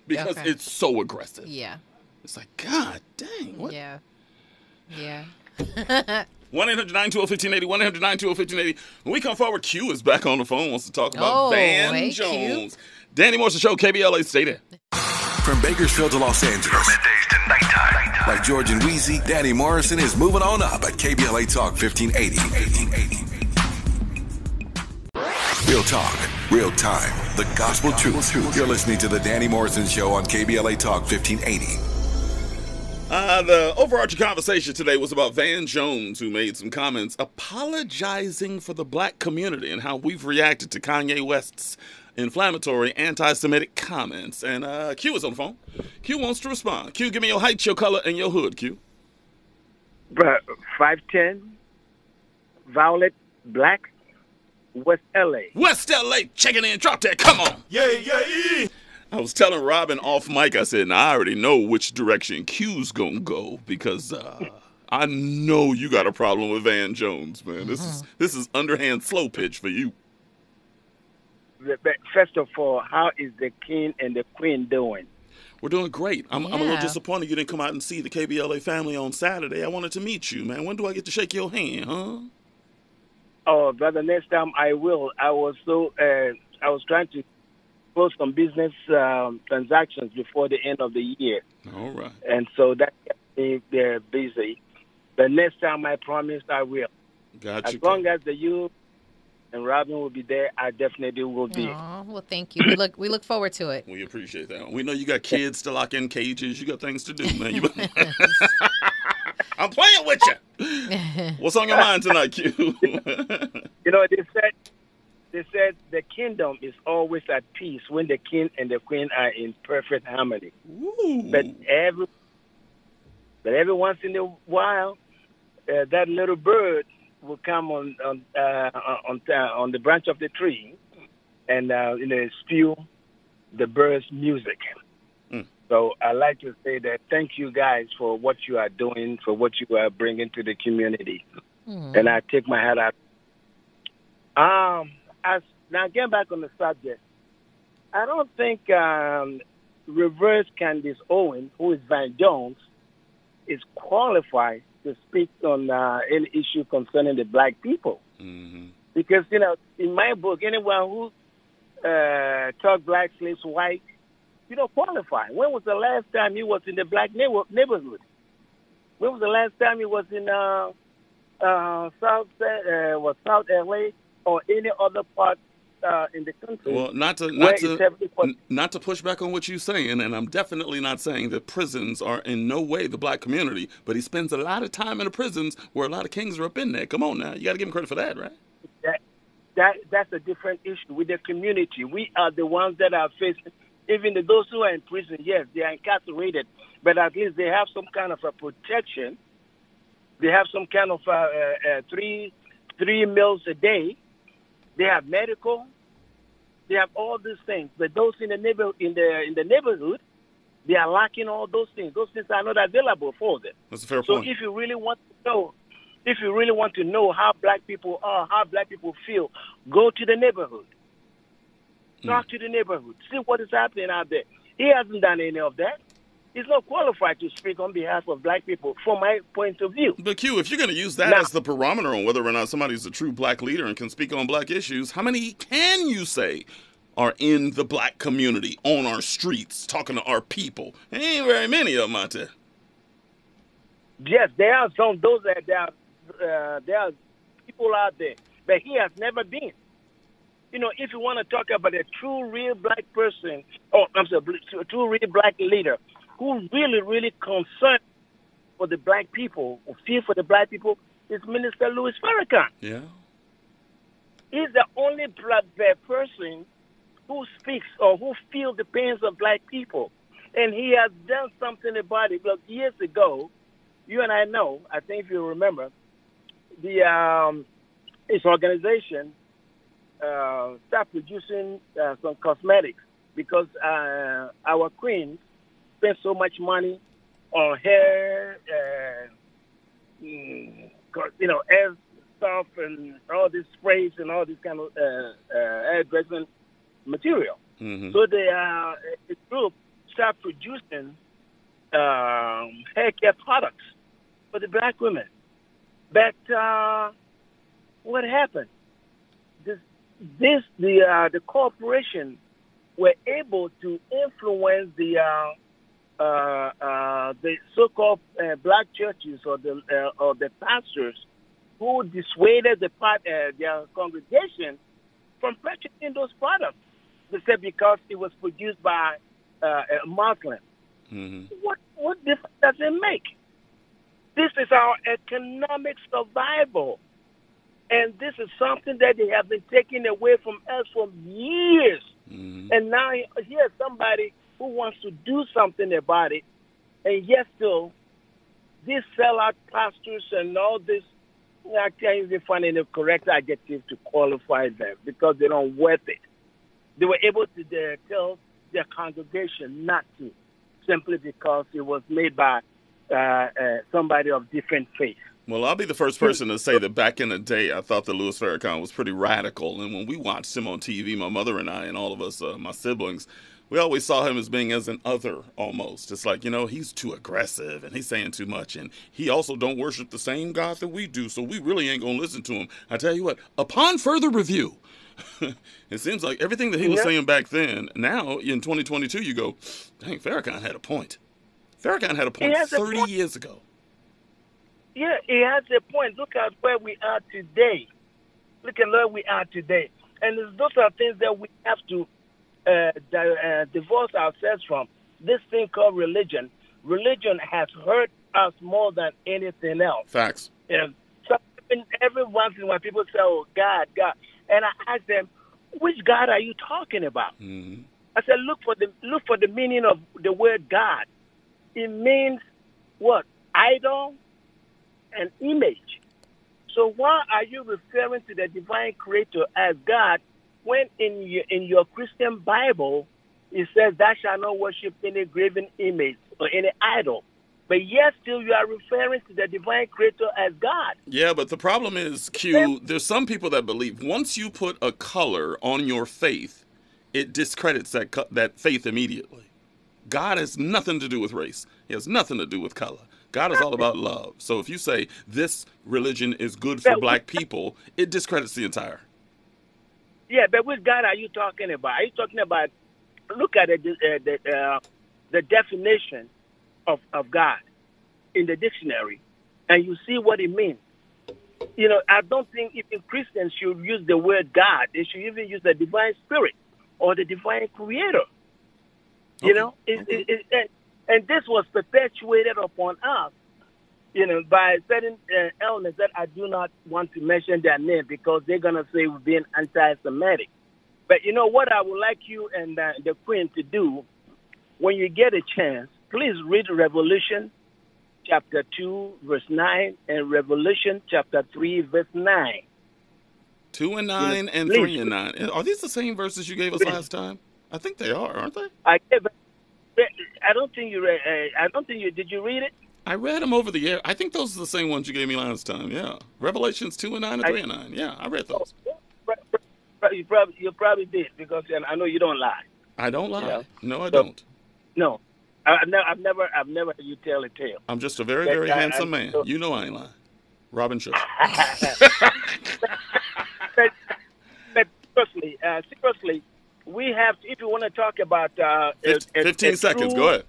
because Okay. it's so aggressive. yeah It's like God dang. What? yeah yeah 1 800 920 1580. 1 800 920 1580. When we come forward, Q is back on the phone, wants to talk about Oh, Van hey, Q. Jones. Danny Morrison Show, KBLA, stay there. From Bakersfield to Los Angeles. middays to nighttime. Like George and Weezy, Danny Morrison is moving on up at KBLA Talk 1580. Real talk, real time, the gospel truth. You're listening to the Danny Morrison Show on KBLA Talk 1580. Uh, the overarching conversation today was about Van Jones, who made some comments apologizing for the black community and how we've reacted to Kanye West's inflammatory anti Semitic comments. And uh, Q is on the phone. Q wants to respond. Q, give me your height, your color, and your hood, Q. Bruh, 5'10, violet, black, West LA. West LA, checking in, drop that, come on. Yeah, yeah. I was telling Robin off mic, I said, now I already know which direction Q's gonna go because uh, I know you got a problem with Van Jones, man. This is this is underhand slow pitch for you. The- but First of all, how is the king and the queen doing? We're doing great. I'm, I'm a little disappointed you didn't come out and see the KBLA family on Saturday. I wanted to meet you, man. When do I get to shake your hand, huh? Oh, brother, next time I will. I was so, uh, I was trying to close some business um, transactions before the end of the year. All right. And so that kept me uh, busy. The next time I promise I will. Got As you. long as the youth and Robin will be there, I definitely will be. Aw, well thank you we look we look forward to it We appreciate that. We know you got kids to lock in cages. You got things to do, man. You... I'm playing with you. What's on your mind tonight, Q? You know, they said they said the kingdom is always at peace when the king and the queen are in perfect harmony. But every but every once in a while, uh, that little bird will come on on uh, on uh, on the branch of the tree, and uh, you know spew the bird's music. So I like to say that thank you guys for what you are doing, for what you are bringing to the community, and I take my hat out. Um, as now getting back on the subject, I don't think um, Reverse Candace Owen, who is Van Jones, is qualified to speak on uh, any issue concerning the black people. Because, you know, in my book, anyone who uh, talk black slaves white, you don't qualify. When was the last time he was in the black neighbor- neighborhood? When was the last time he was in uh, uh, South uh, was South LA or any other part uh, in the country? Well, not to not to n- not to push back on what you're saying, and I'm definitely not saying that prisons are in no way the black community, but he spends a lot of time in the prisons where a lot of kings are up in there. Come on now, you got to give him credit for that, right? that that that's a different issue with the community. We are the ones that are facing. Even the- those who are in prison, yes, they are incarcerated, but at least they have some kind of a protection. They have some kind of three three meals a day. They have medical. They have all these things. But those in the neighbor in the in the neighborhood, they are lacking all those things. Those things are not available for them. That's a fair So point. if you really want to know, if you really want to know how black people are, how black people feel, go to the neighborhood. Talk hmm. to the neighborhood. See what is happening out there. He hasn't done any of that. He's not qualified to speak on behalf of black people, from my point of view. But Q, if you're going to use that Now- as the barometer on whether or not somebody's a true black leader and can speak on black issues, how many can you say are in the black community on our streets talking to our people? Ain't very many of them out there. Yes, there are some those that there are, uh, there are people out there, but he has never been. You know, if you want to talk about a true, real black person, or I'm sorry, a true, real black leader who really, really concerned for the black people, who feel for the black people, is Minister Louis Farrakhan. Yeah. He's the only black person who speaks or who feels the pains of black people. And he has done something about it. Look, years ago, you and I know, I think if you remember, the um, his organization uh, started producing uh, some cosmetics because uh, our queen spent so much money on hair, uh, mm, you know, hair stuff and all these sprays and all this kind of uh, uh, hair dressing material. Mm-hmm. So the uh, the group started producing um, hair care products for the black women. But uh, what happened? This, this the uh, the corporation were able to influence the uh, uh, uh, the so-called uh, black churches or the uh, or the pastors who dissuaded the part, uh, their congregation from purchasing those products. They said because it was produced by uh, a Muslim. Mm-hmm. What what difference does it make? This is our economic survival. And this is something that they have been taking away from us for years. And now here's somebody who wants to do something about it. And yet still, these sellout pastors and all this, I can't even find any correct adjective to qualify them because they don't worth it. They were able to uh, tell their congregation not to, simply because it was made by uh, uh, somebody of different faith. Well, I'll be the first person to say that back in the day, I thought that Louis Farrakhan was pretty radical. And when we watched him on TV, my mother and I, and all of us, uh, my siblings, we always saw him as being as an other almost. It's like, you know, he's too aggressive and he's saying too much. And he also don't worship the same God that we do. So we really ain't going to listen to him. I tell you what, upon further review, it seems like everything that he was Yeah. saying back then, now in 2022, you go, dang, Farrakhan had a point. Farrakhan had a point has a 30 point. years ago. Yeah, he has a point. Look at where we are today. Look at where we are today. And those are things that we have to uh, di- uh, divorce ourselves from. This thing called religion. Religion has hurt us more than anything else. Facts. And so every once in a while, people say, "Oh, God, God," and I ask them, "Which God are you talking about?" I said, "Look for the look for the meaning of the word God. It means what? Idol and image. So why are you referring to the divine creator as God when in your, in your Christian Bible it says thou shalt not worship any graven image or any idol? But yet still you are referring to the divine creator as God. Yeah, but the problem is, Q, there's some people that believe once you put a color on your faith, it discredits that that faith immediately. God has nothing to do with race. He has nothing to do with color. God is all about love. So if you say this religion is good for black people, it discredits the entire. Yeah, but which God are you talking about? Are you talking about? Look at the uh, the, uh, the definition of of God in the dictionary, and you see what it means. You know, I don't think even Christians should use the word God. They should even use the divine spirit or the divine creator. You know, it, it, it, and, and this was perpetuated upon us, you know, by certain uh, elements that I do not want to mention their name because they're gonna say we're being anti-Semitic. But you know what I would like you and uh, the Queen to do when you get a chance, please read Revelation chapter 2, verse 9, and Revelation chapter 3, verse 9. Two and nine and please. three and nine. Are these the same verses you gave us last time? I think they are, aren't they? I, I don't think you read, uh, I don't think you, did you read it? I read them over the air. I think those are the same ones you gave me last time. Yeah, Revelations two and nine and I- three and nine. Yeah, I read those. You probably, you probably did because I know you don't lie. I don't lie. Yeah. No, I So- don't. No, I, I've, never, I've never, I've never heard you tell a tale. I'm just a very, very I- handsome I- man. You know I ain't lying. Robin Shaw. but, but seriously, uh, seriously, we have. To, if you want to talk about uh, a- a- 15 a seconds, true- go ahead.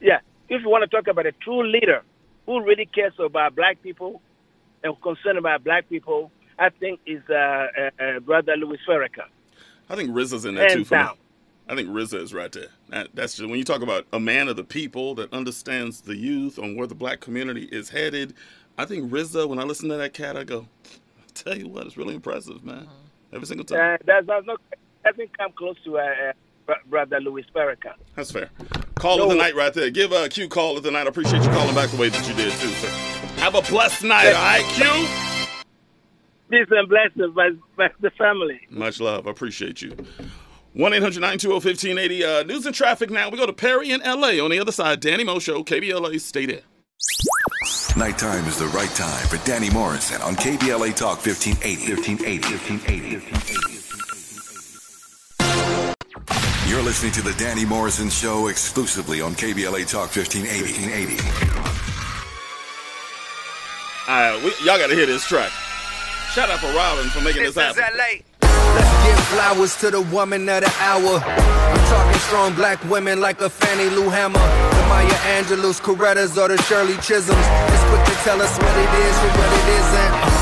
Yeah, if you want to talk about a true leader who really cares about black people and concerned about black people, I think is uh, uh, uh, Brother Louis Farrakhan. I think RZA's in there too Hands for me. I think RZA is right there. That, that's just, when you talk about a man of the people that understands the youth on where the black community is headed. I think RZA. When I listen to that cat, I go, tell you what, it's really impressive, man. Every single time. Uh, that's, that's not doesn't come close to uh, uh, Brother Louis Farrakhan. That's fair. Call of the night right there. Give a Q call of the night. I appreciate you calling back the way that you did too, sir. Have a blessed night, all right, Q? Peace and blessings by, by the family. Much love. I appreciate you. 1 800 920 1580. Uh, news and traffic now. We go to Perry in LA. On the other side, Danny Mo Show, KBLA, stay there. Nighttime is the right time for Danny Morrison on KBLA Talk 1580. 1580. 1580. You're listening to the Danny Morrison Show exclusively on KBLA Talk 1580. 1580. All right, we, y'all got to hear this track. Shout out for Robin for making this happen. Let's give flowers to the woman of the hour. I'm talking strong black women like a Fannie Lou Hamer. The Maya Angelou's, Corettas, or the Shirley Chisholms. It's quick to tell us what it is and what it isn't.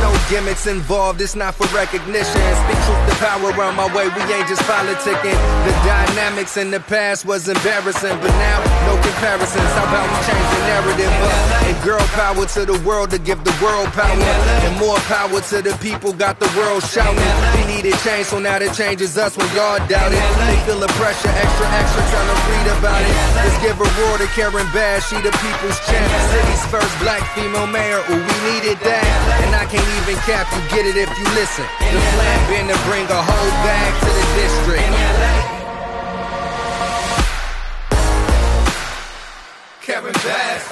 No gimmicks involved, it's not for recognition. Speak truth to power around my way, we ain't just politicking. The dynamics in the past was embarrassing, but now no comparisons. How about we change the narrative? And girl power to the world to give the world power. And more power to the people, got the world shouting. We needed change, so now the change is us when y'all doubt it. They feel the pressure, extra, extra, tell them read about it. Let's give a roar to Karen Bass, she the people's champ. City's first black female mayor, ooh, we needed that. And I can't even cap, you get it if you listen. The plan been to bring a whole bag to the district. Karen Bass.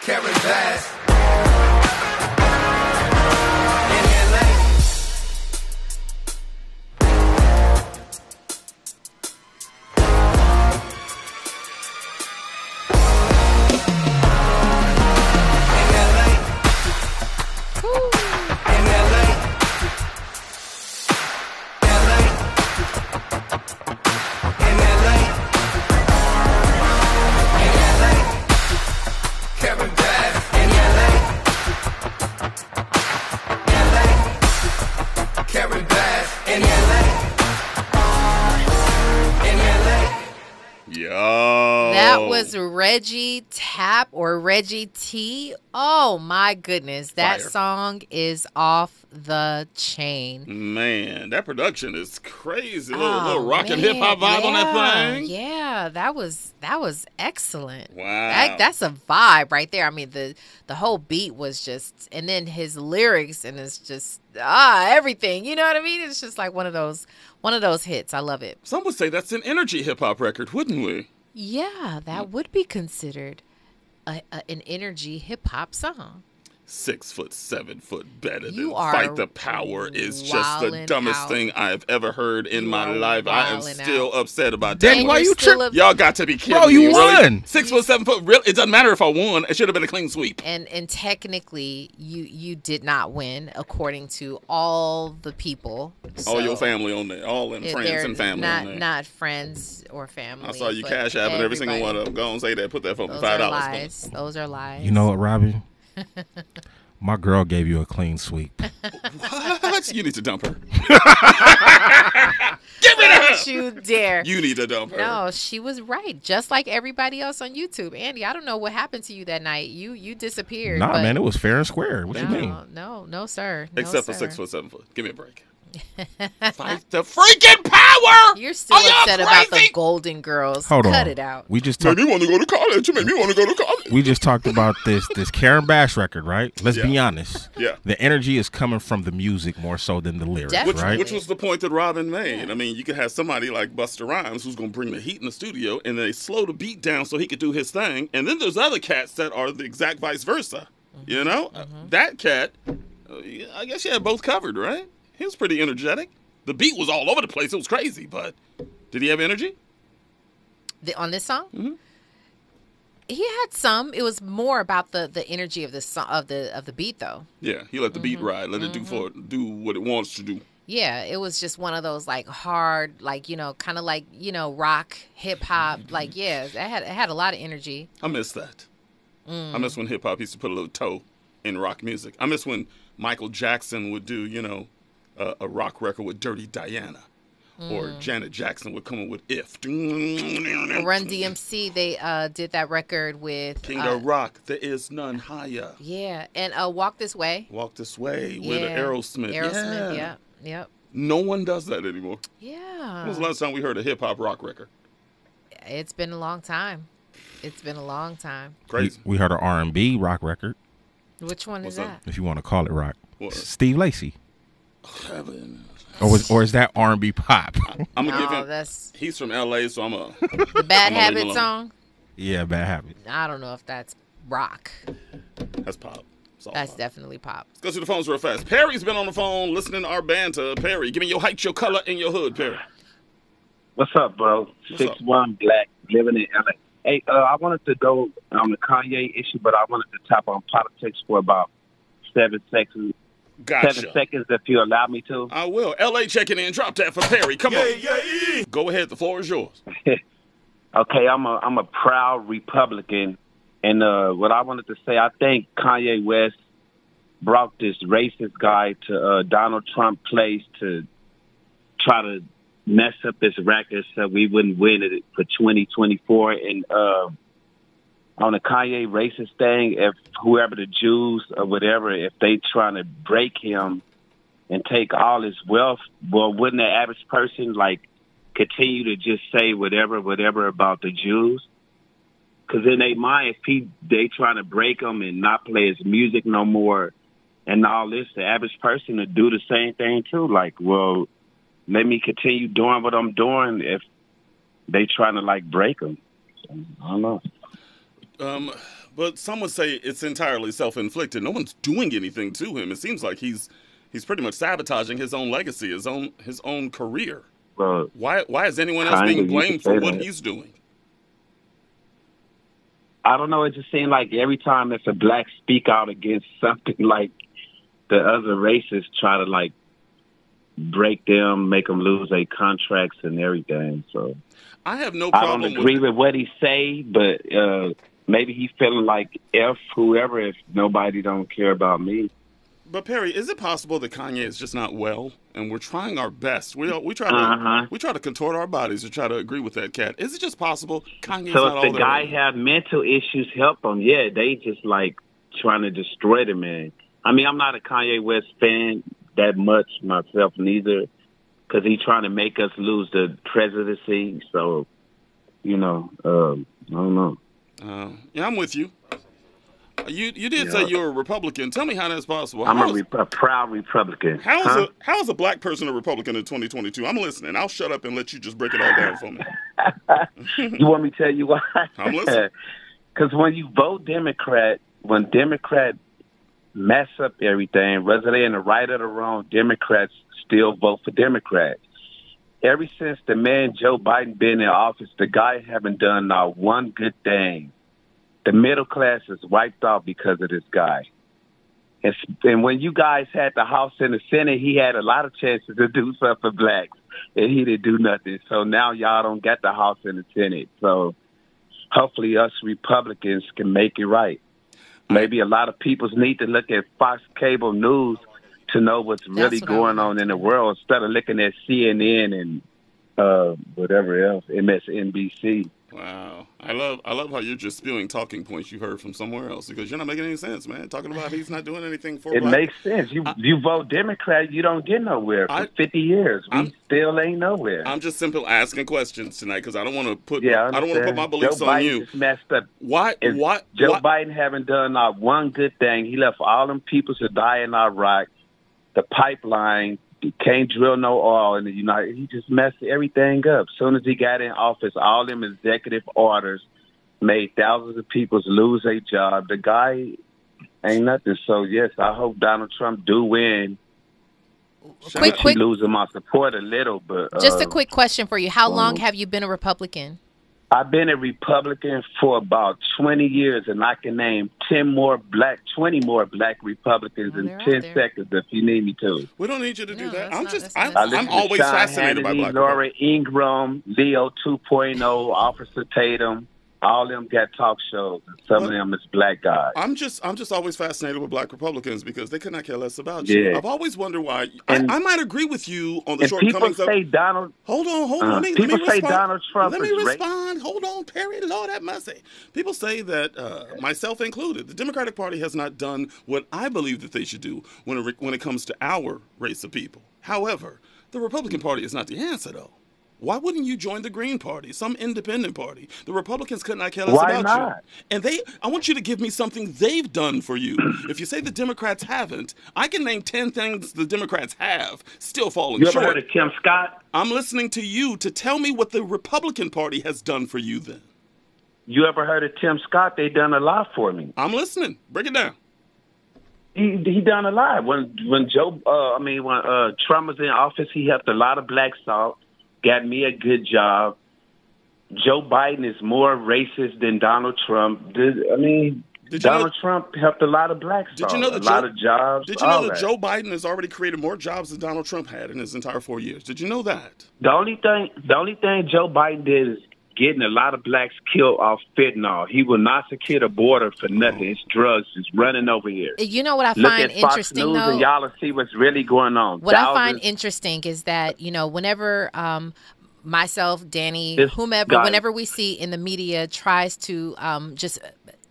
Kevin Bass. Was Reggie Tap or Reggie T. Oh my goodness. That Fire. song is off the chain. Man, that production is crazy. A Oh, little, little rock and hip hop vibe on that yeah, thing. Yeah, that was that was excellent. Wow. That, that's a vibe right there. I mean, the the whole beat was just, and then his lyrics, and it's just ah everything. You know what I mean? It's just like one of those one of those hits. I love it. Some would say that's an energy hip hop record, wouldn't we? Yeah, that would be considered a, a, an energy hip hop song. Six foot, seven foot better You than are fight the power is just the dumbest out. thing I've ever heard in You my life. I am still out. upset about Danny, that. why you're you chilling y'all got to be kidding Bro, me. you really? won. Six foot, seven foot. Real? It doesn't matter if I won. It should have been a clean sweep. and and technically you you did not win according to all the people all your family on there, all them eh, friends and family not on there. not friends or family I saw you cash app and every single one of them. Go and say that. Put that for those five are dollars. lies those are lies You know what, Robin? My girl gave you a clean sweep. What? You need to dump her. Give Don't you dare You need to dump her. no she was right just like everybody else on youtube andy i don't know what happened to you that night you you disappeared Nah, but man, it was fair and square. What you mean? no no no sir no, Except for sir. six foot, seven foot. Give me a break. Fight the freaking power. you're still Are y'all upset about the crazy? golden girls Hold cut on. it out We just Made talked. me want to go to college. You made me want to go to college. We just talked about this this Karen Bass record, right? Let's be honest. Yeah. The energy is coming from the music more so than the lyrics, Definitely. right? Which was the point that Robin made. I mean, you could have somebody like Busta Rhymes who's going to bring the heat in the studio and they slow the beat down so he could do his thing. And then there's other cats that are the exact vice versa. You know? Uh, That cat, uh, I guess you had both covered, right? He was pretty energetic. The beat was all over the place. It was crazy, but did he have energy? the, on this song. Mm-hmm. He had some. It was more about the the energy of the song of the of the beat, though. Yeah, he let the beat Mm-hmm. ride, let it do for do what it wants to do. Yeah, it was just one of those like hard, like you know, kind of like you know, rock, hip hop. Mm-hmm. Like yeah, it had it had a lot of energy. I miss that. Mm. I miss when hip hop used to put a little toe in rock music. I miss when Michael Jackson would do, you know, a, a rock record with Dirty Diana, or Mm. Janet Jackson would come in with If. Run DMC, they uh did that record with King uh, of Rock, there is none higher. Yeah, and uh, Walk This Way. Walk this way with Yeah. Aerosmith. Aerosmith. yeah. Yep. Yep. No one does that anymore. Yeah. When was the last time we heard a hip hop rock record? It's been a long time. It's been a long time. Crazy. We, we heard an R and B rock record, Which one is What's that? if you want to call it rock. What? Steve Lacy, Heaven. Or was, or is that R and B pop? I'm gonna No, give him. that's He's from LA, so I'm a. the Bad I'm gonna leave him Habit song. yeah, bad habit. I don't know if that's rock. That's pop. It's That's pop. definitely pop. Let's go to the phones real fast. Perry's been on the phone listening to our banter. Perry, give me your height, your color, and your hood, Perry. What's up, bro? What's Six up? one black living in LA. Hey, uh, I wanted to go on the Kanye issue, but I wanted to tap on politics for about seven seconds. Gotcha. Seven seconds, if you allow me to. I will. LA checking in. Drop that for Perry. Come on. Go ahead. The floor is yours. Okay, I'm a I'm a proud Republican, and uh, what I wanted to say, I think Kanye West brought this racist guy to uh, Donald Trump place to try to mess up his record so we wouldn't win it for 2024. And uh, on the Kanye racist thing, if whoever the Jews or whatever, if they trying to break him and take all his wealth, well, wouldn't the average person like continue to just say whatever, whatever about the Jews? Because in their mind, if he they trying to break him and not play his music no more, and all this, the average person would do the same thing too. Like, well, let me continue doing what I'm doing if they trying to like break him. So, I don't know. Um, but some would say it's entirely self-inflicted. No one's doing anything to him. It seems like he's he's pretty much sabotaging his own legacy, his own his own career. Well, Why why is anyone else being blamed for what that. he's doing? I don't know. It just seemed like every time if a black speak out against something, like the other races try to like break them, make them lose their contracts and everything. So I have no I problem don't agree with with what he say, but uh maybe he's feeling like f whoever if nobody don't care about me. But Perry, is it possible that Kanye is just not well, and we're trying our best? We we try to Uh-huh. we try to contort our bodies to try to agree with that cat. Is it just possible Kanye's so not if all the guy have mental issues, help him. Yeah, they just like trying to destroy the man. I mean, I'm not a Kanye West fan that much myself neither, because he's trying to make us lose the presidency. So, you know, um, I don't know. Uh, yeah, I'm with you. You you did say you're a Republican. Tell me how that's possible. I'm a, re- a proud Republican. How is Huh? a how is a black person a Republican in 2022? I'm listening. I'll shut up and let you just break it all down for me. you want me to tell you why? I'm listening. Because when you vote Democrat, when Democrat mess up everything. Whether they're in the right or the wrong, Democrats still vote for Democrats. Ever since the man Joe Biden been in office, the guy haven't done not one good thing. The middle class is wiped out because of this guy. And, and when you guys had the House and the Senate, he had a lot of chances to do something for blacks, and he didn't do nothing. So now y'all don't get the House and the Senate. So hopefully us Republicans can make it right. Maybe a lot of people need to look at Fox Cable News to know what's really what going on in the world instead of looking at CNN and uh, whatever else, MSNBC. Wow, I love I love how you're just spewing talking points you heard from somewhere else because you're not making any sense, man. Talking about he's not doing anything for It black. makes sense. You you vote Democrat, you don't get nowhere. For 50 years, we still ain't nowhere. I'm just simple asking questions tonight because I don't want to put Yeah, I, don't want to put my beliefs Joe on Biden you. Just messed up. Why? And Why? Joe why- Biden haven't done not one good thing. He left all them people to die in Iraq. The pipeline he can't drill no oil in the United. He just messed everything up. Soon as he got in office, all them executive orders made thousands of people lose their job. The guy ain't nothing. So yes, I hope Donald Trump do win. Quick, quick- losing my support a little, but Just a uh, quick question for you. How long have you been a Republican? I've been a Republican for about 20 years, and I can name 10 more black, 20 more black Republicans in 10 seconds if you need me to. We don't need you to do that. I'm just I, I listen I'm always Sean fascinated by black. Laura Ingraham, Leo 2.0, Officer Tatum. All of them got talk shows, and some of them is black guys. I'm just I'm just always fascinated with black Republicans because they could not care less about you. Yeah. I've always wondered why. I, I might agree with you on the And people shortcomings of. say Donald. Hold on, hold on. Uh, let me, people let me say respond. Donald Trump Let me respond. Hold on, Perry. Lord have mercy. People say that, uh, myself included, the Democratic Party has not done what I believe that they should do when it, when it comes to our race of people. However, the Republican Party is not the answer, though. Why wouldn't you join the Green Party, some independent party? The Republicans could not care less Why about not? you. And they, I want you to give me something they've done for you. if you say the Democrats haven't, I can name 10 things the Democrats have, still falling You ever short. heard of Tim Scott? I'm listening to you to tell me what the Republican Party has done for you then. You ever heard of Tim Scott? They done a lot for me. I'm listening. Break it down. He he done a lot. When when Joe, uh, I mean when uh, Trump was in office, he helped a lot of blacks out. Got me a good job. Joe Biden is more racist than Donald Trump. Did, I mean, Did you know- Donald Trump helped a lot of blacks Did you know that a that lot Joe- of jobs? Did you know that that. Joe Biden has already created more jobs than Donald Trump had in his entire four years? Did you know that? The only thing, the only thing Joe Biden did is getting a lot of blacks killed off fentanyl. He will not secure the border for nothing. It's drugs It's running over here. You know what I Look find at Fox interesting News though. and y'all will see what's really going on. What I find interesting is that you know whenever um, myself, Danny, This whomever, guy- whenever we see in the media tries to um, just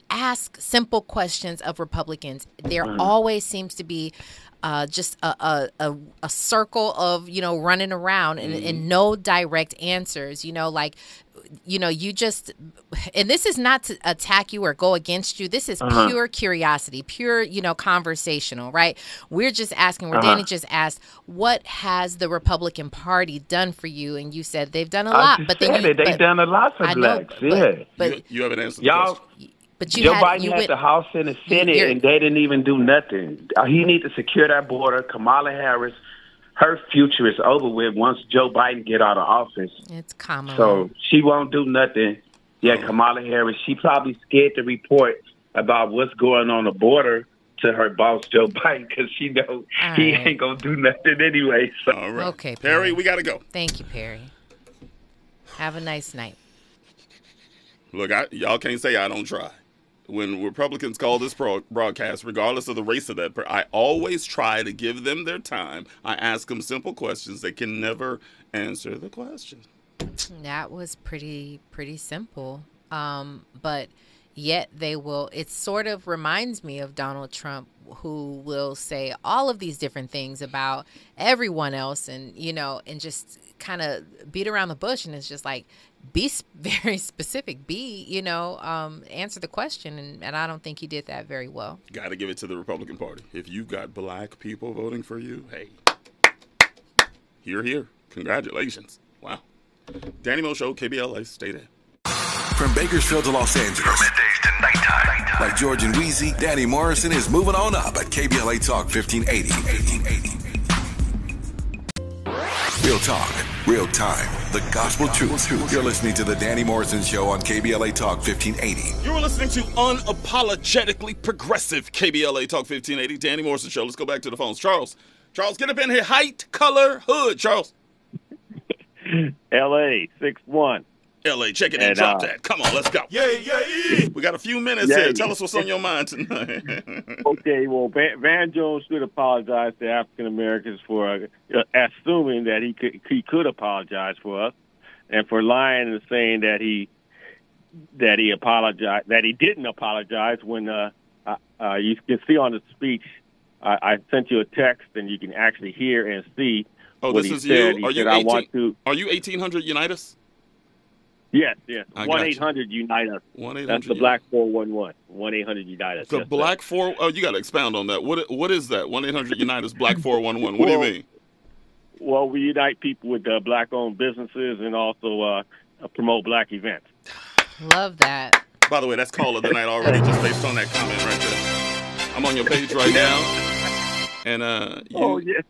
ask simple questions of Republicans, there Mhm. always seems to be. Uh, just a, a, a, a circle of you know running around and, and no direct answers you know like you know you just and this is not to attack you or go against you this is Uh-huh. pure curiosity pure you know conversational right we're just asking where Uh-huh. danny just asked what has the republican party done for you and you said they've done a I lot just but then you it. They but- done a lot for I know, blacks. but- yeah, but you, you haven't answered the y'all. question. But you Joe had, Biden you had went, the House and the Senate, and they didn't even do nothing. Uh, he need to secure that border. Kamala Harris, her future is over with once Joe Biden get out of office. it's common So she won't do nothing. Yeah, Kamala Harris, she probably scared to report about what's going on the border to her boss Joe Biden because she know All he right. ain't gonna do nothing anyway. So. All right. Okay, Perry, we got to go. thank you perry have a nice night Look, I, y'all can't say I don't try. When Republicans call this pro- broadcast, regardless of the race of that, I always try to give them their time. I ask them simple questions. They can never answer the question. That was pretty pretty simple. Um, but yet they will it sort of reminds me of Donald Trump who will say all of these different things about everyone else and you know and just kind of beat around the bush and it's just like be very specific be you know um, answer the question and, and i don't think he did that very well Got to give it to the Republican Party. If you've got black people voting for you, hey, you're here. Congratulations. Wow. Danny Mo Show, KBLA, stay there. From Bakersfield to Los Angeles. Middays to nighttime. Like George and Weezy, Danny Morrison is moving on up at KBLA Talk 1580. Real talk, real time, the gospel truth. You're listening to the Danny Morrison Show on KBLA Talk 1580. You're listening to unapologetically progressive KBLA Talk 1580. Danny Morrison Show. Let's go back to the phones. Charles, Charles, get up in here. Height, color, hood. Charles. L.A. six one. LA, check it in. And, Drop uh, that. Come on, let's go. Yeah, yeah, We got a few minutes Yeah, here. yeah. Tell us what's on your mind tonight. Okay, well, Van, Van Jones should apologize to African Americans for uh, assuming that he could he could apologize for us, and for lying and saying that he that he apologized that he didn't apologize when uh, uh, uh, you can see on the speech. I, I sent you a text, and you can actually hear and see oh, what this he is said. you. He Are said, you "I want to." Are you 1800 Unitas? Yes, yes. I One eight hundred Unite Us. 1-800 That's the Black four one one. One eight hundred Unite Us. The Yes, sir. Black Four. Oh, you got to expound on that. What What is that? One eight hundred Unitas Black Four One One. What do you mean? Well, we unite people with uh, black-owned businesses and also uh, uh, promote black events. Love that. By the way, that's call of the night already, just based on that comment right there. I'm on your page right now, and uh, you Oh, yes.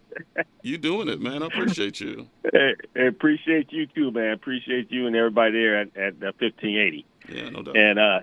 you doing it, man. I appreciate you. Hey, appreciate you too, man. Appreciate you and everybody there at, at uh, 1580. Yeah, no doubt. And uh,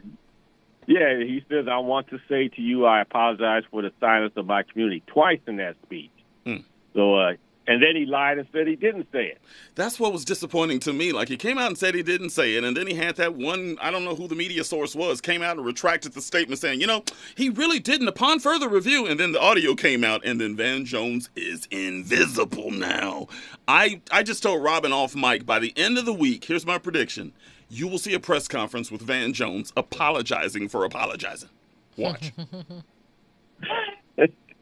yeah, he says, "I want to say to you, I apologize for the silence of my community." Twice in that speech. Hmm. So, uh, and then he lied and said he didn't say it. That's what was disappointing to me. Like he came out and said he didn't say it, and then he had that one I don't know who the media source was came out and retracted the statement saying, you know, he really didn't upon further review. And then the audio came out, and then Van Jones is invisible now. I I just told Robin off mic by the end of the week. Here's my prediction: you will see a press conference with Van Jones apologizing for apologizing. Watch.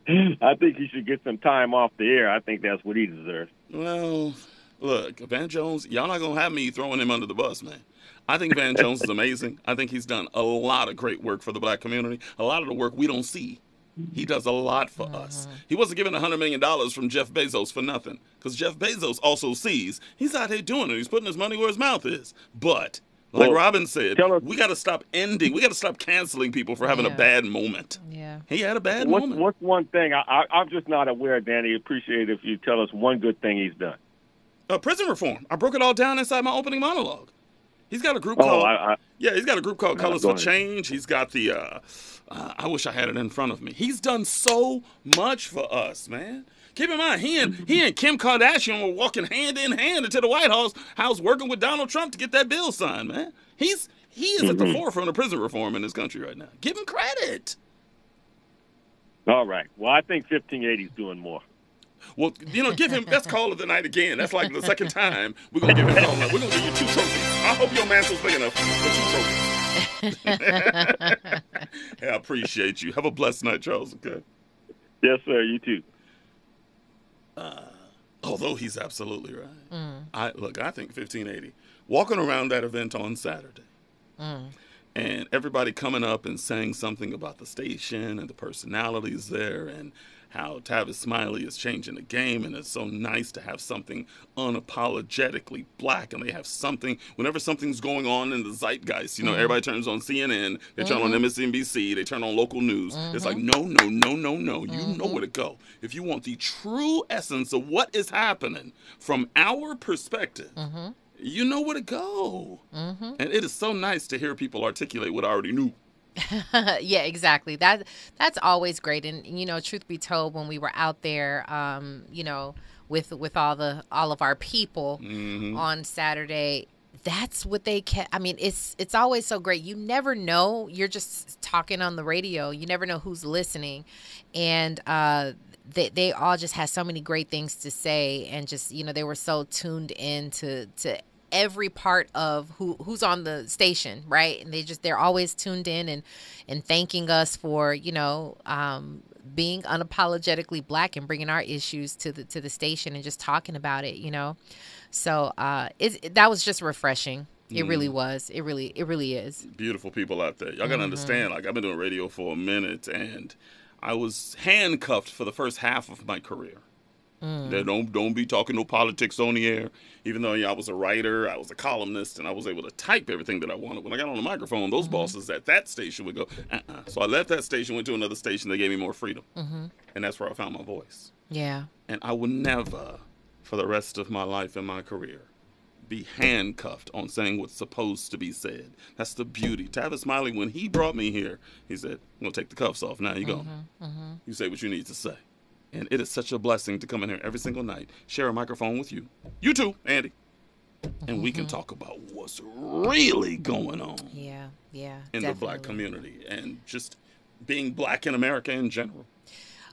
I think he should get some time off the air. I think that's what he deserves. Well, look, Van Jones, y'all not gonna have me throwing him under the bus, man. I think Van Jones is amazing. I think he's done a lot of great work for the black community. A lot of the work we don't see. He does a lot for us. Uh-huh. He wasn't given $100 million from Jeff Bezos for nothing. Because Jeff Bezos also sees he's out here doing it. He's putting his money where his mouth is. But, like Well, Robin said, we got to stop ending. We got to stop canceling people for having a bad moment. Yeah. He had a bad what's, moment. what's one thing I, I, I'm just not aware, Danny? Appreciate if you tell us one good thing he's done. Uh, prison reform. I broke it all down inside my opening monologue. He's got a group Oh, called I- I- yeah. He's got a group called No, Colors go for. Change. He's got the uh, uh, I wish I had it in front of me. He's done so much for us, man. Keep in mind, he and he and Kim Kardashian were walking hand in hand into the White House, house working with Donald Trump to get that bill signed, man. He's he is at the Mhm. forefront of prison reform in this country right now. Give him credit. All right. Well, I think 1580 is doing more. Well, you know, give him that's call of the night again. That's like the second time we're gonna give him call. We're gonna give you two trophies. I hope your mantle's big enough for two trophies. hey, I appreciate you. Have a blessed night, Charles. Okay. Yes, sir. You too. Uh, although he's absolutely right. Mm. I look. I think 1580. Walking around that event on Saturday, mm. and everybody coming up and saying something about the station and the personalities there and how Tavis Smiley is changing the game and it's so nice to have something unapologetically black and they have something whenever something's going on in the zeitgeist you know Mhm. everybody turns on CNN they turn on Mhm. MSNBC they turn on local news it's like no no no no no you know where to go if you want the true essence of what is happening from our perspective you know where to go Mm-hmm. and it is so nice to hear people articulate what I already knew. yeah, exactly. That that's always great. And you know, truth be told, when we were out there, um, you know, with with all the all of our people Mm-hmm. on Saturday, that's what they kept. I mean, it's it's always so great. You never know. You're just talking on the radio. You never know who's listening, and uh, they they all just had so many great things to say, and just you know they were so tuned in to to every part of who who's on the station right and they just they're always tuned in and and thanking us for you know um being unapologetically black and bringing our issues to the to the station and just talking about it you know so uh it that was just refreshing it really Mm. was it really it really is Beautiful people out there. Y'all gotta Mhm. understand, like I've been doing radio for a minute and I was handcuffed for the first half of my career. Mm. Don't don't be talking no politics on the air. Even though yeah, I was a writer, I was a columnist, and I was able to type everything that I wanted. When I got on the microphone, those bosses at that station would go, uh-uh. So I left that station, went to another station. They gave me more freedom, hmm and that's where I found my voice. Yeah. And I will never, for the rest of my life and my career, be handcuffed on saying what's supposed to be said. That's the beauty. Tavis Smiley, when he brought me here, he said, I'm to take the cuffs off. Now you go. Mm-hmm. You say what you need to say. And it is such a blessing to come in here every single night, share a microphone with you. You too, Andy. And we can Mm-hmm. talk about what's really going on Yeah. Yeah. in the black community and just being black in America in general.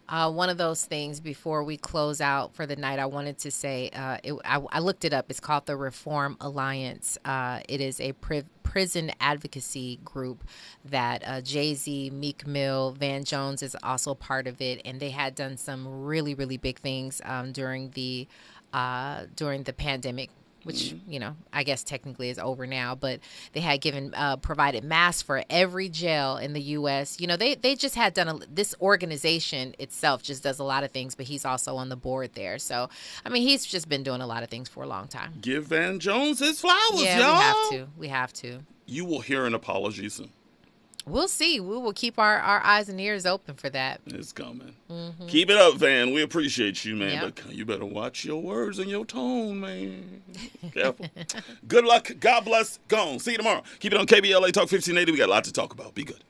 Uh, one of those things before we close out for the night, I wanted to say uh, it, I, I looked it up. It's called the Reform Alliance. Uh, it is a pri- prison advocacy group that uh, Jay Z, Meek Mill, Van Jones is also part of it, and they had done some really, really big things um, during the uh, during the pandemic which you know I guess technically is over now, but they had given uh, provided masks for every jail in the U.S. You know they they just had done a, this organization itself just does a lot of things, but he's also on the board there. So I mean he's just been doing a lot of things for a long time. Give Van Jones his flowers, yeah, y'all. we have to. We have to. You will hear an apology soon. We'll see. We will keep our, our eyes and ears open for that. It's coming. Mhm. Keep it up, Van. We appreciate you, man. Yep. But you better watch your words and your tone, man. Careful. Good luck. God bless. Gone. See you tomorrow. Keep it on KBLA Talk 1580. We got a lot to talk about. Be good.